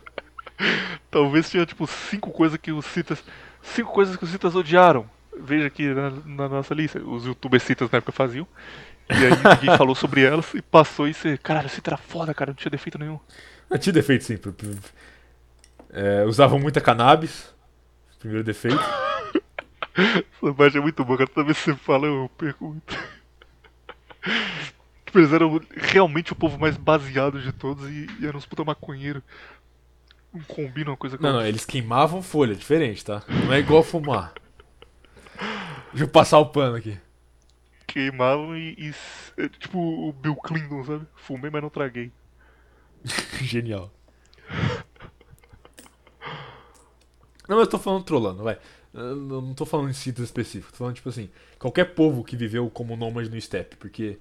Talvez tinha tipo cinco coisas que os citas. Cinco coisas que os citas odiaram. Veja aqui na, na nossa lista. Os youtubers citas na época faziam. E aí ninguém falou sobre elas e passou e você. Caralho, cita era foda, cara, não tinha defeito nenhum. Não tinha defeito sim. É, usavam muita cannabis. Primeiro defeito. Essa parte é muito boa, cara. Toda vez que você fala, eu perco muito. Tipo, eles eram realmente o povo mais baseado de todos e, e eram uns puta maconheiro. Não combina uma coisa com Não, não, eles queimavam folha, diferente, tá? Não é igual fumar. Deixa eu passar o pano aqui. Queimavam e, e é tipo o Bill Clinton, sabe? Fumei, mas não traguei. Genial. Não, mas eu tô falando trolando, vai. Eu não tô falando em sítios específicos, tô falando tipo assim, qualquer povo que viveu como nômade no steppe, porque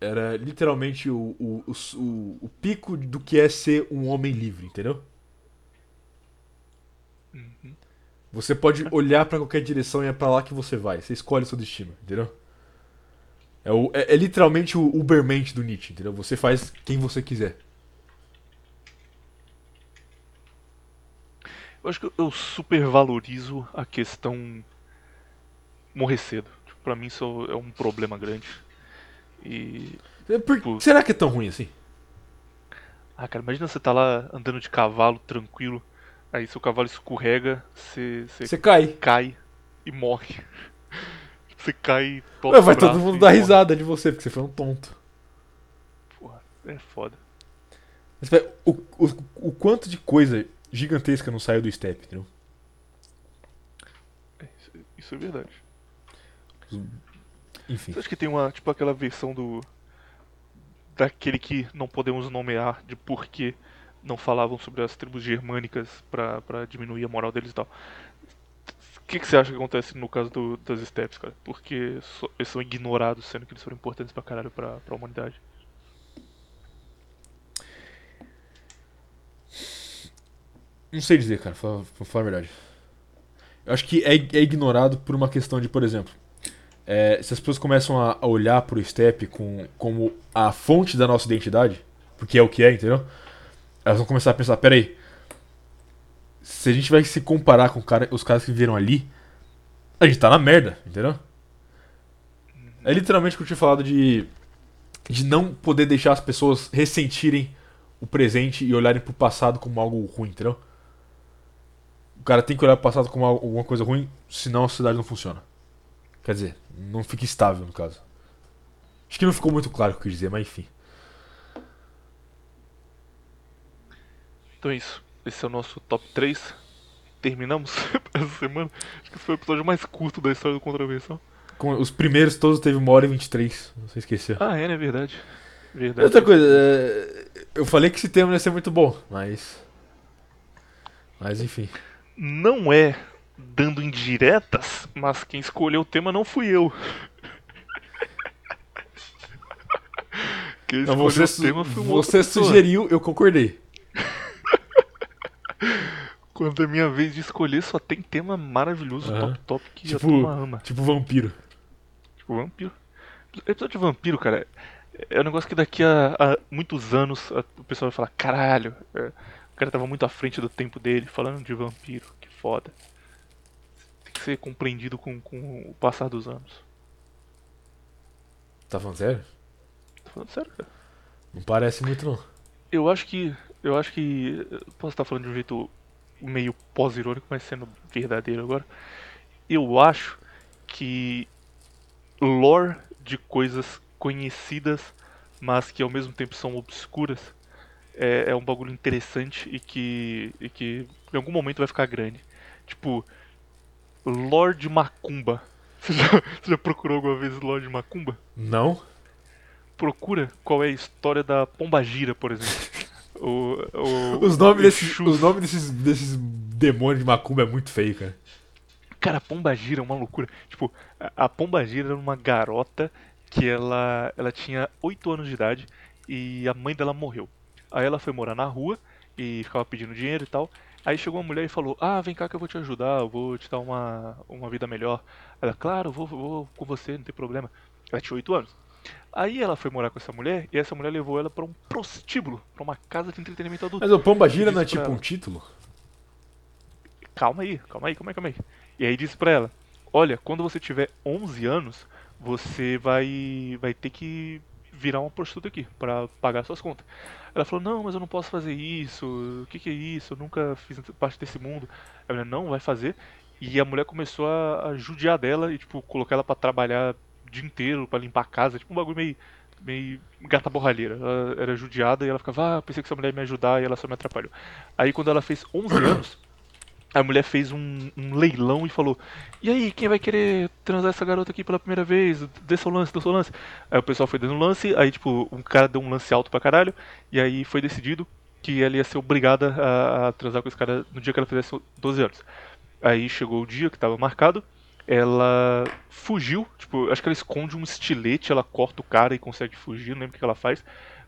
era literalmente o, o, o, o, pico do que é ser um homem livre, entendeu? Você pode olhar pra qualquer direção e é pra lá que você vai. Você escolhe o seu destino, entendeu? É, o, é, é literalmente o Ubermente do Nietzsche, entendeu? Você faz quem você quiser. Eu acho que eu- eu super valorizo a questão morrer cedo. Tipo, pra mim isso é um problema grande. E. É, por- Tipo- será que é tão ruim assim? Ah, cara, imagina você tá lá andando de cavalo tranquilo, aí seu cavalo escorrega, você, você cai. cai e morre. Você cai e Ué, vai o todo mundo dar morre. risada de você, porque você foi um tonto. Porra, é foda. Mas, o, o, o quanto de coisa gigantesca não saiu do step, entendeu? É, isso, isso é verdade. Enfim. Você acha que tem uma, tipo aquela versão do. daquele que não podemos nomear de por que não falavam sobre as tribos germânicas pra diminuir a moral deles e tal. O que, que você acha que acontece no caso do- das steppes, cara? Porque so- eles são ignorados, sendo que eles foram importantes pra caralho pra, pra humanidade. Não sei dizer, cara, pra, falar a verdade. Eu acho que é, é ignorado por uma questão de, por exemplo, é, se as pessoas começam a, a olhar pro step com, como a fonte da nossa identidade, porque é o que é, entendeu? Elas vão começar a pensar, peraí, se a gente vai se comparar com cara- os caras que viveram ali, a gente tá na merda, entendeu? É literalmente o que eu tinha falado de, de não poder deixar as pessoas ressentirem o presente e olharem pro passado como algo ruim, entendeu? O cara tem que olhar pro passado como alguma coisa ruim, senão a sociedade não funciona. Quer dizer, não fica estável no caso. Acho que não ficou muito claro o que eu quis dizer, mas enfim. Então é isso. Esse é o nosso top 3. Terminamos essa semana. Acho que esse foi o episódio mais curto da história do Contravenção. Com os primeiros todos teve uma hora e 23, você esqueceu. Ah, é, né? Verdade. Verdade. Outra coisa, é, eu falei que esse tema não ia ser muito bom, mas. Mas enfim. não é dando indiretas, mas quem escolheu o tema não fui eu. Quem Não, escolheu você, o tema foi outra você sugeriu, eu concordei. Quando é minha vez de escolher, só tem tema maravilhoso, Aham. top top, que a Tipo- turma ama. Tipo vampiro. Tipo, vampiro. Episódio de vampiro, cara, é um negócio que daqui a, a muitos anos a- o pessoal vai falar, caralho, é, o cara tava muito à frente do tempo dele falando de vampiro, que foda. Tem que ser compreendido com, com o passar dos anos. Tá falando sério? Tô falando sério, cara. Não parece muito não. Eu acho que. Eu acho que. Posso estar falando de um jeito meio pós-irônico, mas sendo verdadeiro agora. Eu acho que lore de coisas conhecidas, mas que ao mesmo tempo são obscuras, é, é um bagulho interessante e que, e que em algum momento vai ficar grande. Tipo, lore de Macumba. Você já, você já procurou alguma vez lore de Macumba? Não? Procura qual é a história da Pombagira, por exemplo. O, o, Os nomes, desses, os nomes desses, desses demônios de macumba é muito feio, cara. Cara, a Pombagira é uma loucura. Tipo, a, a Pombagira era uma garota que ela, ela tinha 8 anos de idade e a mãe dela morreu. Aí ela foi morar na rua e ficava pedindo dinheiro e tal. Aí chegou uma mulher e falou: Ah, vem cá que eu vou te ajudar, eu vou te dar uma, uma vida melhor. Ela, claro, vou, vou com você, não tem problema. Ela tinha 8 anos. Aí ela foi morar com essa mulher e essa mulher levou ela pra um prostíbulo, pra uma casa de entretenimento adulto. Mas o Pomba Gira não é tipo um ela. título? calma aí, calma aí, calma aí, calma aí. E aí disse pra ela, olha, quando você tiver 11 anos, você vai vai ter que virar uma prostituta aqui pra pagar suas contas. Ela falou, não, mas eu não posso fazer isso, o que que é isso, eu nunca fiz parte desse mundo. A mulher, não, vai fazer. E a mulher começou a, a judiar dela e, tipo, colocar ela pra trabalhar dia inteiro, pra limpar a casa, tipo um bagulho meio, meio gata borralheira. Ela era judiada e ela ficava, ah, pensei que essa mulher ia me ajudar e ela só me atrapalhou. Aí quando ela fez 11 anos, a mulher fez um, um leilão e falou: E aí, quem vai querer transar essa garota aqui pela primeira vez? Dê seu lance, dê seu lance. Aí o pessoal foi dando um lance, aí tipo, um cara deu um lance alto pra caralho, e aí foi decidido que ela ia ser obrigada a, a transar com esse cara no dia que ela fizesse 12 anos. Aí chegou o dia que tava marcado, ela fugiu, tipo, acho que ela esconde um estilete, ela corta o cara e consegue fugir, não lembro o que ela faz.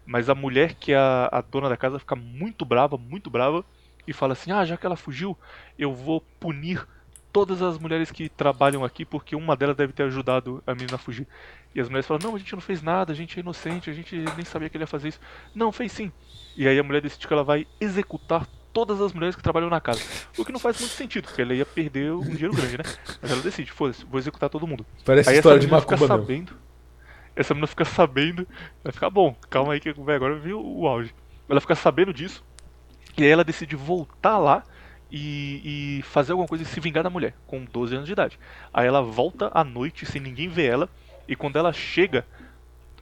Mas a mulher que é a, a dona da casa fica muito brava, muito brava, e fala assim: Ah, já que ela fugiu, eu vou punir todas as mulheres que trabalham aqui porque uma delas deve ter ajudado a menina a fugir. E as mulheres falam: Não, a gente não fez nada, a gente é inocente, a gente nem sabia que ele ia fazer isso. Não, fez sim. E aí a mulher decide que ela vai executar todas as mulheres que trabalham na casa. O que não faz muito sentido, porque ela ia perder um dinheiro grande, né? Mas ela decide: Foda-se, vou executar todo mundo. Parece Aí história de fica macumba, meu. sabendo. Essa menina fica sabendo. Vai ficar bom, calma aí que vai, agora viu o auge. Ela fica sabendo disso. E aí ela decide voltar lá e, e fazer alguma coisa e se vingar da mulher, com 12 anos de idade. Aí ela volta à noite sem ninguém ver ela. E quando ela chega,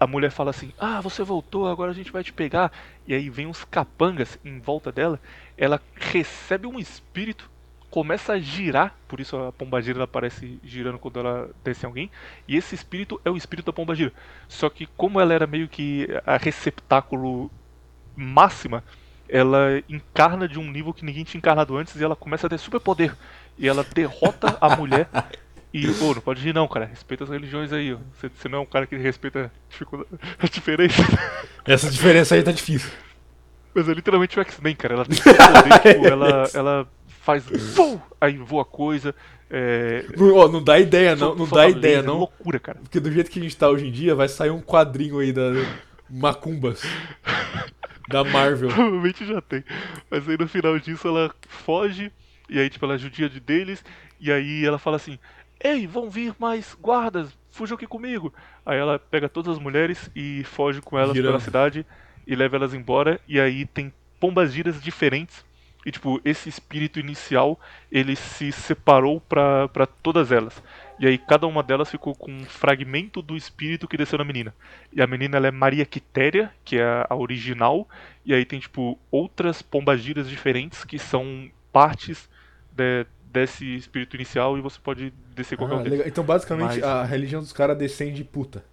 a mulher fala assim: Ah, você voltou, agora a gente vai te pegar. E aí vem uns capangas em volta dela. Ela recebe um espírito, começa a girar. Por isso a pombagira aparece girando quando ela desce alguém. E esse espírito é o espírito da pombagira. Só que, como ela era meio que a receptáculo máxima, ela encarna de um nível que ninguém tinha encarnado antes e ela começa a ter superpoder. E ela derrota a mulher. E, pô, não pode ir não, cara. Respeita as religiões aí, ó. Você, você não é um cara que respeita a diferença. Essa diferença aí tá difícil. Mas é literalmente o X-Men, cara. Ela tem superpoder, tipo, ela, ela faz. Aí voa coisa. É, Ó, não dá ideia, não. Não dá ideia, laser, não. loucura, cara. Porque do jeito que a gente tá hoje em dia, vai sair um quadrinho aí da Macumbas. Da Marvel. Provavelmente já tem. Mas aí no final disso ela foge. E aí, tipo, ela judia de deles. E aí ela fala assim: Ei, vão vir mais guardas, fujam aqui comigo. Aí ela pega todas as mulheres e foge com elas Girando. pela cidade e leva elas embora. E aí tem pombas giras diferentes. E tipo, esse espírito inicial, ele se separou pra, pra todas elas. E aí cada uma delas ficou com um fragmento do espírito que desceu na menina. E a menina ela é Maria Quitéria, que é a- a original. E aí tem tipo outras pombagiras diferentes que são partes de- desse espírito inicial e você pode descer qualquer Ah, um deles. Então, basicamente, Mas- a religião dos caras descende puta.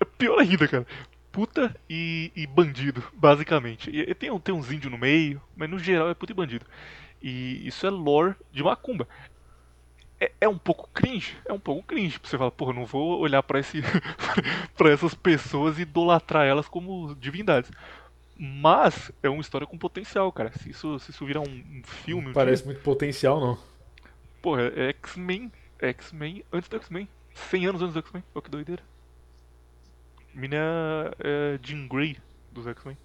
É pior ainda, cara. Puta e, e bandido, basicamente. E, e tem, tem uns índios no meio, mas no geral é puta e bandido. E isso é lore de macumba. É, é um pouco cringe, é um pouco cringe. Você fala, porra, não vou olhar pra, esse, pra essas pessoas e idolatrar elas como divindades. Mas é uma história com potencial, cara. Se isso, se isso virar um, um filme, um Parece muito potencial, não. Porra, é X-Men. É X-Men antes do X-Men. 100 anos antes do X-Men. Olha que doideira. Mina é, é Jean Grey dos X-Men.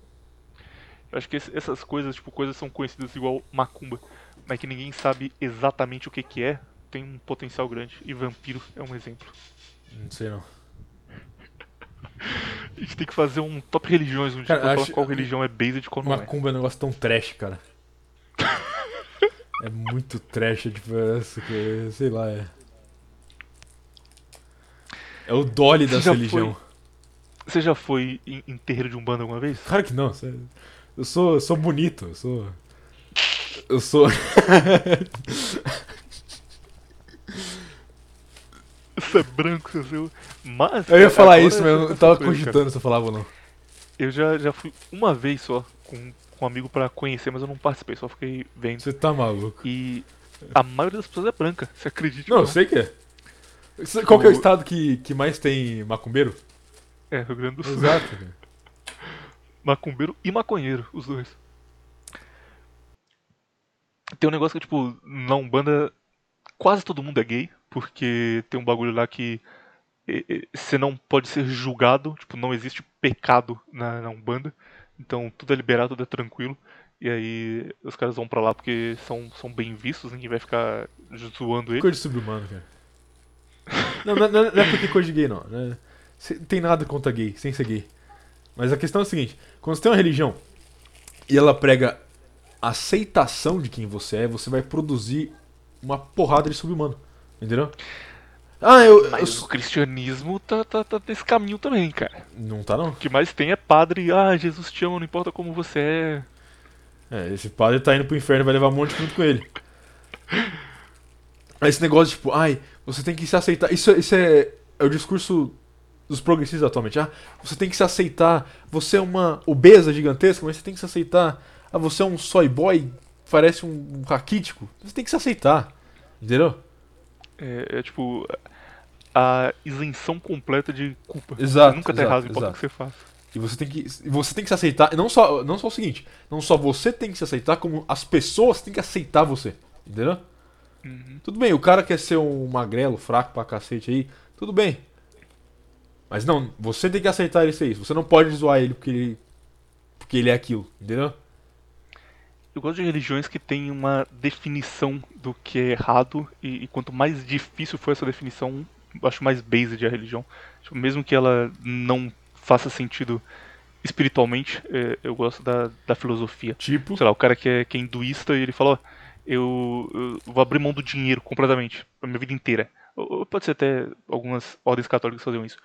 Eu acho que esse- essas coisas, tipo, coisas são conhecidas igual Macumba, mas que ninguém sabe exatamente o que que é, tem um potencial grande. E Vampiro é um exemplo. Não sei não. A gente tem que fazer um top religiões um dia Cara, pra falar qual religião é based e qual não é. Macumba é um negócio tão trash, cara. É muito trash a diferença, que, sei lá, é. É o Dolly dessa religião. Você já foi em, em terreiro de Umbanda alguma vez? Claro que não, eu sou, eu sou bonito, eu sou. Eu sou. É branco, seu. Mas. Eu ia falar isso, mas eu tava cara. cogitando se eu falava ou não. Eu já, já fui uma vez só com, com um amigo pra conhecer, mas eu não participei, só fiquei vendo. Você tá maluco. E a maioria das pessoas é branca, você acredita? Não, eu sei que é. Qual que é o O- estado que, que mais tem macumbeiro? É, Rio Grande do Sul. Exato, cara. Macumbeiro e maconheiro, os dois. Tem um negócio que, tipo, na Umbanda quase todo mundo é gay, porque tem um bagulho lá que você não pode ser julgado, tipo, não existe pecado na, na Umbanda, então tudo é liberado, tudo é tranquilo, e aí os caras vão pra lá porque são, são bem vistos, ninguém vai ficar zoando ele. Coisa de subhumano, cara. Não, não, não- é porque coisa de gay, não. Não Cê- tem nada contra gay, sem ser gay. Mas a questão é a seguinte: quando você tem uma religião e ela prega aceitação de quem você é, você vai produzir uma porrada de subhumano. Entendeu? Ah, eu. eu Mas sou- o cristianismo tá, tá, tá nesse caminho também, cara. Não tá, não. O que mais tem é padre, ah, Jesus te ama, não importa como você é. É, esse padre tá indo pro inferno vai levar um monte junto com ele. Esse negócio de, tipo, ai, você tem que se aceitar. Isso, isso é, é o discurso dos progressistas atualmente. Ah, você tem que se aceitar. Você é uma obesa gigantesca, mas você tem que se aceitar. Ah, você é um soy boy, parece um, um raquítico. Você tem que se aceitar. Entendeu? É, é, tipo a isenção completa de culpa. Exato, Você nunca tá exato, errado, importa o que você faça. E você tem que, você tem que se aceitar. Não só, não só o seguinte: não só você tem que se aceitar, como as pessoas têm que aceitar você. Entendeu? Uhum. Tudo bem, o cara quer ser um magrelo, fraco pra cacete aí, tudo bem. Mas não, você tem que aceitar ele ser isso. Você não pode zoar ele porque ele, porque ele é aquilo, entendeu? Eu gosto de religiões que têm uma definição do que é errado e, e quanto mais difícil for essa definição, acho mais based a religião. Tipo, mesmo que ela não faça sentido espiritualmente, é, eu gosto da, da filosofia. Tipo, Sei lá, o cara que é, que é hinduísta e ele fala, ó, eu, eu vou abrir mão do dinheiro completamente, pra minha vida inteira. Ou, ou pode ser até algumas ordens católicas faziam isso.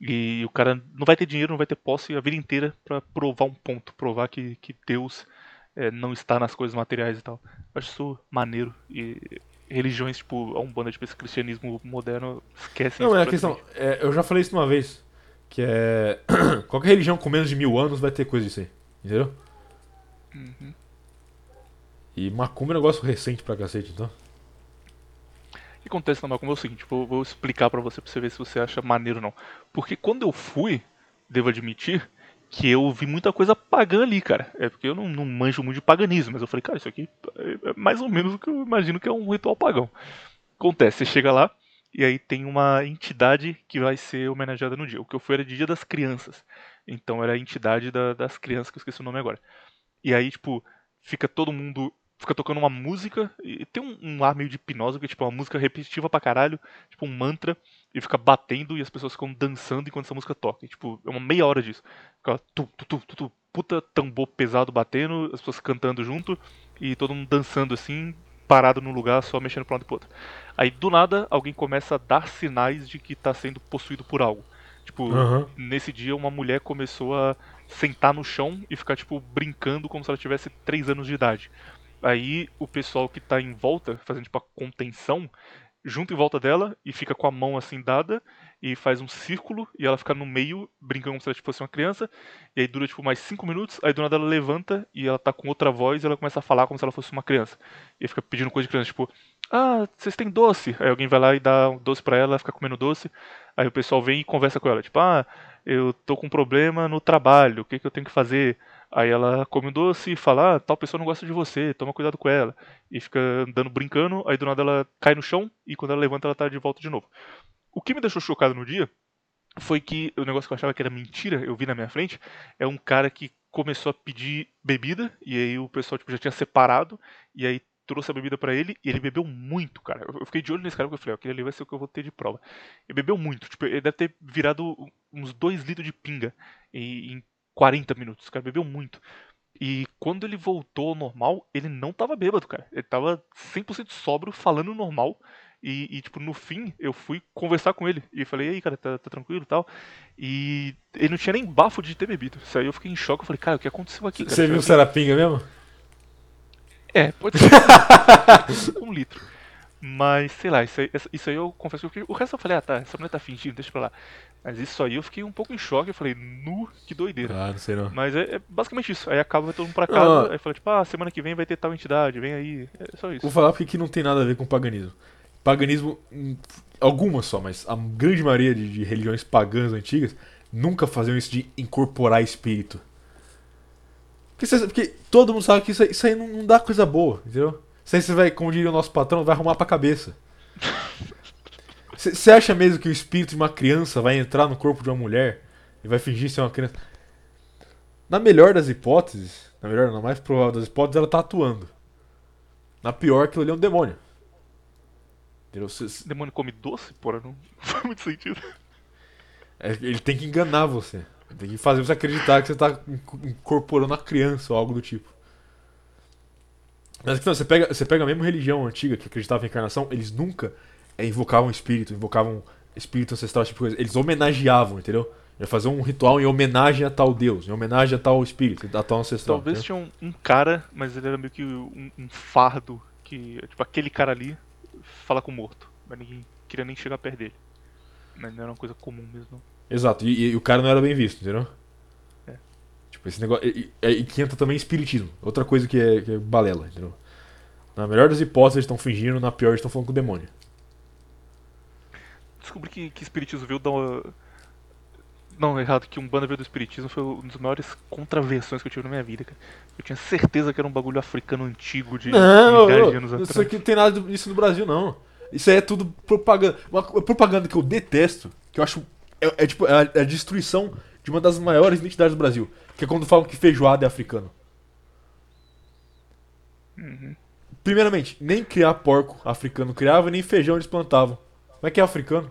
E o cara não vai ter dinheiro, não vai ter posse a vida inteira pra provar um ponto, provar que, que Deus é, não está nas coisas materiais e tal. Eu acho isso maneiro. E religiões, tipo, a Umbanda, tipo, esse cristianismo moderno, esquece não isso é a questão. é, eu já falei isso uma vez. Que é. Qualquer religião com menos de mil anos vai ter coisa disso aí. Entendeu? Uhum. E macumba é um negócio recente pra cacete, então. O que acontece na Macumba é o seguinte, vou, vou explicar pra você, pra você ver se você acha maneiro ou não. Porque quando eu fui, devo admitir, que eu vi muita coisa pagã ali, cara. É porque eu não, não manjo muito de paganismo, mas eu falei, cara, isso aqui é é mais ou menos o que eu imagino que é um ritual pagão. Acontece, você chega lá, e aí tem uma entidade que vai ser homenageada no dia. O que eu fui era de Dia das Crianças. Então era a entidade da- das crianças, que eu esqueci o nome agora. E aí, tipo, fica todo mundo. Fica tocando uma música. E tem um, um ar meio de hipnose, que é tipo uma música repetitiva pra caralho, tipo um mantra, e fica batendo e as pessoas ficam dançando enquanto essa música toca. E, tipo, é uma meia hora disso. Fica tu, tu, tu, tu, tu, puta tambor pesado batendo, as pessoas cantando junto, e todo mundo dançando assim, parado num lugar, só mexendo pra um lado e pro outro. Aí do nada alguém começa a dar sinais de que tá sendo possuído por algo. Tipo, Aham. nesse dia uma mulher começou a sentar no chão e ficar, tipo, brincando como se ela tivesse 3 anos de idade. Aí o pessoal que tá em volta, fazendo tipo a contenção, junta em volta dela e fica com a mão assim dada e faz um círculo e ela fica no meio, brincando como se ela tipo, fosse uma criança. E aí dura tipo mais 5 minutos, aí do nada ela levanta e ela tá com outra voz e ela começa a falar como se ela fosse uma criança. E fica pedindo coisa de criança, tipo, ah, vocês têm doce? Aí alguém vai lá e dá um doce pra ela, ela fica comendo doce. Aí o pessoal vem e conversa com ela, tipo, ah, eu tô com um problema no trabalho, o que, que eu tenho que fazer? Aí ela come o doce e fala, ah, tal pessoa não gosta de você, toma cuidado com ela. E fica andando brincando, aí do nada ela cai no chão e quando ela levanta ela tá de volta de novo. O que me deixou chocado no dia foi que o negócio que eu achava que era mentira, eu vi na minha frente, é um cara que começou a pedir bebida e aí o pessoal tipo, já tinha separado e aí trouxe a bebida pra ele e ele bebeu muito, cara. Eu fiquei de olho nesse cara porque eu falei, ó, aquele ali vai ser o que eu vou ter de prova. Ele bebeu muito, tipo, ele deve ter virado uns 2 litros de pinga em 40 minutos. O cara bebeu muito. E quando ele voltou ao normal, ele não tava bêbado, cara. Ele tava 100% sóbrio, falando normal. E, e, tipo, no fim, eu fui conversar com ele. E falei, e aí, cara, tá, tá tranquilo e tal? E ele não tinha nem bafo de ter bebido. Isso aí eu fiquei em choque. Eu falei, cara, o que aconteceu aqui, cara? Você viu o Sarapinga mesmo? É, pode ser. um litro. Mas, sei lá, isso aí, isso aí eu confesso que eu fiquei... O resto eu falei, ah tá, essa mulher tá fingindo, deixa pra lá. Mas isso aí eu fiquei um pouco em choque, eu falei, nu, que doideira. Ah, não sei não. Mas é, é basicamente isso. Aí acaba todo mundo pra casa, Ah. aí fala, tipo, ah, semana que vem vai ter tal entidade, vem aí. É só isso. Vou falar porque que não tem nada a ver com paganismo. Paganismo, hum, algumas só, mas a grande maioria de, de religiões pagãs antigas nunca faziam isso de incorporar espírito. Porque, cê- porque todo mundo sabe que isso, aí- isso aí não, não dá coisa boa, entendeu? Isso aí você vai, como diria o nosso patrão, vai arrumar pra cabeça. Você acha mesmo que o espírito de uma criança vai entrar no corpo de uma mulher e vai fingir ser uma criança? Na melhor das hipóteses, na melhor, na mais provável das hipóteses, ela tá atuando. Na pior, aquilo ali é um demônio. Entendeu? Demônio come doce? Porra, não faz muito sentido. é- ele tem que enganar você. Ele tem que fazer você acreditar que você tá inco- incorporando a criança ou algo do tipo. Mas não, você pega, você pega a mesma religião antiga que acreditava em encarnação, eles nunca é, invocavam espírito, invocavam espírito ancestral, tipo coisa. Eles homenageavam, entendeu? Ia fazer um ritual em homenagem a tal deus, em homenagem a tal espírito, a tal ancestral. Talvez entendeu? tinha um, um cara, mas ele era meio que um, um fardo, que, tipo, aquele cara ali fala com o morto. Mas ninguém queria nem chegar perto dele. Mas não era uma coisa comum mesmo. Exato, e, e o cara não era bem visto, entendeu? É. Tipo, esse negócio. E, e, e que entra também espiritismo. Outra coisa que é, que é balela, entendeu? Na melhor das hipóteses eles estão fingindo, na pior eles estão falando com o demônio. Descobri que, que espiritismo veio da. Não, errado, que Umbanda veio do espiritismo foi um dos maiores contraversões que eu tive na minha vida, cara. Eu tinha certeza que era um bagulho africano antigo de Não, milhares de anos isso atrás. aqui não tem nada disso no Brasil, não. Isso aí é tudo propaganda. Uma propaganda que eu detesto, que eu acho. É, é tipo, é a, é a destruição de uma das maiores identidades do Brasil. Que é quando falam que feijoada é africano. Uhum. Primeiramente, nem criar porco africano criava, nem feijão eles plantavam. Como é que é africano?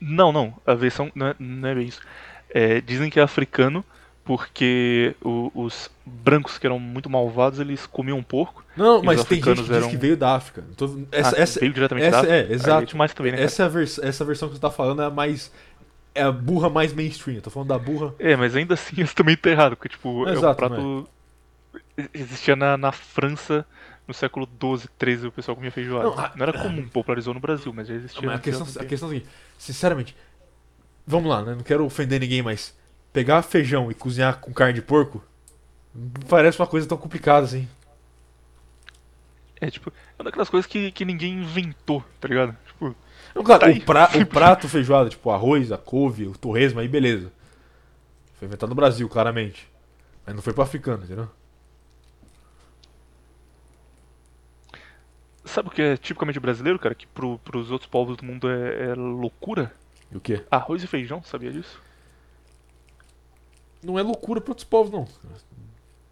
Não, não, a versão não é, não é bem isso. É, dizem que é africano porque o- os brancos que eram muito malvados eles comiam porco. Não, mas tem gente que eram- que veio da África. Tô- essa, Ah, essa, veio diretamente essa- da é, África? exato. Aí é demais também, né, essa, é vers- essa versão que você tá falando é a mais. É a burra mais mainstream. Eu tô falando da burra. É, mas ainda assim isso também tá errado, porque tipo, é um Exato, prato. Existia na, na França no século XII, XIII, o pessoal comia feijoada. Não, Não, a- era comum, popularizou no Brasil, mas já existia. Mas a questão, a questão é a seguinte: sinceramente, vamos lá, né? Não quero ofender ninguém, mas pegar feijão e cozinhar com carne de porco não parece uma coisa tão complicada assim. É tipo, é uma daquelas coisas que, que ninguém inventou, tá ligado? Tipo, Não, claro, Tá o, pra- o prato feijoada, tipo arroz, a couve, o torresmo, aí beleza. Foi inventado no Brasil, claramente. Mas não foi pro africano, entendeu? Sabe o que é tipicamente brasileiro, cara? Que pro, pros outros povos do mundo é, é loucura? E o quê? Arroz e feijão, sabia disso? Não é loucura pra outros povos, não.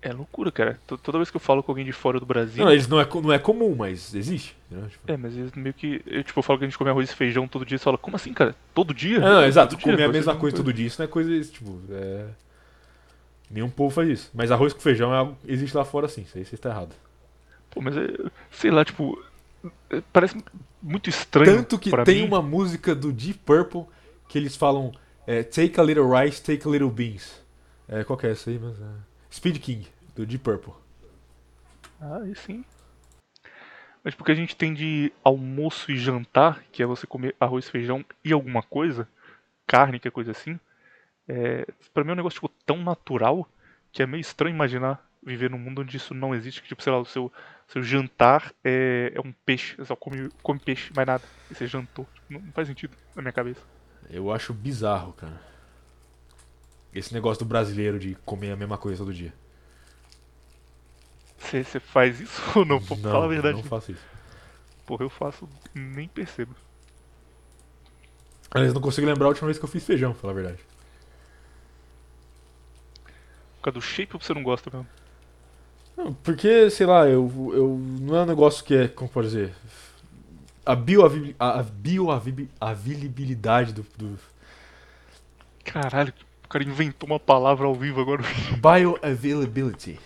É loucura, cara. T- Toda vez que eu falo com alguém de fora do Brasil. Não, eles não é, não é comum, mas existe. entendeu? Tipo, É, mas eles meio que. Eu, tipo, eu falo que a gente come arroz e feijão todo dia. Você fala, como assim, cara? Todo dia? É, não, exato, Todo dia? comer a mesma ser coisa todo dia, isso não é coisa, tipo, é... Nenhum povo faz isso. Mas arroz com feijão é algo existe lá fora sim, isso aí você está errado. Pô, mas é. Sei lá, tipo. é, Parece muito estranho. Tanto que tem mim. uma música do Deep Purple que eles falam é, Take a little rice, take a little beans. É, qual que é essa aí? Mas, é... Speed King, do Deep Purple. Ah, aí sim. Mas porque a gente tem de almoço e jantar, que é você comer arroz, feijão e alguma coisa, carne, que é coisa assim, é, pra mim é um negócio tipo, tão natural que é meio estranho imaginar viver num mundo onde isso não existe, que tipo, sei lá, o seu, seu jantar é, é um peixe, você só come, come peixe, mais nada, e você jantou. Tipo, não, não faz sentido na minha cabeça. Eu acho bizarro, cara. Esse negócio do brasileiro de comer a mesma coisa todo dia. Você, faz isso ou não? Pô, Fala a verdade. não faço isso. Porra, eu faço, nem percebo. Aliás, eu não consigo lembrar a última vez que eu fiz feijão, falar a verdade. Por causa do shape ou você não gosta mesmo? Porque, sei lá, eu, eu não é um negócio que é, como pode dizer, a bioavili- a a bioavili- avilibilidade do, do- Caralho, cara inventou uma palavra ao vivo agora. Bioavailability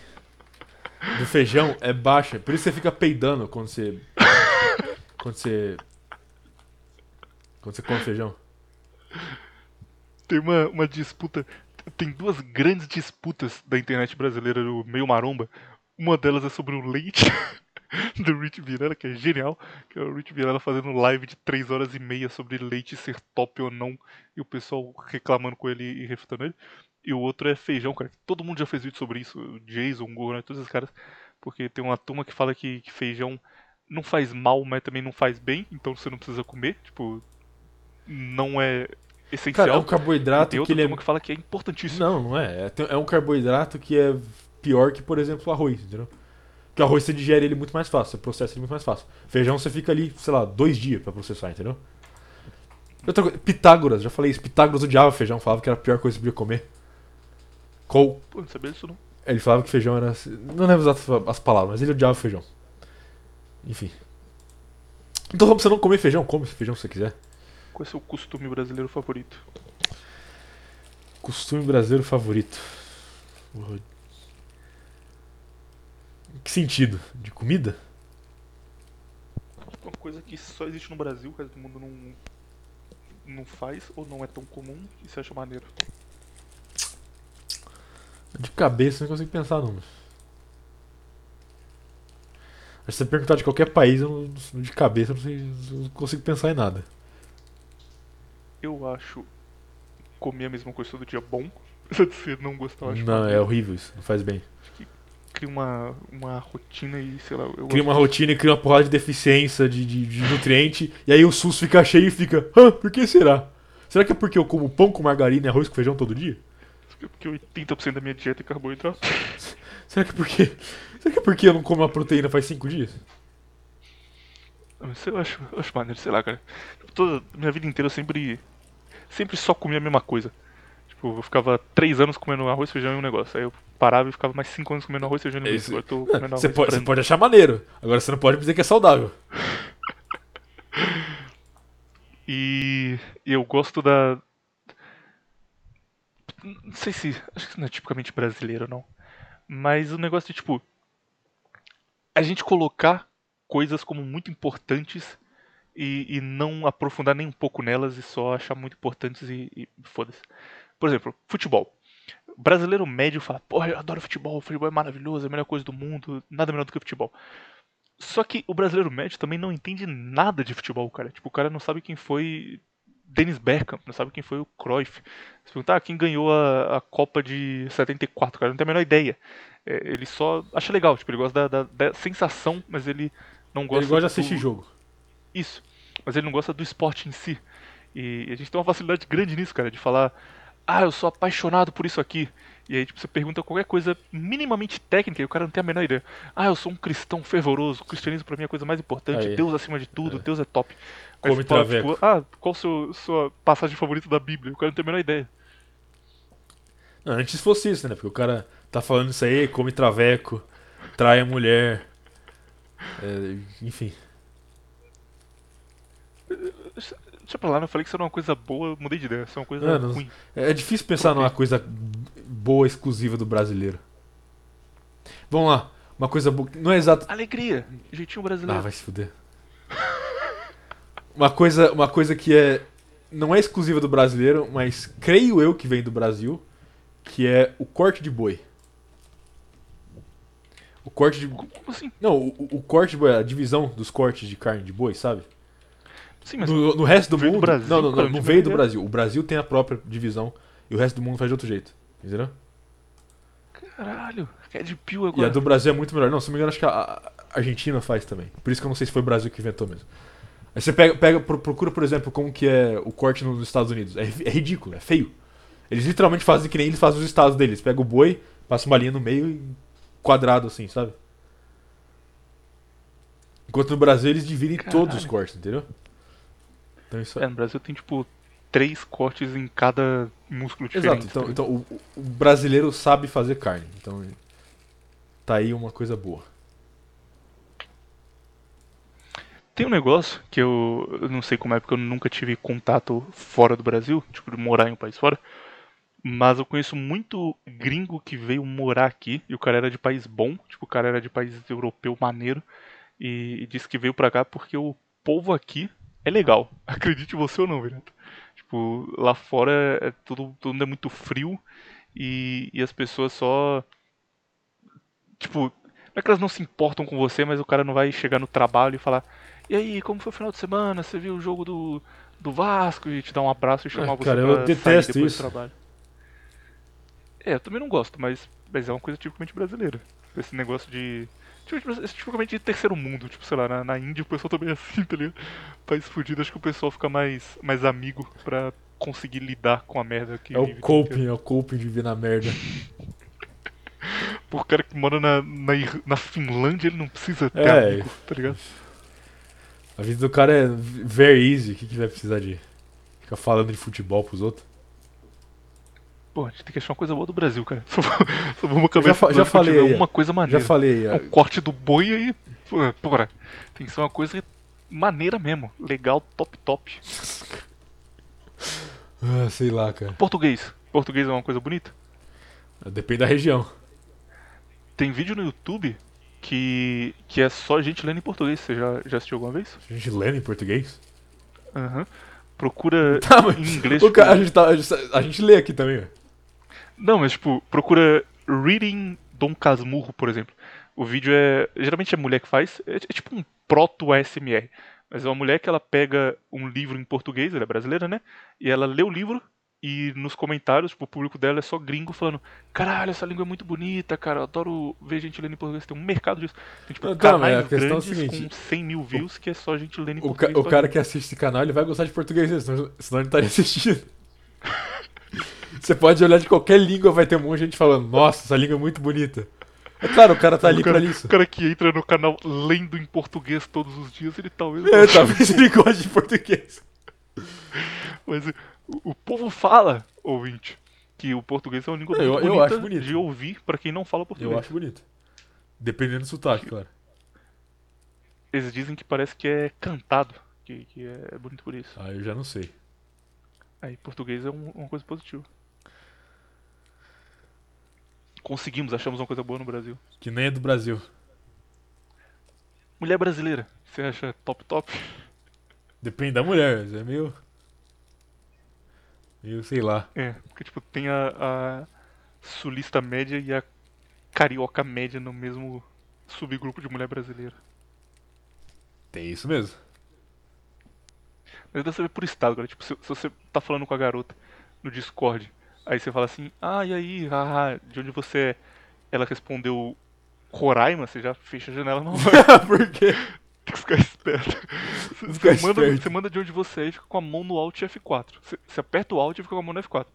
do feijão é baixa. Por isso você fica peidando quando você. Quando você. Quando você come feijão. Tem uma, uma disputa. Tem duas grandes disputas da internet brasileira no meio maromba. Uma delas é sobre o leite do Rich Virela, que é genial. Que é o Rich Virela fazendo live de 3 horas e meia sobre leite ser top ou não. E o pessoal reclamando com ele e refutando ele. E o outro é feijão, cara. Todo mundo já fez vídeo sobre isso. O Jason, o Goran, todos esses caras. Porque tem uma turma que fala que, que feijão não faz mal, mas também não faz bem. Então você não precisa comer. Tipo, não é essencial. Cara, é um E carboidrato tem que ele é. que fala que é importantíssimo. Não, não é. É, é um carboidrato que é pior que, por exemplo, o arroz, entendeu? Porque o arroz você digere ele muito mais fácil, você processa ele muito mais fácil. Feijão você fica ali, sei lá, dois dias pra processar, entendeu? Outra coisa, Pitágoras, já falei isso. Pitágoras odiava feijão, falava que era a pior coisa que podia comer. Qual, Pô, não sabia disso não. Ele falava que feijão era. Não lembro as, as palavras, mas ele odiava feijão. Enfim. Então, pra você não comer feijão, come feijão se você quiser. Qual é o seu costume brasileiro favorito? Costume brasileiro favorito. Em que sentido? De comida? Uma coisa que só existe no Brasil, o resto do mundo não, não faz ou não é tão comum e você acha maneiro. De cabeça não consigo pensar não. Se você perguntar de qualquer país, eu não- de cabeça eu não, sei, eu não consigo pensar em nada. Eu acho comer a mesma coisa todo dia bom. Você não gostar, eu acho Não, é horrível isso, não faz bem. Cria uma, uma rotina e sei lá. Cria uma rotina e cria uma porrada de deficiência de, de, de nutriente, e aí o SUS fica cheio e fica, Hã, por que será? Será que é porque eu como pão com margarina e arroz com feijão todo dia? disso, Porque 80% da minha dieta é carboidrato. Será que é porque. Será que é porque eu não como uma proteína faz cinco dias? Mas Eu acho, eu acho maneiro, sei lá, cara. Tipo, Toda minha vida inteira eu sempre. Sempre só comia a mesma coisa. Tipo, eu ficava 3 anos comendo arroz, feijão e um negócio. Aí eu parava e ficava mais 5 anos comendo arroz, feijão e um É negócio. Agora eu tô comendo arroz Você pode, você pode achar maneiro. Agora você não pode dizer que é saudável. E e eu gosto da. Não sei se. Acho que isso não é tipicamente brasileiro, não. Mas o negócio de, tipo. A gente colocar coisas como muito importantes e, e não aprofundar nem um pouco nelas e só achar muito importantes e, e foda-se. Por exemplo, futebol. O brasileiro médio fala, porra, eu adoro futebol, futebol é maravilhoso, é a melhor coisa do mundo, nada melhor do que futebol. Só que o brasileiro médio também não entende nada de futebol, cara. Tipo, o cara não sabe quem foi Dennis Bergkamp, não sabe quem foi o Cruyff. Se perguntar ah, quem ganhou a, a Copa de 74, cara, não tem a menor ideia. É, ele só acha legal, tipo, ele gosta da, da- da sensação, mas ele não gosta Ele gosta de assistir jogo. Isso. Mas ele não gosta do esporte em si. E a gente tem uma facilidade grande nisso, cara, de falar, ah, eu sou apaixonado por isso aqui. E aí, tipo, você pergunta qualquer coisa minimamente técnica e o cara não tem a menor ideia. Ah, eu sou um cristão fervoroso, o cristianismo pra mim é a coisa mais importante, Aí. Deus acima de tudo, É. Deus é top. Come você fala, traveco. tipo, ah, qual a sua, sua passagem favorita da Bíblia? O cara não tem a menor ideia. Não, antes fosse isso, né? Porque o cara tá falando isso aí, come traveco, trai a mulher. é, enfim. Deixa pra lá? Eu falei que isso era uma coisa boa, mudei de ideia, isso é uma coisa É, não- ruim. É difícil pensar numa coisa boa exclusiva do brasileiro. Vamos lá. Uma coisa boa. Não é exato. Alegria, jeitinho Ah, brasileiro. vai se fuder. Uma coisa, uma coisa que é. Não é exclusiva do brasileiro, mas creio eu que vem do Brasil, que é o corte de boi. O corte de. Como assim? Não, o, o- o corte de boi, a divisão dos cortes de carne de boi, sabe? Sim, mas No, no resto do veio do mundo. Brasil, não, não, não, veio do Brasil. O Brasil tem a própria divisão e o resto do mundo faz de outro jeito. Entendeu? caralho, é de pio E a agora. do Brasil é muito melhor. Não, se não me engano, acho que a, Argentina faz também. Por isso que eu não sei se foi o Brasil que inventou mesmo. Aí você pega, pega pro- procura, por exemplo, como que é o corte nos Estados Unidos. É, é ridículo, é feio. Eles literalmente fazem que nem eles fazem os estados deles. Pega o boi, passa uma linha no meio e quadrado assim, sabe? Enquanto no Brasil eles dividem todos os Caralho. cortes, entendeu? Então isso É, no Brasil tem tipo três cortes em cada músculo diferente. Exato, então, tá então o, o brasileiro sabe fazer carne. Então tá aí uma coisa boa. Tem um negócio que eu, eu não sei como é, porque eu nunca tive contato fora do Brasil, tipo, de morar em um país fora. Mas eu conheço muito gringo que veio morar aqui e o cara era de país bom, tipo, o cara era de país europeu maneiro e, e disse que veio pra cá porque o povo aqui é legal. Acredite você ou não, Virato. Tipo, lá fora é tudo, tudo é muito frio e, e as pessoas só. Tipo, não é que elas não se importam com você, mas o cara não vai chegar no trabalho e falar: E aí, como foi o final de semana? Você viu o jogo do, do Vasco? E te dar um abraço e chamar Ah, você cara, pra eu detesto isso. do trabalho. É, eu também não gosto, mas, mas é uma coisa tipicamente brasileira. Esse negócio de. Tipo, esse Tipicamente de terceiro mundo, tipo, sei lá, na, na Índia o pessoal também é assim, tá ligado? País fudido, acho que o pessoal fica mais, mais amigo pra conseguir lidar com a merda que É o vive coping, é o coping de viver na merda. Por cara que mora na, na, na Finlândia, ele não precisa ter É. amigo, tá ligado? A vida do cara é very easy. O que, que vai precisar de ficar falando de futebol pros outros? Pô, a gente tem que achar uma coisa boa do Brasil, cara. Só, só vamos acabar já já falei aí, uma coisa Já maneira. falei. É o corte do boi aí, porra, tem que ser uma coisa maneira mesmo. Legal, top, top. ah, sei lá, cara. Português. Português é uma coisa bonita? Depende da região. Tem vídeo no YouTube que, que é só gente lendo em português. Você já, já assistiu alguma vez? A gente lendo em português? Aham. Procura Tá, em inglês. tipo, cara, a, gente tá- a gente- a gente lê aqui também, ó. Não, mas tipo, procura Reading Dom Casmurro, por exemplo. O vídeo é. Geralmente é mulher que faz. É, é tipo um proto ASMR. Mas é uma mulher que ela pega um livro em português, ela é brasileira, né? E ela lê o livro e nos comentários, tipo, o público dela é só gringo falando: Caralho, essa língua é muito bonita, cara. Eu adoro ver gente lendo em português. Tem um mercado disso. Tem tipo mas canais a questão é grandes seguinte, com 100 mil views que é só gente lendo em O, ca- português. o cara que assiste esse canal, ele vai gostar de português, senão, senão ele não estaria assistindo. Você pode olhar de qualquer língua, vai ter um monte de gente falando, nossa, essa língua é muito bonita. É claro, o cara tá ali cara, pra isso. o cara que entra no canal lendo em português todos os dias, ele talvez É, talvez ele goste de português. Mas o, o povo fala, ouvinte, que o português é uma língua Eu- muito eu bonita acho bonito. de ouvir pra quem não fala português. Eu acho bonito. Dependendo do sotaque, claro. Eles dizem que parece que é cantado, que, que é bonito por isso. Ah, eu já não sei. Aí português é um- uma coisa positiva. Conseguimos, achamos uma coisa boa no Brasil. Que nem é do Brasil. Mulher brasileira, você acha top top? Depende da mulher, é meio. Meio, sei lá. É, porque tipo, tem a, a sulista média e a carioca média no mesmo subgrupo de mulher brasileira. Tem isso mesmo. Mas deve saber por estado, cara. Tipo, se, se você tá falando com a garota no Discord, aí você fala assim, ah, e aí, ah, de onde você é? Ela respondeu Roraima, você já fecha a janela na hora. Por quê? Tem que ficar esperto. Você, Ficar você manda, esperto. você manda de onde você é e fica com a mão no Alt F4. Você, você aperta o Alt e fica com a mão no F4.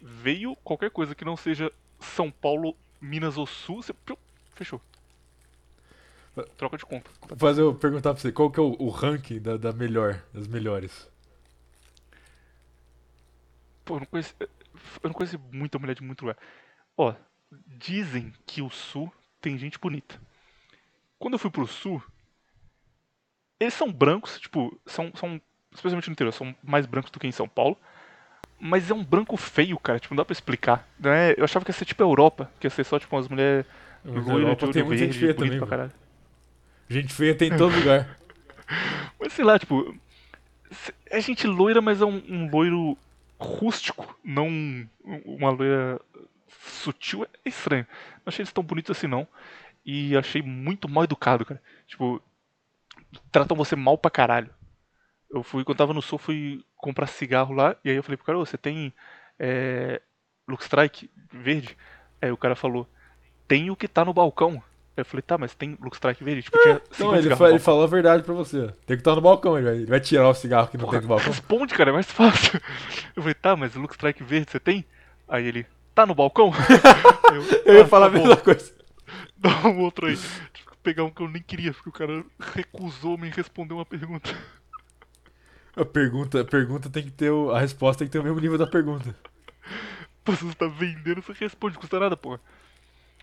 Veio qualquer coisa que não seja São Paulo, Minas ou Sul, você. Fechou. Troca de conta. Fazer eu perguntar pra você, qual que é o, o ranking da, da melhor, das melhores? Pô, eu não conheço. Eu não conheço muita mulher de muito lugar. Ó, dizem que o sul tem gente bonita. Quando eu fui pro sul, eles são brancos, tipo, são, são. Especialmente no interior, são mais brancos do que em São Paulo. Mas é um branco feio, cara, tipo, não dá pra explicar. Não é, eu achava que ia ser tipo a Europa, que ia ser só, tipo, umas mulheres loiras de Europa tem olho muita gente feia também, pra caralho. Gente feia tem em todo lugar. Mas sei lá, tipo. É gente loira, mas é um, um loiro rústico, não um- uma loira sutil. É estranho. Não achei eles tão bonitos assim, não. E achei muito mal educado, cara. Tipo, tratam você mal pra caralho. Eu fui, quando tava no sul, fui comprar cigarro lá. E aí eu falei pro cara, "Ô, você tem é, Strike verde? Aí o cara falou, tem o que tá no balcão. Eu falei, tá, mas tem Lux Strike verde? Tipo, tinha 50 ele, fa- ele falou a verdade pra você. Tem que estar no balcão, ele vai, ele vai tirar o cigarro que não Porra, tem no balcão. Responde, cara, é mais fácil. Eu falei, tá, mas Lux Strike verde você tem? Aí ele, tá no balcão? Eu ia "Ah, falar a tá bom, mesma coisa. Dá um outro aí. Tive que pegar um que eu nem queria, porque o cara recusou me responder uma pergunta. A pergunta, a pergunta tem que ter. o- a resposta tem que ter o mesmo nível da pergunta. Pô, você tá vendendo, você responde, não custa nada, porra.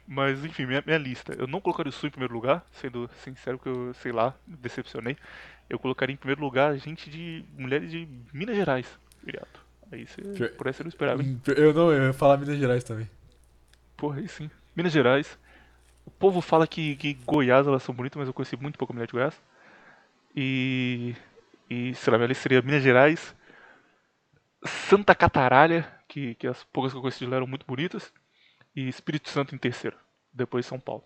Mas enfim, minha, minha lista. Eu não colocaria o Sul em primeiro lugar, sendo sincero, que eu, sei lá, decepcionei. Eu colocaria em primeiro lugar gente de. mulheres de Minas Gerais, viado. Aí você, por essa eu não esperava, hein? Eu não, eu ia falar Minas Gerais também. Porra, aí sim. Minas Gerais. O povo fala que, que Goiás elas são bonitas, mas eu conheci muito pouco a mulher de Goiás. E. E, sei lá, minha lista seria Minas Gerais, Santa Cataralha, que, que as poucas que eu conheci de lá eram muito bonitas, e Espírito Santo em terceiro, depois São Paulo.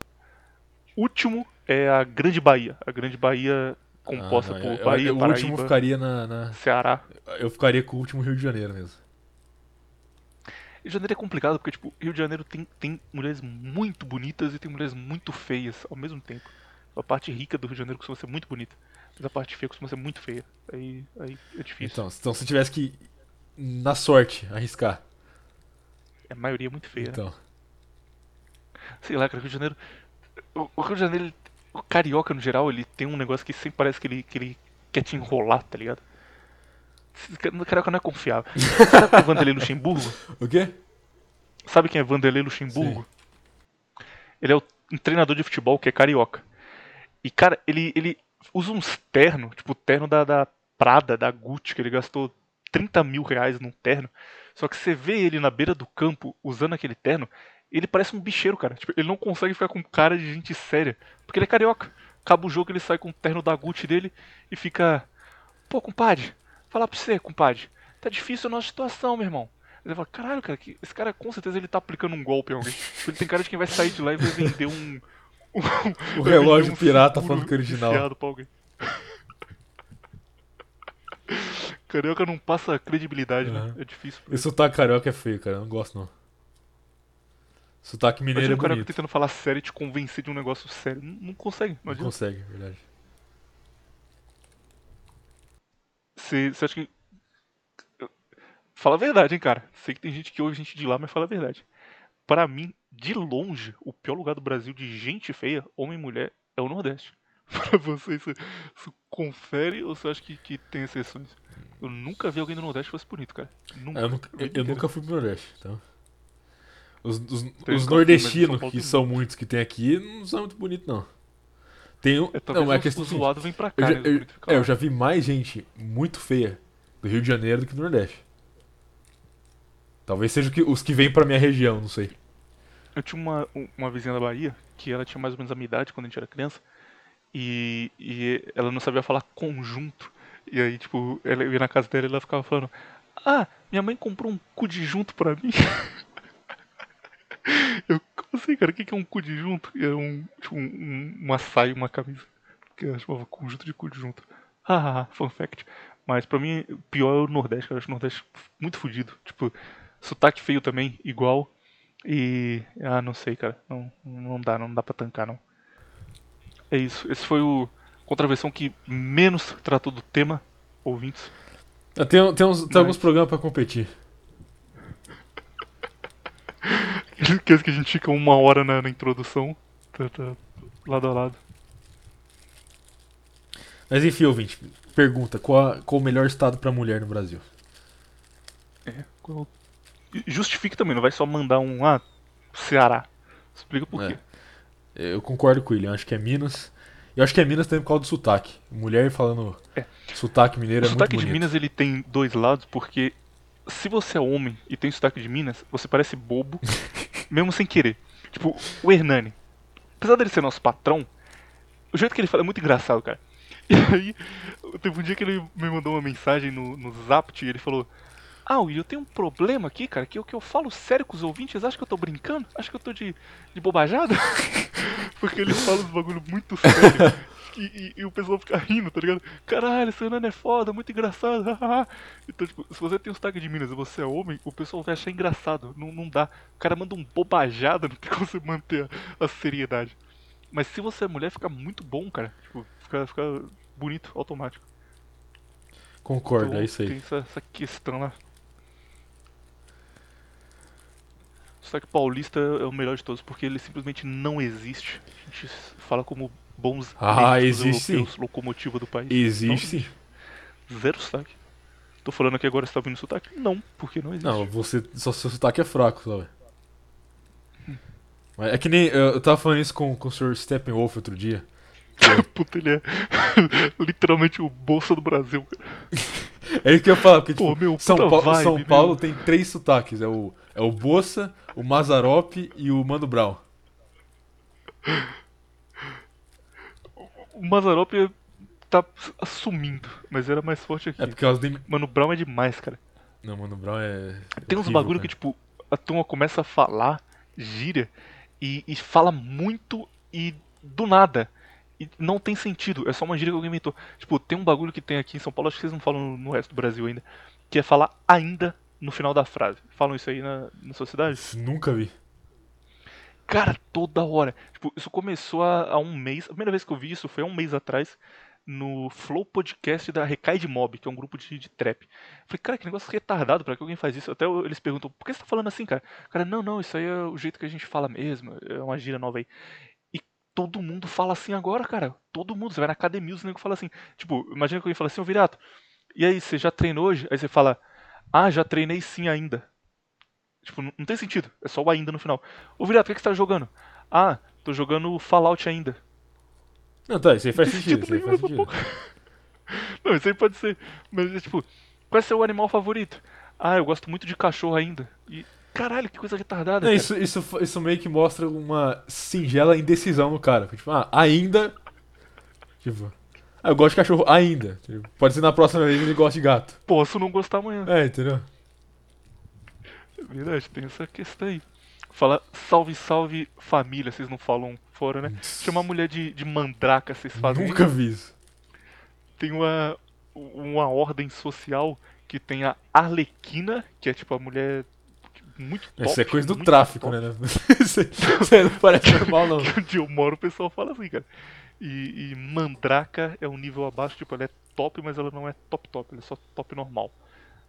Último é a Grande Bahia. A Grande Bahia composta Ah, não, por eu- Bahia, eu- o Paraíba, último ficaria na, na- Ceará. Eu ficaria com o último Rio de Janeiro mesmo. Rio de Janeiro é complicado porque, tipo, Rio de Janeiro tem, tem mulheres muito bonitas e tem mulheres muito feias ao mesmo tempo. A parte rica do Rio de Janeiro costuma ser muito bonita, mas a parte feia costuma ser muito feia. Aí, aí é difícil. Então, então se tivesse que, na sorte, arriscar. A maioria é muito feia. né? Sei lá, cara, o Rio de Janeiro. O, Rio de Janeiro, ele- o carioca no geral, ele tem um negócio que sempre parece que ele, que ele quer te enrolar, tá ligado? O carioca não é confiável. Sabe quem é Vanderlei Luxemburgo? o quê? Sabe quem é Vanderlei Luxemburgo? Ele é o- um treinador de futebol que é carioca. E, cara, ele, ele usa uns terno, tipo o terno da, da Prada, da Gucci, que ele gastou 30 mil reais num terno. Só que você vê ele na beira do campo usando aquele terno, ele parece um bicheiro, cara. Tipo, ele não consegue ficar com cara de gente séria. Porque ele é carioca. Acaba o jogo, ele sai com o terno da Gucci dele e fica. Pô, compadre, falar pra você, compadre. Tá difícil a nossa situação, meu irmão. Ele fala, caralho, cara, que- esse cara com certeza ele tá aplicando um golpe em alguém. Ele tem cara de quem vai sair de lá e vai vender um. um O relógio um pirata falando que é original. pra alguém. Carioca não passa credibilidade, né? Aham. É difícil. Esse sotaque carioca é feio, cara. Eu não gosto, não. Sotaque mineiro é um bonito. tentando falar sério e te convencer de um negócio sério. Não, não consegue, não Não consegue, verdade. Você acha que. Fala a verdade, hein, cara. Sei que tem gente que ouve gente de lá, mas fala a verdade. Pra mim, de longe, o pior lugar do Brasil de gente feia, homem e mulher, é o Nordeste. Pra você, isso, isso confere ou você acha que, que tem exceções? Eu nunca vi alguém do Nordeste que fosse bonito, cara. Nunca. Eu, nunca, eu inteira. nunca fui pro Nordeste, então. Os, os- os nordestinos, que são muitos que tem aqui, não são muito bonitos, não. Tem um. É, não, é questão os seguinte, zoados vêm pra eu cá, já, né? Eu- bonitos ficam é, eu já vi mais gente muito feia do Rio de Janeiro do que do Nordeste. Talvez seja os que vêm pra minha região, não sei. Eu tinha uma, um- uma vizinha da Bahia que ela tinha mais ou menos a minha idade quando a gente era criança. E, e ela não sabia falar conjunto. E aí, tipo, ela eu ia na casa dela e ela ficava falando: Ah, minha mãe comprou um cu de junto pra mim. Eu, como assim, cara? O que é um cu de junto? Era um, tipo, um, um- uma saia uma camisa. Que ela chamava conjunto de cu de junto. Hahaha, fun fact. Mas pra mim, pior é o Nordeste, cara. Eu acho o Nordeste muito fodido. Tipo, sotaque feio também, igual. E. Ah, não sei, cara. Não, não dá, não dá pra tancar, não. É isso. Esse foi o contraversão que menos tratou do tema, ouvintes. Ah, Tem, tem, uns- tem alguns programas pra competir. Aqueles que a gente fica uma hora na, na introdução. Tá, tá lado a lado. Mas enfim, ouvinte, pergunta: qual, a- qual o melhor estado pra mulher no Brasil? É. qual- Justifique também, não vai só mandar um. Ah, Ceará. Explica por É. quê. Eu concordo com ele, eu acho que é Minas. Eu acho que é Minas também por causa do sotaque. Mulher falando É. sotaque mineiro O é muito sotaque de bonito. Minas ele tem dois lados, porque se você é homem e tem sotaque de Minas, você parece bobo, mesmo sem querer. Tipo, o Hernani. Apesar dele ser nosso patrão, o jeito que ele fala é muito engraçado, cara. E aí, teve um dia que ele me mandou uma mensagem no, no Zapt e ele falou: Ah, Will, eu tenho um problema aqui, cara, que eu, que eu falo sério com os ouvintes, acham que eu tô brincando? Acham que eu tô de, de bobajada? Porque ele fala uns bagulho muito sério. E, e- e o pessoal fica rindo, tá ligado? Caralho, esse Hernani é foda, muito engraçado. hahaha." então, tipo, se você tem um sotaque de Minas e você é homem, o pessoal vai achar engraçado. Não, não dá. O cara manda um bobajada, não tem como você manter a, a seriedade. Mas se você é mulher, fica muito bom, cara. Tipo, fica, fica bonito, automático. Concordo, Então, é isso Tem aí. essa, essa questão lá. O sotaque paulista é o melhor de todos, porque ele simplesmente não existe. A gente fala como bons Ah, existe europeus, locomotiva do país. Existe. Não, zero sotaque. Tô falando aqui agora, você tá ouvindo sotaque? Não, porque não existe. Não, você. Só seu sotaque é fraco, velho. Mas É que nem. Eu, eu tava falando isso com, com o Sr. Steppenwolf outro dia. Puta, ele é literalmente o bolsa do Brasil. cara. É isso que eu ia falar, porque Pô, tipo, meu, São, Paulo, vibe, São meu. Paulo tem três sotaques. É o, é o Bossa, o Mazarop e o Mano Brown. O Mazarop tá assumindo, mas era mais forte aqui. É porque elas têm... Mano, Brown é demais, cara. Não, Mano Brown é... Tem uns horrível, bagulho que, tipo, a turma começa a falar, gíria, e, e fala muito e do nada. E não tem sentido, é só uma gíria que alguém inventou. Tipo, tem um bagulho que tem aqui em São Paulo, acho que vocês não falam no, no resto do Brasil ainda, que é falar ainda no final da frase. Falam isso aí na, na sua cidade? Nunca vi. Cara, toda hora. Tipo, isso começou há, há um mês. A primeira vez que eu vi isso foi há um mês atrás, no Flow Podcast da Recai de Mob, que é um grupo de, de trap. Falei, cara, que negócio retardado, pra que alguém faz isso? Até eles perguntam, por que você tá falando assim, cara? Cara, não, não, isso aí é o jeito que a gente fala mesmo, é uma gíria nova aí. E todo mundo fala assim agora, cara. Todo mundo. Você vai na academia, os negros falam assim. Tipo, imagina que alguém fala assim, ô Virato, e aí, você já treinou hoje? Aí você fala, ah, já treinei sim ainda. Tipo, não, não tem sentido. É só o ainda no final. Ô Virato, o que, que você tá jogando? Ah, tô jogando Fallout ainda. Não, tá, isso aí faz tem sentido. Isso aí sentido faz sentido. Não, isso aí pode ser. Mas é tipo, qual é seu animal favorito? Ah, eu gosto muito de cachorro ainda. E caralho, que coisa retardada. Não, isso, isso, isso meio que mostra uma singela indecisão no cara. Tipo, ah, ainda. Tipo. Ah, eu gosto de cachorro ainda. Tipo, pode ser na próxima vez ele gosta de gato. Posso não gostar amanhã. É, entendeu? É verdade, tem essa questão aí. Falar salve, salve família, vocês não falam fora, né? Chamar a mulher de, de mandraca, vocês fazem. Nunca vi isso. Tem uma, uma ordem social que tem a Arlequina, que é tipo a mulher muito top. Isso é coisa do tráfico, top. né? Isso não parece normal, não. que onde eu moro o pessoal fala assim, cara. E, e Mandraka é um nível abaixo, tipo, ela é top, mas ela não é top top, ela é só top normal.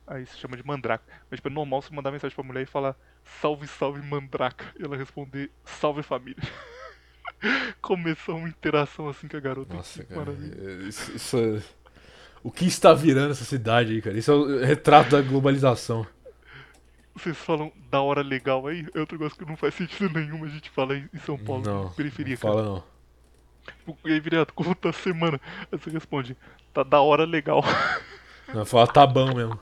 Aí se chama de Mandraka. Mas tipo, é normal você mandar mensagem pra mulher e falar salve, salve Mandraka. E ela responder salve família. Começou uma interação assim com a garota. Nossa, Que cara. maravilha. Isso, isso é- O que está virando essa cidade aí, cara? Isso é o retrato da globalização. Vocês falam da hora legal aí? É outro negócio que não faz sentido nenhum a gente fala em São Paulo, Não, periferia, não cara. fala não. Tipo, E aí, Viriato, como tá a semana? Aí você responde, tá da hora legal. Não, fala tá bom mesmo.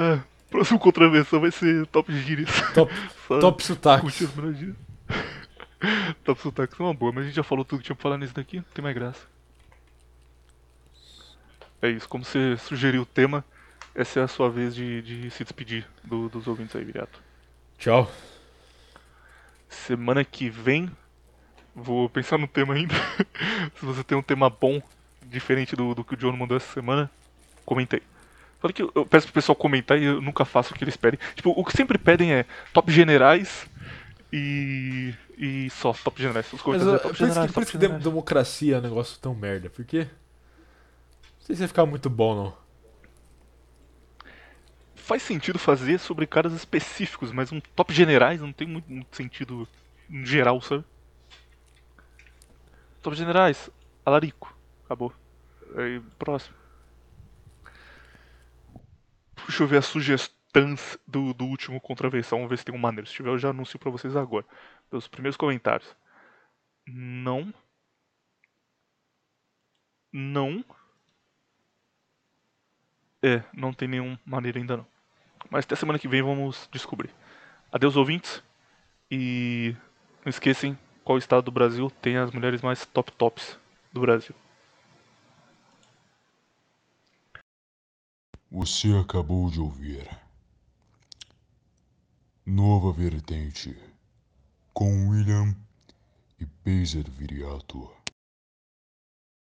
Ah, próximo contravenção vai ser top gírias. Top, top sotaque. curtir as melhores gírias. top sotaque é uma boa, mas a gente já falou tudo que tinha pra falar nisso daqui, não tem mais graça. É isso, como você sugeriu o tema, essa é a sua vez de, de se despedir do- dos ouvintes aí, Viriato. Tchau. Semana que vem, vou pensar no tema ainda. Se você tem um tema bom, diferente do, do que o John mandou essa semana, comentei. Falei que eu, eu peço pro pessoal comentar e eu nunca faço o que eles pedem. Tipo, o que sempre pedem é top generais e. e só, top generais. Os Mas comentários uh, é por top isso que, generais, por top isso que dem- generais. democracia é um negócio tão merda. Por quê? Não sei se vai ficar muito bom, não. Faz sentido fazer sobre caras específicos, mas um top generais não tem muito, muito sentido em geral, sabe? Top generais, Alarico. Acabou. Aí, próximo. Deixa eu ver as sugestões do, do último contravenção. Vamos ver se tem um maneiro. Se tiver, eu já anuncio pra vocês agora. Pelos primeiros comentários. Não. Não. É, não tem nenhum maneiro ainda não. Mas até semana que vem vamos descobrir. Adeus, ouvintes. E não esqueçam qual estado do Brasil tem as mulheres mais top tops do Brasil. Você acabou de ouvir Nova Vertente com William e Pazer Viriato.